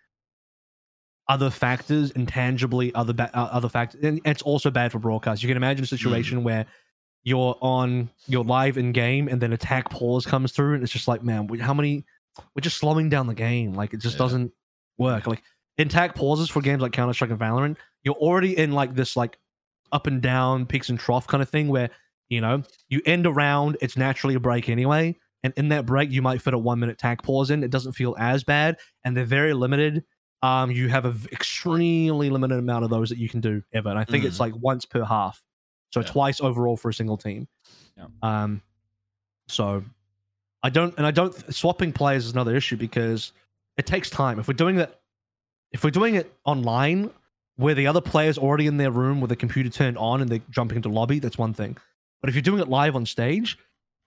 other factors, intangibly other ba- uh, other factors, and it's also bad for broadcast. You can imagine a situation where you're on you're live in game and then attack pause comes through and it's just like man how many we're just slowing down the game like it just Yeah. doesn't work like attack pauses for games like counter-strike and valorant you're already in like this like up and down peaks and trough kind of thing where you know you end a round it's naturally a break anyway and in that break you might fit a one minute attack pause in it doesn't feel as bad and they're very limited um you have an extremely limited amount of those that you can do ever and i think it's like once per half so Yeah. twice overall for a single team Yeah. um so i don't and i don't swapping players is another issue because it takes time if we're doing that if we're doing it online where the other player's already in their room with the computer turned on and they're jumping into lobby that's one thing but if you're doing it live on stage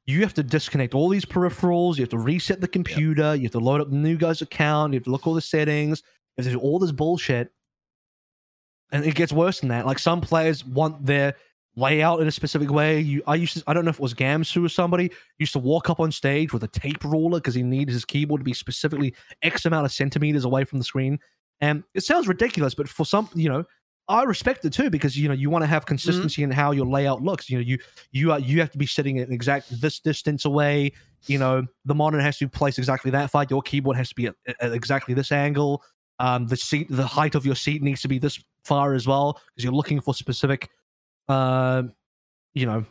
you have to disconnect all these peripherals you have to reset the computer you have to load up the new guy's account you have to look all the settings to do all this bullshit and it gets worse than that like some players want their layout in a specific way. You, I used to, I don't know if it was Gamsu or somebody used to walk up on stage with a tape ruler because he needed his keyboard to be specifically X amount of centimeters away from the screen. And it sounds ridiculous, but for some, you know, I respect it too because you know you want to have consistency in how your layout looks. You know, you you are you have to be sitting at an exact this distance away. You know, the monitor has to be placed exactly that far. Your keyboard has to be at, at exactly this angle. Um, the seat, the height of your seat needs to be this far as well because you're looking for specific uh, you know,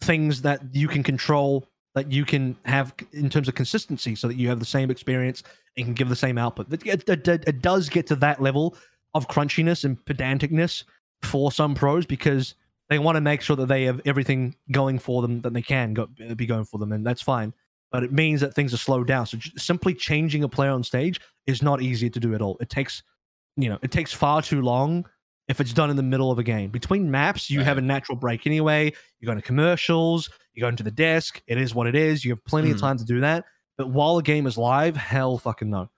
things that you can control that you can have in terms of consistency so that you have the same experience and can give the same output. It, it, it, does get to that level of crunchiness and pedanticness for some pros because they want to make sure that they have everything going for them that they can go, be going for them, and that's fine. But it means that things are slowed down. So simply changing a player on stage is not easy to do at all. It takes, you know, it takes far too long if it's done in the middle of a game. Between maps, you have a natural break anyway. You go into commercials, you go into the desk. It is what it is. You have plenty Mhm. of time to do that. But while the game is live, hell fucking no.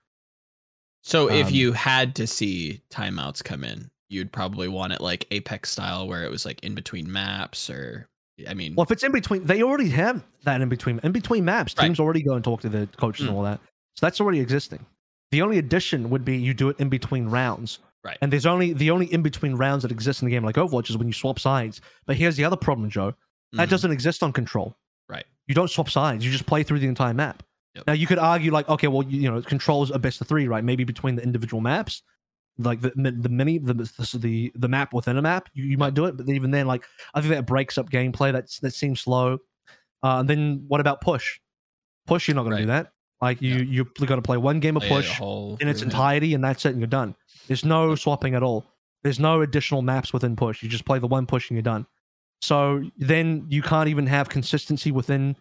So if Um, you had to see timeouts come in, you'd probably want it like Apex style, where it was like in between maps, or I mean, Well, if it's in between, they already have that in between. In between maps, Right. teams already go and talk to the coaches and Mm. all that. So that's already existing. The only addition would be you do it in between rounds. Right. And there's only the only in between rounds that exist in the game like Overwatch is when you swap sides. But here's the other problem, Joe. That mhm, doesn't exist on Control. Right. You don't swap sides. You just play through the entire map. Yep. Now you could argue like, okay, well, you, you know, Control's a best of three, right? Maybe between the individual maps, like the the, the mini the, the the map within a map, you, you might do it. But even then, like, I think that breaks up gameplay. That's that seems slow. Uh, and then what about push? Push, you're not going to do that. Like you, Yeah. you're going to play one game of play it push whole in its entirety, and that's it, and you're done. There's no swapping at all. There's no additional maps within push. You just play the one push and you're done. So then you can't even have consistency within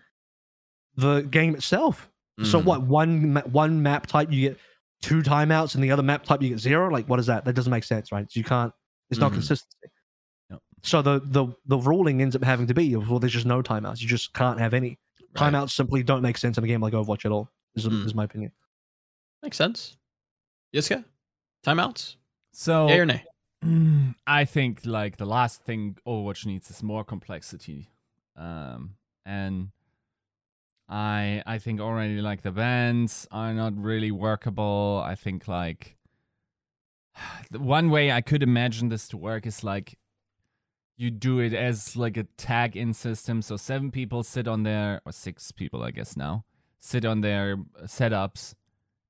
the game itself. So Mhm. what? One one map type you get two timeouts, and the other map type you get zero. Like what is that? That doesn't make sense, right? So you can't. There's no Mhm. consistency. Yep. So the the the ruling ends up having to be well, there's just no timeouts. You just can't have any Right. timeouts. Simply don't make sense in a game like Overwatch at all. Is, Mm. is my opinion. Makes sense. Yiska, timeouts? So Yay or nay? Mm, I think like the last thing Overwatch needs is more complexity. Um and I I think already like the bands are not really workable. I think like the one way I could imagine this to work is like you do it as like a tag in system. So seven people sit on their or six people I guess now sit on their uh, setups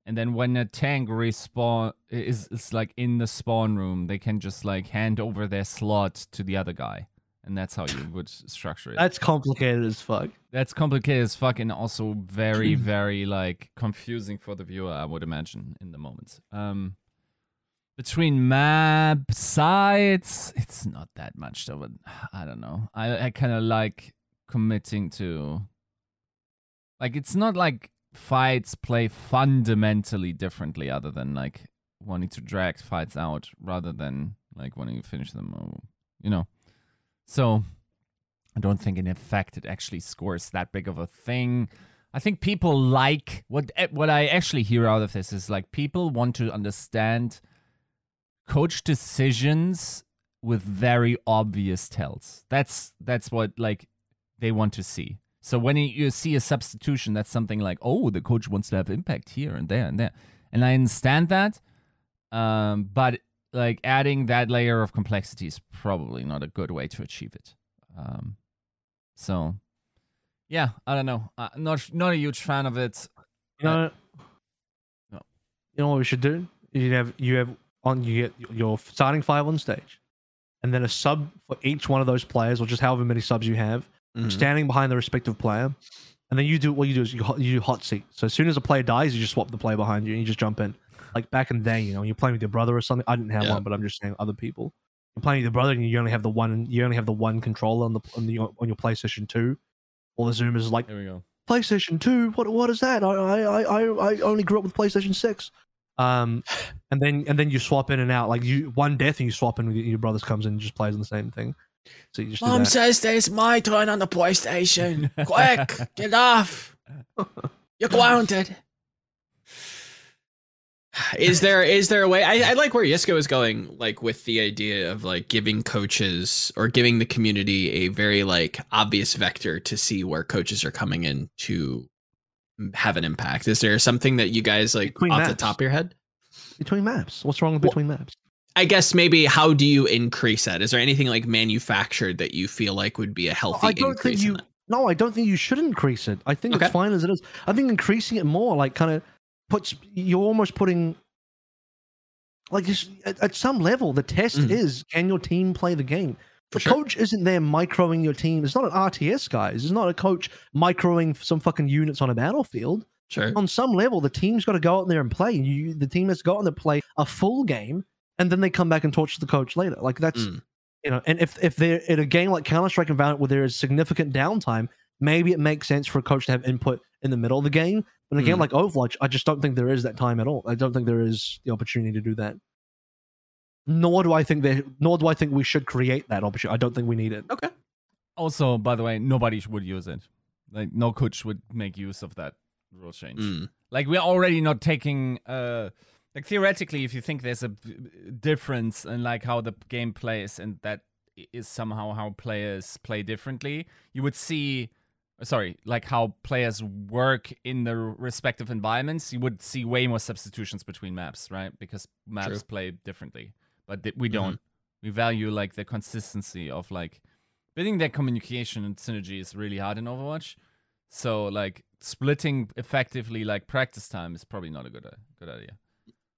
and then when a tank respawn is is like in the spawn room, they can just like hand over their slot to the other guy, and that's how you would structure it. That's complicated as fuck. That's complicated as fuck, and also very very like confusing for the viewer. I would imagine in the moment. Um, between map sides, it's not that much though. But I don't know. I I kind of like committing to. Like it's not like fights play fundamentally differently other than like wanting to drag fights out rather than like wanting to finish them or you know so i don't think in effect it actually scores that big of a thing. I think people like what eh, what i actually hear out of this is like people want to understand coach decisions with very obvious tells. That's that's what like they want to see. So when you see a substitution, that's something like, oh, the coach wants to have impact here and there and there, and I understand that. Um, but like adding that layer of complexity is probably not a good way to achieve it. Um, so yeah, I don't know. Uh, not not a huge fan of it. You know, No. you know what we should do? You have you have on you get your starting five on stage, and then a sub for each one of those players, or just however many subs you have, Mhm. standing behind the respective player. And then you do what you do is you, you do hot seat. So as soon as a player dies, you just swap the player behind you and you just jump in. Like back in the day, you know, you're playing with your brother or something. I didn't have Yeah. one, but I'm just saying other people. You're playing with your brother and you only have the one. You only have the one controller on the on, the, on your PlayStation Two. All the Zoomers is like Here we go. PlayStation Two. What what is that? I I I I only grew up with PlayStation Six. Um, and then and then you swap in and out. Like you one death and you swap in with your brother's comes in and just plays on the same thing. So you just do that. says that it's my turn on the PlayStation. Quick, get off. You're grounded. Is there is there a way? I, I like where Yiska is going, like with the idea of like giving coaches or giving the community a very like obvious vector to see where coaches are coming in to have an impact. Is there something that you guys like Between off the top of your head? between maps. What's wrong with Well- between maps? I guess maybe how do you increase that? Is there anything like manufactured that you feel like would be a oh, healthy I don't think increase? in you. No, I don't think you should increase it. I think Okay. it's fine as it is. I think increasing it more, like, kind of puts you're almost putting, like, at, at some level, the test Mhm. is can your team play the game. The sure. coach isn't there microing your team. It's not an RTS, guys. It's not a coach microing some fucking units on a battlefield. Sure. On some level, the team's got to go out there and play. You, the team has got to go out there and play a full game, and then they come back and torch the coach later. Like that's Mm. you know, and if if they're in a game like Counter Strike and Valorant where there is significant downtime, maybe it makes sense for a coach to have input in the middle of the game. But in a game Mm. like Overwatch, I just don't think there is that time at all. I don't think there is the opportunity to do that. Nor do I think that. Nor do I think we should create that opportunity. I don't think we need it. Okay. Also, by the way, nobody would use it. Like no coach would make use of that rule change. Mm. Like we're already not taking. uh Like theoretically, if you think there's a difference in like how the game plays, and that is somehow how players play differently, you would see. Sorry, like how players work in the respective environments, you would see way more substitutions between maps, right? Because maps True. play differently, but th- we don't. We value like the consistency of like building that communication and synergy is really hard in Overwatch. So like splitting effectively like practice time is probably not a good uh, good idea.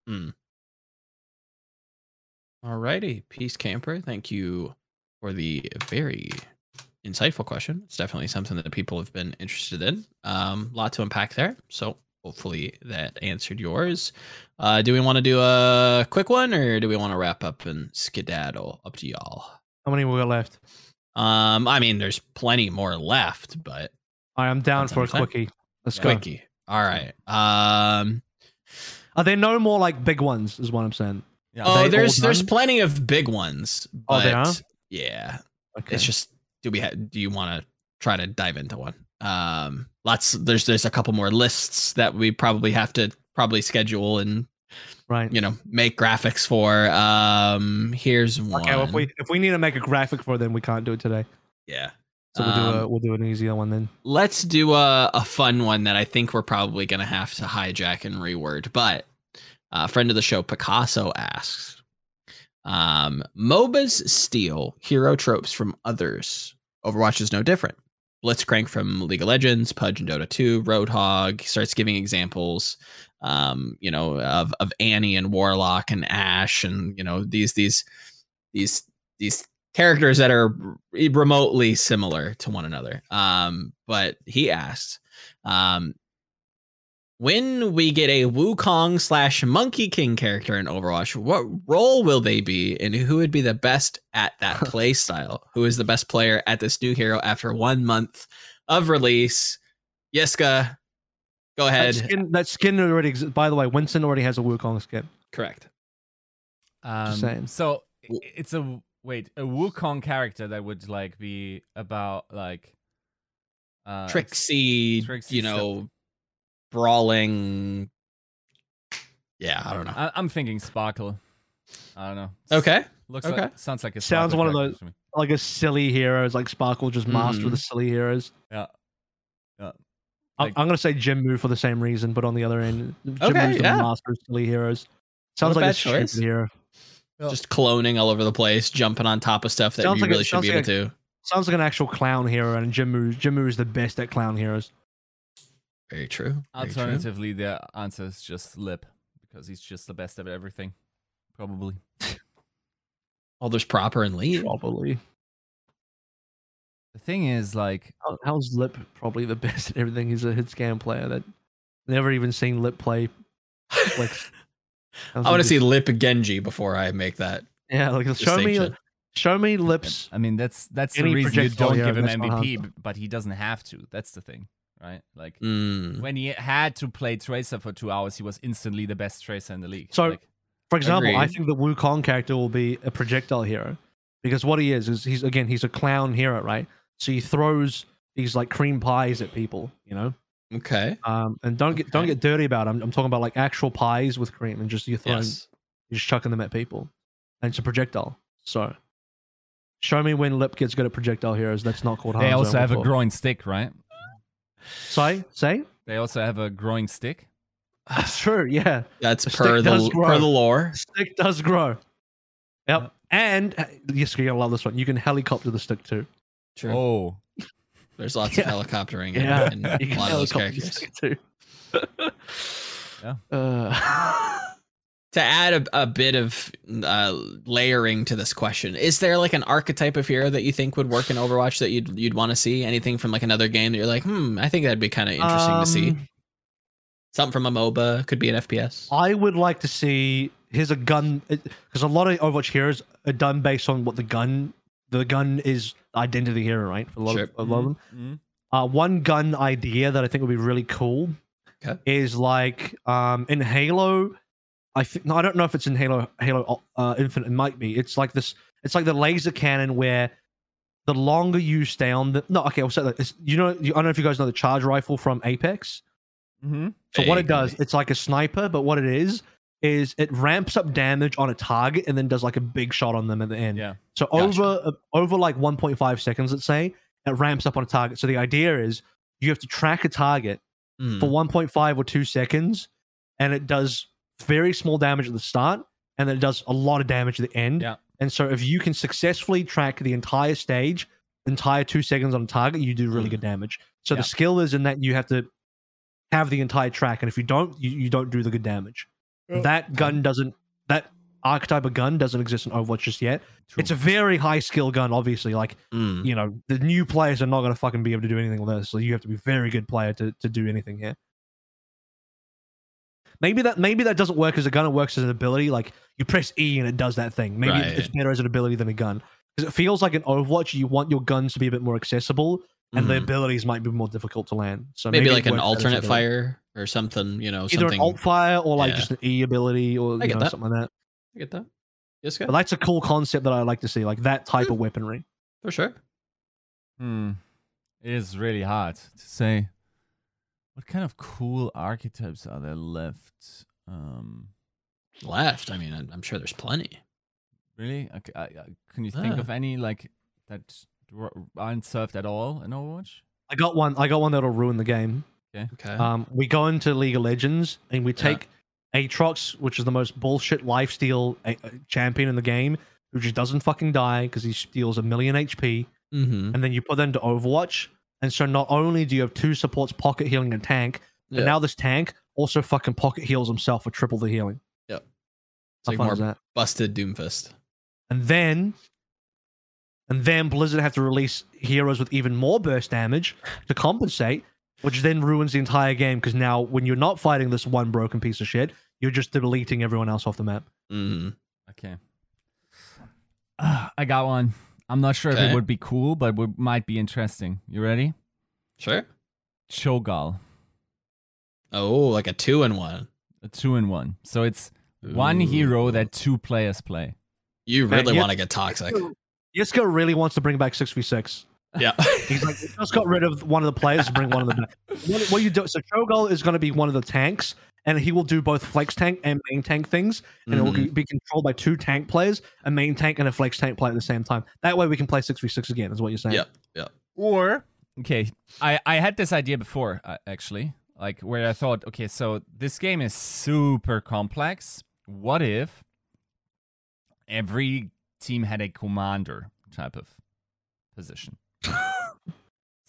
Mm. Alrighty, Peace Camper. Thank you for the very insightful question. It's definitely something that people have been interested in. Um, lot to unpack there. So hopefully that answered yours. Uh, do we want to do a quick one or do we want to wrap up and skedaddle? Up to y'all. How many we got left? Um, I mean, there's plenty more left, but I am down for a understand. quickie. Let's Yeah. go. quickie. All right. Um, Are there no more like big ones? Is what I'm saying. Yeah. Oh, there's there's plenty of big ones, but Oh, there are? yeah, Okay. it's just do we ha- do you want to try to dive into one um lots there's there's a couple more lists that we probably have to probably schedule and right. you know make graphics for um here's one Okay. Well, if we if we need to make a graphic for then we can't do it today. yeah So we'll do a Um, we'll do an easier one then. let's do a, a fun one that i think we're probably gonna have to hijack and reword but a friend of the show picasso asks um mobas steal hero tropes from others overwatch is no different. Blitzcrank from league of legends pudge and dota 2 roadhog starts giving examples um you know of of annie and warlock and Ashe and you know these these these these characters that are remotely similar to one another. Um but he asks, um when we get a Wukong slash Monkey King character in Overwatch, what role will they be, and who would be the best at that play style? Who is the best player at this new hero after one month of release? Yiska, go That ahead. skin, that skin already exists. By the way, Winston already has a Wukong skin. Correct. Um. So it's a wait a Wukong character that would like be about like uh, ex- Trixie, Trixie you stuff. know, brawling. Yeah, I don't know. I, I'm thinking Sparkle. I don't know. Okay. Looks okay. like sounds like a Sounds one of those- Like a silly heroes, like Sparkle just master Mhm. the silly heroes. Yeah. Yeah. I'm, Like- I'm gonna say Jinmu for the same reason, but on the other end, Jinmu's Okay, the yeah. master of silly heroes. Sounds a like a bad choice. stupid hero. Yeah. Just cloning all over the place, jumping on top of stuff that Sounds you like a- really should be able sounds to. Sounds like an actual clown hero, and Jinmu Jinmu is the best at clown heroes. Very true. Very true. Alternatively, the answer is just Lip because he's just the best at everything. Probably. Oh, there's proper and lead. Probably. The thing is, like, How- How's Lip probably the best at everything? He's a hit scan player that never even seen Lip play. Like, I want to see Lip Genji before I make that Yeah, like show me, distinction. show me Lips. I mean, that's that's the reason you don't give him MVP, but he doesn't have to. That's the thing, right? Like, Mm. when he had to play Tracer for two hours, he was instantly the best Tracer in the league. So- like, For example, I think the Wukong character will be a projectile hero because what he is is he's again he's a clown hero, right? So he throws these like cream pies at people, you know. Okay. Um, and don't get don't get dirty about it. I'm, I'm talking about like actual pies with cream and just you're throwing Yes. you're just chucking them at people, and it's a projectile. So, show me when Lip gets good at projectile heroes. That's not called. they Hanzo also have a before. growing stick, right? Say say They also have a growing stick. that's true. Yeah, That's The per the per the lore. stick does grow. Yep. Yep. And uh, yes, you're gonna love this one. You can helicopter the stick too. True. Oh, There's lots Yeah. of helicoptering Yeah, in, in a lot of those characters. too. Yeah. Uh, To add a, a bit of uh, layering to this question, is there like an archetype of hero that you think would work in Overwatch that you'd you'd want to see? Anything from like another game that you're like, hmm, I think that'd be kind of interesting to see. um, Something from a MOBA could be an FPS. I would like to see. Here's a gun because a lot of Overwatch heroes are done based on what the gun. The gun is identity hero, right? For a lot Sure. of a lot of them. Mhm. Uh, one gun idea that I think would be really cool Okay. is like um, in Halo. I think no, I don't know if it's in Halo Halo uh, Infinite. It might be. It's like this. It's like the laser cannon where the longer you stay on the no. Okay, I'll say that. It's, you know, you, I don't know if you guys know the charge rifle from Apex. Mm-hmm. So what it does, it's like a sniper, but what it is is it ramps up damage on a target and then does like a big shot on them at the end. Yeah. So Gotcha. over uh, over like 1.5 seconds, let's say, it ramps up on a target. So the idea is you have to track a target Mm. for 1.5 or 2 seconds and it does very small damage at the start and then it does a lot of damage at the end. Yeah. And so if you can successfully track the entire stage, entire 2 seconds on target, you do really Mm. good damage. So Yeah. the skill is in that you have to have the entire track and if you don't you, you don't do the good damage. That gun doesn't that archetype of gun doesn't exist in Overwatch just yet. It's a very high skill gun obviously like Mm. you know, the new players are not going to fucking be able to do anything with this. So you have to be a very good player to, to do anything here. Maybe that maybe that doesn't work as a gun. It works as an ability. Like you press E and it does that thing. Maybe Right. it's better as an ability than a gun because it feels like in Overwatch you want your guns to be a bit more accessible and the Mhm. abilities might be more difficult to land. So maybe, maybe, like an works better as alternate fire or something. You know, either something. an alt fire or like Yeah. just an E ability or you know, that. something like that. I get that. Yes, But that's a cool concept that I like to see, like that type of weaponry. for sure. Hmm. It is really hard to say. What kind of cool archetypes are there left? Um, Left. I mean, I- I'm sure there's plenty. really? Okay, I, I, can you think of any like that aren't served at all in Overwatch? I got one. I got one that'll ruin the game. Okay. Um, we go into League of Legends and we Yeah. take Aatrox, which is the most bullshit lifesteal uh, uh, champion in the game, who just doesn't fucking die because he steals a million HP, mm-hmm. and then you put them to Overwatch. And so not only do you have two supports pocket healing and tank, but now this tank also fucking pocket heals himself for triple the healing. it's How like fun more is that? busted Doomfist. And then, and then Blizzard have to release heroes with even more burst damage to compensate, which then ruins the entire game because now when you're not fighting this one broken piece of shit, you're just deleting everyone else off the map. Mm-hmm. Okay. Ah, I got one. I'm not sure if it would be cool, but it might be interesting. You ready? Sure. Cho'Gall. Oh, like a two in one. a two in one. So it's one hero that two players play. You really yeah. want to get toxic. Yiska really wants to bring back 6v6. Yeah. He's like, just got rid of one of the players to bring one of them back. What, what you do? So Cho'Gall is going to be one of the tanks, and he will do both flex tank and main tank things, and it Mhm. will be controlled by two tank players, a main tank and a flex tank player at the same time. That way we can play 6v6 again, is what you're saying. Yep. Yeah. Or okay, I I had this idea before uh, actually, like where I thought, okay, so this game is super complex. What if every team had a commander type of position?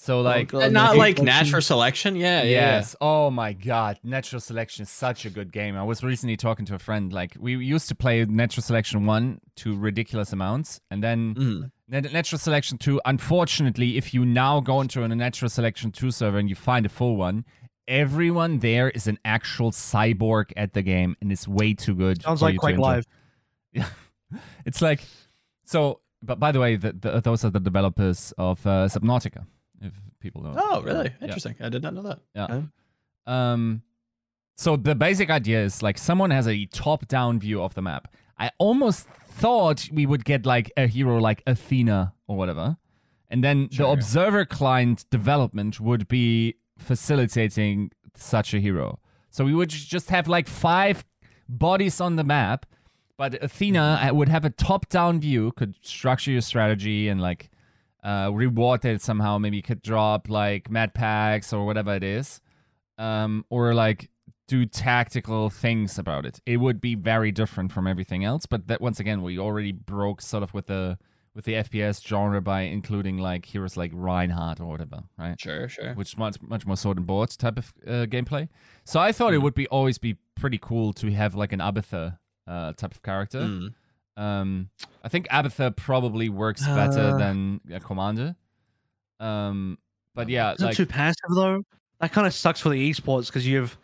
So like God. Not Like, like like natural selection. Yeah. Yeah. Yes. Oh my God. Natural selection is such a good game. I was recently talking to a friend. Like we used to play natural selection one to ridiculous amounts, and then. Nat- natural selection two. Unfortunately, if you now go into a natural selection two server and you find a full one, everyone there is an actual cyborg at the game, and it's way too good. Sounds like you to Quake. Live. Yeah, it's like so. But by the way, the, the, those are the developers of uh, Subnautica. If people don't. Oh, really? Yeah. Interesting. I did not know that. Yeah. Okay. Um, so the basic idea is like someone has a top-down view of the map. I almost thought we would get like a hero like Athena or whatever, and then the observer client development would be facilitating such a hero. So we would just have like five bodies on the map, but Athena uh, would have a top-down view, could structure your strategy and like uh, reward it somehow. Maybe you could drop like mad packs or whatever it is, um, or like do tactical things about it. It would be very different from everything else. But that once again, we already broke sort of with the with the FPS genre by including like heroes like Reinhardt or whatever, right? Sure. Sure. Which much much more sword and board type of uh, gameplay. So I thought it would be always be pretty cool to have like an Abathur uh, type of character. Mm. Um, I think Abathur probably works better Uh. than a commander. Um, but yeah, Isn't it like too passive though? That kind of sucks for the esports because you have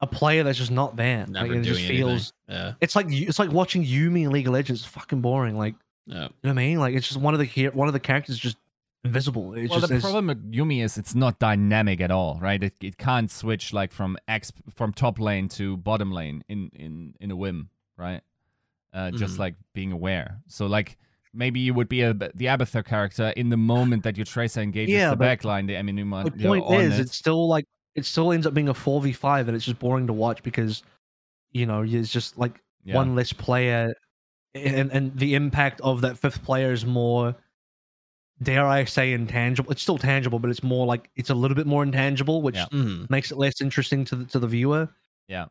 a player that's just not there. Never like, it doing just feels. anything. Yeah. It's like it's like watching Yuumi in League of Legends. It's fucking boring. Like Yeah. you know what I mean? Like it's just one of the one of the characters just invisible. It's well, just the it's- problem with Yuumi is it's not dynamic at all, right? It, it can't switch like from X from top lane to bottom lane in in in a whim, right? Uh, just Mhm. like being aware. So like maybe you would be a the Abathur character in the moment that your Tracer engages Yeah, the but backline, the Eminuma. the point is, it's still like it still ends up being a four v five, and it's just boring to watch because you know it's just like yeah. one less player, and and the impact of that fifth player is more. Dare I say intangible? It's still tangible, but it's more like it's a little bit more intangible, which Yeah. Mhm. makes it less interesting to the to the viewer. Yeah.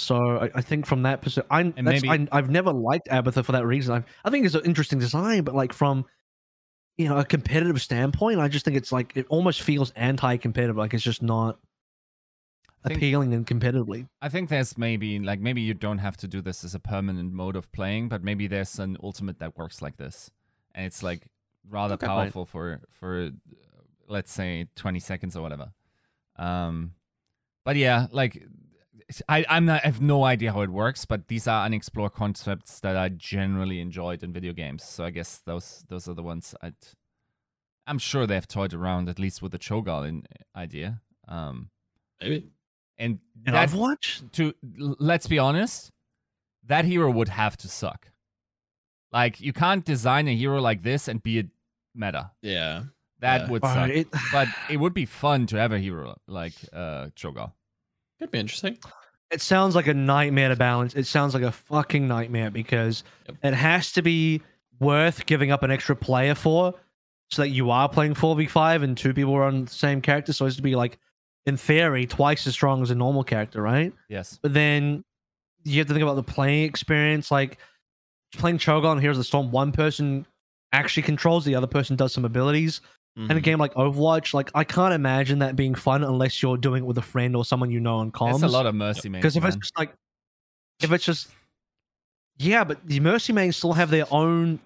So I, I think from that perspective, I, maybe- I I've never liked Abathur for that reason. I I think it's an interesting design, but like from you know a competitive standpoint, I just think it's like it almost feels anti-competitive. Like it's just not think- appealing and competitively. I think there's maybe like maybe you don't have to do this as a permanent mode of playing, but maybe there's an ultimate that works like this, and it's like rather Okay, fine. powerful for for uh, let's say 20 seconds or whatever. Um, but yeah, like I I'm not I have no idea how it works, but these are unexplored concepts that I generally enjoyed in video games. So I guess those those are the ones I'd. I'm sure they've toyed around at least with the Cho'Gall in idea. Um, Maybe. and And that Overwatch, to let's be honest, that hero would have to suck. Like you can't design a hero like this and be a meta. Yeah. That Yeah. would suck. it- but it would be fun to have a hero like uh Cho'Gall. Could be interesting. It sounds like a nightmare to balance. It sounds like a fucking nightmare because Yep. it has to be worth giving up an extra player for, so that you are playing four v five and two people are on the same character. So it has to be like, in theory, twice as strong as a normal character, right? Yes. But then you have to think about the playing experience. Like playing Cho'Gall and Heroes of the Storm, one person actually controls, the other person does some abilities. In a Mhm. game like Overwatch, like I can't imagine that being fun unless you're doing it with a friend or someone you know on comms. There's a lot of mercy man. Because if it's just like, if it's just, yeah, but the Mercy Mains still have their own,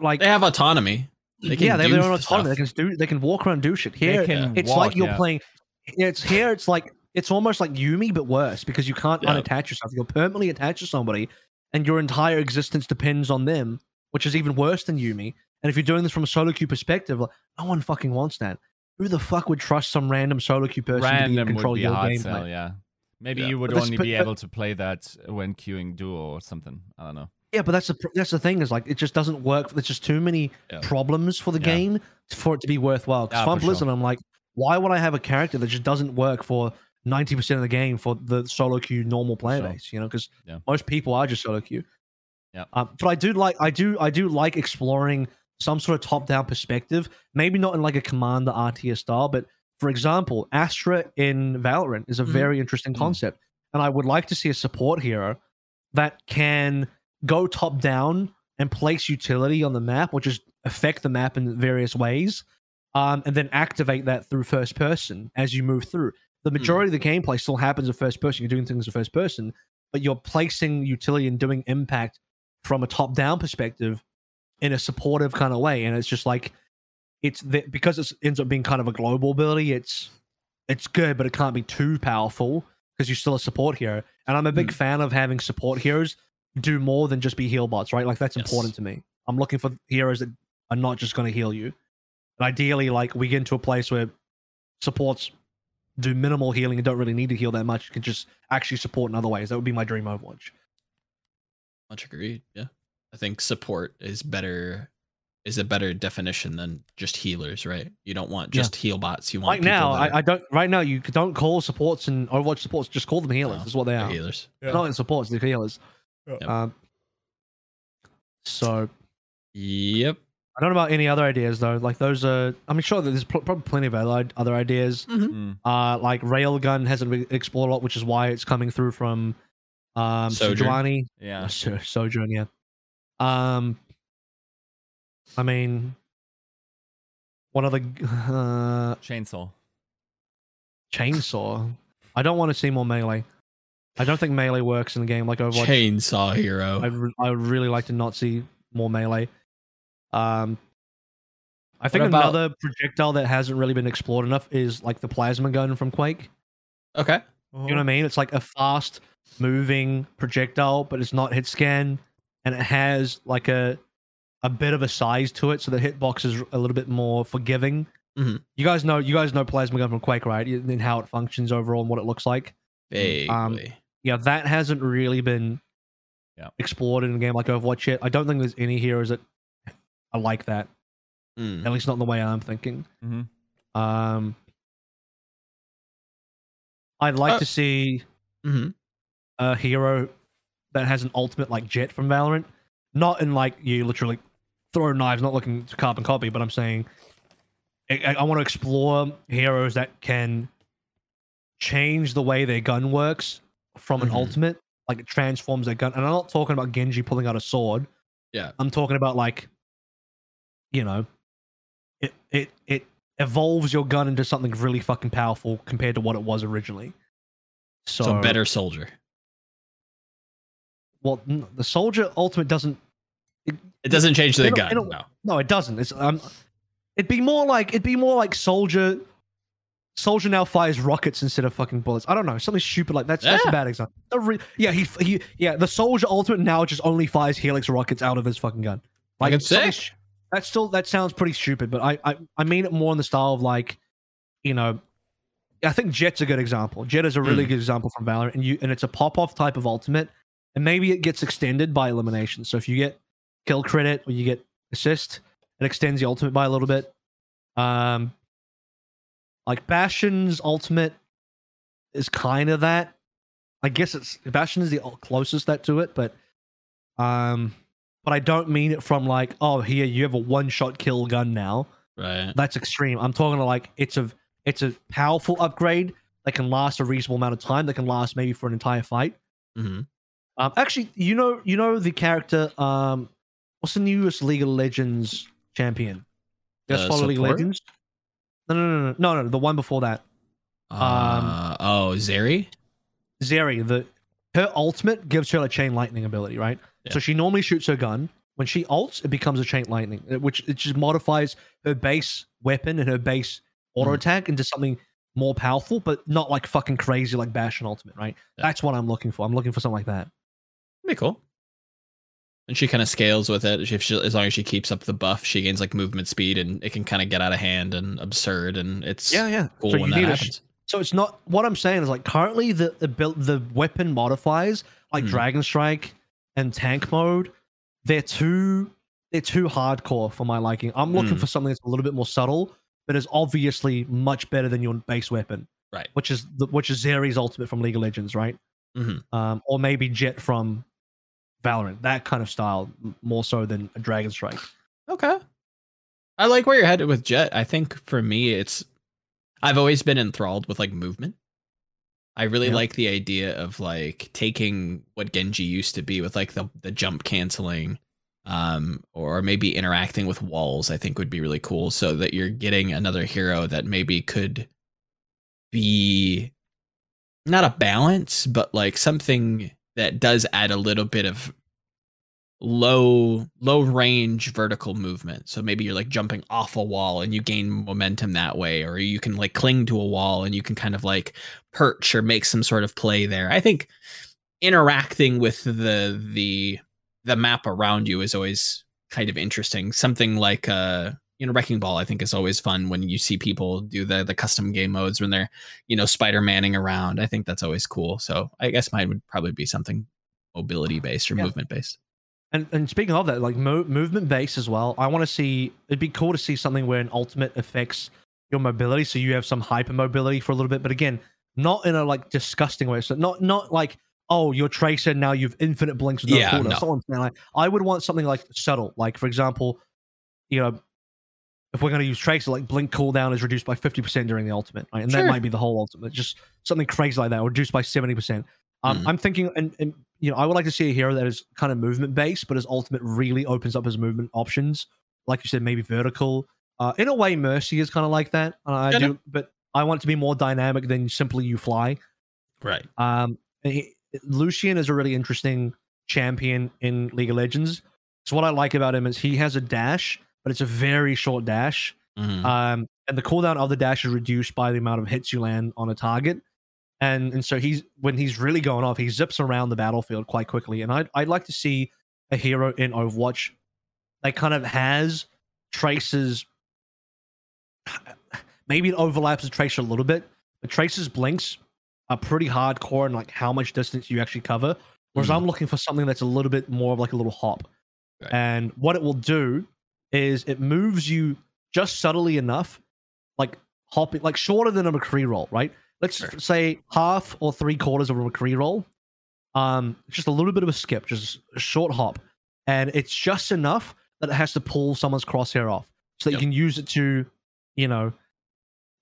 like, They have autonomy. They can yeah, they have their own autonomy. They can do, they can walk around, and do shit. Here, it's walk, like you're yeah. playing. It's here. It's like it's almost like Yuumi, but worse because you can't Yeah. unattach yourself. You're permanently attached to somebody, and your entire existence depends on them, which is even worse than Yuumi. And if you're doing this from a solo queue perspective, like, no one fucking wants that. Who the fuck would trust some random solo queue person to be in random would control be your hard gameplay? sell, yeah. Maybe Yeah. you would But only be but- able to play that when queuing duo or something. I don't know. Yeah, but that's the that's the thing is like it just doesn't work. There's just too many Yeah. problems for the Yeah. game for it to be worthwhile. Because Yeah, if I'm for sure. Blizzard, I'm like, why would I have a character that just doesn't work for ninety percent of the game for the solo queue normal player Sure. base? You know, because Yeah. most people are just solo queue. Yeah. Um, but I do like I do I do like exploring some sort of top down perspective. Maybe not in like a commander RTS style, but for example, Astra in Valorant is a Mhm. very interesting Mhm. concept, and I would like to see a support hero that can go top down and place utility on the map, which just affect the map in various ways, um, and then activate that through first person as you move through. The majority of the gameplay still happens in first person. You're doing things in first person, but you're placing utility and doing impact from a top down perspective in a supportive kind of way. And it's just like it's the, because it ends up being kind of a global ability. It's it's good, but it can't be too powerful because you're still a support hero. And I'm a big hmm. fan of having support heroes do more than just be heal bots, right? Like that's Yes. important to me. I'm looking for heroes that are not just going to heal you. And ideally, like we get into a place where supports do minimal healing and don't really need to heal that much. You can just actually support in other ways. That would be my dream Overwatch. Much agreed. Yeah. I think support is better is a better definition than just healers, right? You don't want Yeah. just heal bots. You want Right now, people that I, I don't. Right now, you don't call supports and Overwatch supports. Just call them healers. No, That's what they are are. healers. They're Not in supports. They're healers. Yep. Um, so Yep. I don't know about any other ideas though. Like those are. I'm sure, that there's pl- probably plenty of other other ideas. Mm. Uh, like railgun hasn't been explored a lot, which is why it's coming through from um Sojourn. Sejuani. Yeah. So, Sojourn, yeah. Um, I mean, one of the uh, Chainsaw. chainsaw. I don't want to see more melee. I don't think melee works in the game like Overwatch. Chainsaw hero. I re- I would really like to not see more melee. Um, I think about- another projectile that hasn't really been explored enough is like the plasma gun from Quake. okay. You know what I mean? It's like a fast moving projectile, but it's not hit scan, and it has like a a bit of a size to it, so the hitbox is a little bit more forgiving. Mhm. You guys know you guys know plasma gun from Quake, right? And how it functions overall and what it looks like. Vaguely. Um, Yeah, that hasn't really been Yeah. explored in a game like Overwatch yet. I don't think there's any heroes that are like that. Mm. At least not in the way I'm thinking. Mhm. Um, I'd like Uh, to see Mhm. a hero that has an ultimate like Jett from Valorant. Not in like you literally throw knives, not looking to carbon copy, but I'm saying I, I want to explore heroes that can change the way their gun works from an Mhm. ultimate. Like it transforms their gun. And I'm not talking about Genji pulling out a sword. Yeah. I'm talking about like, you know, it it it evolves your gun into something really fucking powerful compared to what it was originally. So, So, better soldier. Well, the soldier ultimate doesn't. It doesn't change the gun. no. No, it doesn't. It's um, it'd be more like it'd be more like soldier. Soldier now fires rockets instead of fucking bullets. I don't know, something stupid like that's that's a bad example. Re- yeah, he he yeah, the soldier ultimate now just only fires helix rockets out of his fucking gun. Fucking something sick. That's still that sounds pretty stupid, but I, I I mean it more in the style of like, you know, I think Jett's a good example. Jett is a really Mm. good example from Valorant, and you and it's a pop off type of ultimate, and maybe it gets extended by elimination. So if you get kill credit or you get assist, it extends the ultimate by a little bit. Um, like Bastion's ultimate is kind of that. I guess it's Bastion is the closest that to it, but um, but I don't mean it from like, oh, here you have a one shot kill gun now. Right. That's extreme. I'm talking to like it's a it's a powerful upgrade that can last a reasonable amount of time. That can last maybe for an entire fight. hmm Um, actually, you know, you know the character. Um, what's the newest League of Legends champion? Guys Uh, follow League of? Legends? No, no, no, no, no, no. The one before that, Uh, oh, Zeri? Zeri. The her ultimate gives her a chain lightning ability, right? Yeah. So she normally shoots her gun. When she ults, it becomes a chain lightning, uh, which it just modifies her base weapon and her base auto Mhm. attack into something more powerful, but not like fucking crazy like Bastion ultimate, right? Yeah. That's what I'm looking for. I'm looking for something like that. Be cool. And she kind of scales with it. If she, as long as she keeps up the buff, she gains like movement speed, and it can kind of get out of hand and absurd. And it's yeah. cool So when that a sh- So it's not what I'm saying is like currently the the build the weapon modifiers like Hmm. Dragon Strike and Tank Mode, they're too they're too hardcore for my liking. I'm looking Hmm. for something that's a little bit more subtle, but is obviously much better than your base weapon. Right. Which is the, which is Zeri's ultimate from League of Legends, right? Mhm. Um, or maybe Jett from Valorant. That kind of style, more so than a Dragon Strike. Okay. I like where you're headed with Jett. I think for me, it's I've always been enthralled with like movement. I really Yeah. like the idea of like taking what Genji used to be with like the the jump canceling, um, or maybe interacting with walls. I think would be really cool, so that you're getting another hero that maybe could be not a balance, but like something that does add a little bit of low low range vertical movement. So maybe you're like jumping off a wall and you gain momentum that way or you can like cling to a wall and you can kind of like perch or make some sort of play there. I think interacting with the the the map around you is always kind of interesting. Something like uh you know wrecking ball i think is always fun when you see people do the the custom game modes when they're you know spider-manning around i think that's always cool so i guess mine would probably be something mobility based or Yeah. movement based And and speaking of that, like mo- movement based as well, I want to see. It'd be cool to see something where an ultimate affects your mobility, so you have some hyper mobility for a little bit. But again, not in a like disgusting way. So not not like oh you're tracer now you've infinite blinks with no Yeah, no. That's not I'm saying. Like, I would want something like subtle. Like for example, you know, if we're going to use tracer, like blink cooldown is reduced by fifty percent during the ultimate, right? And that might be the whole ultimate. Just something crazy like that, reduced by seventy percent. Um, Mhm. I'm thinking, and, and you know, I would like to see a hero that is kind of movement based, but his ultimate really opens up his movement options. Like you said, maybe vertical. Uh, in a way, Mercy is kind of like that. Uh, I Yeah, do, but I want it to be more dynamic than simply you fly. right Um, he- Lucian is a really interesting champion in League of Legends. So what I like about him is he has a dash, but it's a very short dash. Mhm. Um, and the cooldown of the dash is reduced by the amount of hits you land on a target. And and so he's when he's really going off, he zips around the battlefield quite quickly. And I'd I'd like to see a hero in Overwatch that kind of has traces. Maybe it overlaps with Tracer a little bit, but Tracer's blinks are pretty hardcore in like how much distance you actually cover. Whereas Mhm. I'm looking for something that's a little bit more of like a little hop. Right. And what it will do is it moves you just subtly enough, like hopping, like shorter than a McCree roll, right? Let's Sure. say half or three quarters of a McCree roll. Um, just a little bit of a skip, just a short hop, and it's just enough that it has to pull someone's crosshair off, so that Yep. you can use it to, you know,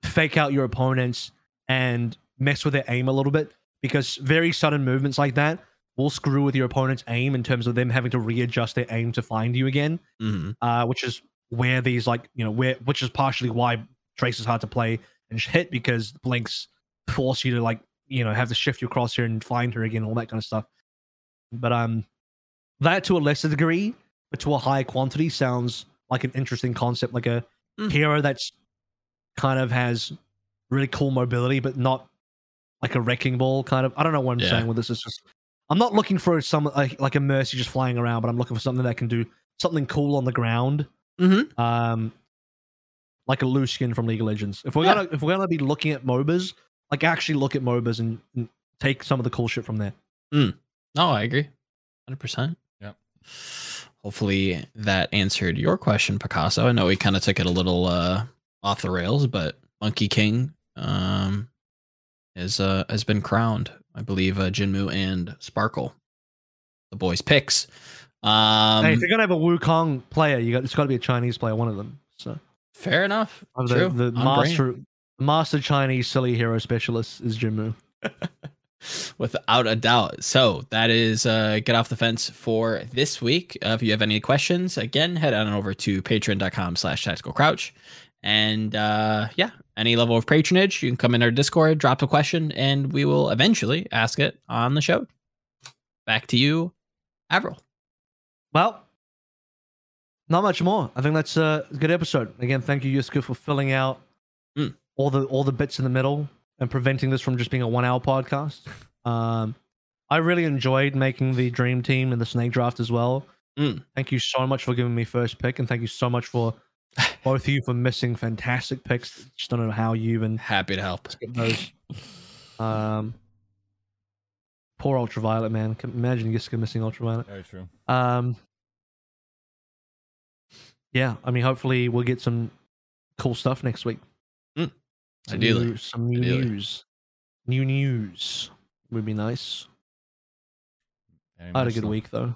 fake out your opponents and mess with their aim a little bit. Because very sudden movements like that will screw with your opponent's aim in terms of them having to readjust their aim to find you again Mhm. uh, which is where these like you know where which is partially why Trace is hard to play and hit because blinks force you to like you know have to shift your crosshair and find her again, all that kind of stuff. But um, that to a lesser degree, but to a higher quantity, sounds like an interesting concept, like a Mm. hero that's kind of has really cool mobility, but not like a wrecking ball kind of. I don't know what I'm Yeah. saying with this. It's just I'm not looking for some like, like a mercy just flying around, but I'm looking for something that can do something cool on the ground Mhm. um, like a Lucian from League of Legends. If we're Yeah. gonna if we're gonna be looking at MOBAs, like actually look at MOBAs and, and take some of the cool shit from there. No, I agree. 100%. Yep. Hopefully that answered your question, Picasso. I know we kind of took it a little uh, off the rails, but Monkey King um, is uh, has been crowned. I believe uh, Jinmu and Sparkle, the boys' picks. Um, hey, if you're gonna have a Wukong player, you got it's got to be a Chinese player, one of them. So fair enough. uh, the, True. the master master Chinese silly hero specialist is Jinmu. without a doubt. So that is uh, get off the fence for this week. Uh, if you have any questions, again, head on over to patreon.com slash tactical crouch. And uh, yeah, any level of patronage, you can come in our Discord, drop a question, and we will eventually ask it on the show. Back to you, Avril. Well, not much more. I think that's a good episode. Again, thank you, Yiska, for filling out Mm. all the all the bits in the middle and preventing this from just being a one hour podcast. Um, I really enjoyed making the dream team and the snake draft as well. Mm. Thank you so much for giving me first pick, and thank you so much for both of you for missing fantastic picks. Just don't know how you even Happy to help. those. Um, poor ultraviolet man. Can imagine Yiska missing ultraviolet. Very true. Um, yeah, I mean, hopefully we'll get some cool stuff next week. Mm, Some ideally. new, some new Ideally. news. New news would be nice. Very I had a good so. week though.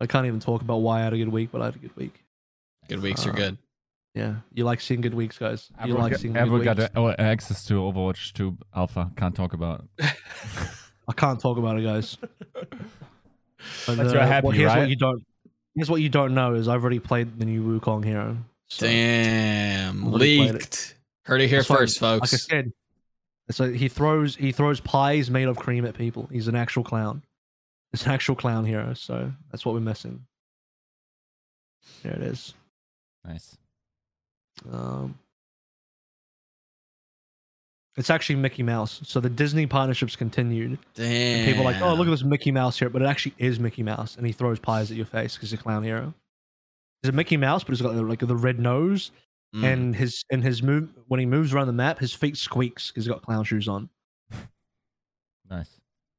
I can't even talk about why I had a good week, but I had a good week. Good weeks are Uh, good. Yeah, you like seeing good weeks, guys. You Avril, like got- seeing Avril good got weeks. uh, access to Overwatch 2 Alpha. Can't talk about. it. I can't talk about it, guys. But, But you're happy, well, here's right? what you don't. Here's what you don't know is I've already played the new Wukong hero. So, Damn. already it. Leaked. Heard it here That's why, first, folks. Like I said, so he throws he throws pies made of cream at people. He's an actual clown. It's an actual clown hero. So that's what we're missing. There it is. Nice. Um, it's actually Mickey Mouse. So the Disney partnerships continued. Damn. And people are like, oh, look at this Mickey Mouse here, but it actually is Mickey Mouse, and he throws pies at your face because he's a clown hero. He's a Mickey Mouse, but he's got like the red nose, Mm. and his and his move when he moves around the map, his feet squeaks because he's got clown shoes on. Nice.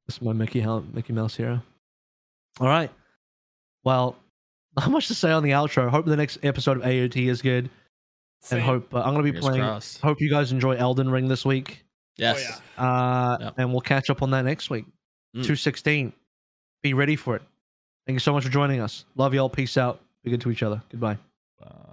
This is my Mickey Mickey Mouse hero. All right. Well, not much to say on the outro. Hope the next episode of AOT is good, and hope uh, I'm gonna be Fingers playing. crossed. Hope you guys enjoy Elden Ring this week. Yes. Uh, Yep. and we'll catch up on that next week. Mm. 216. Be ready for it. Thank you so much for joining us. Love y'all. Peace out. Be good to each other. Goodbye. Uh,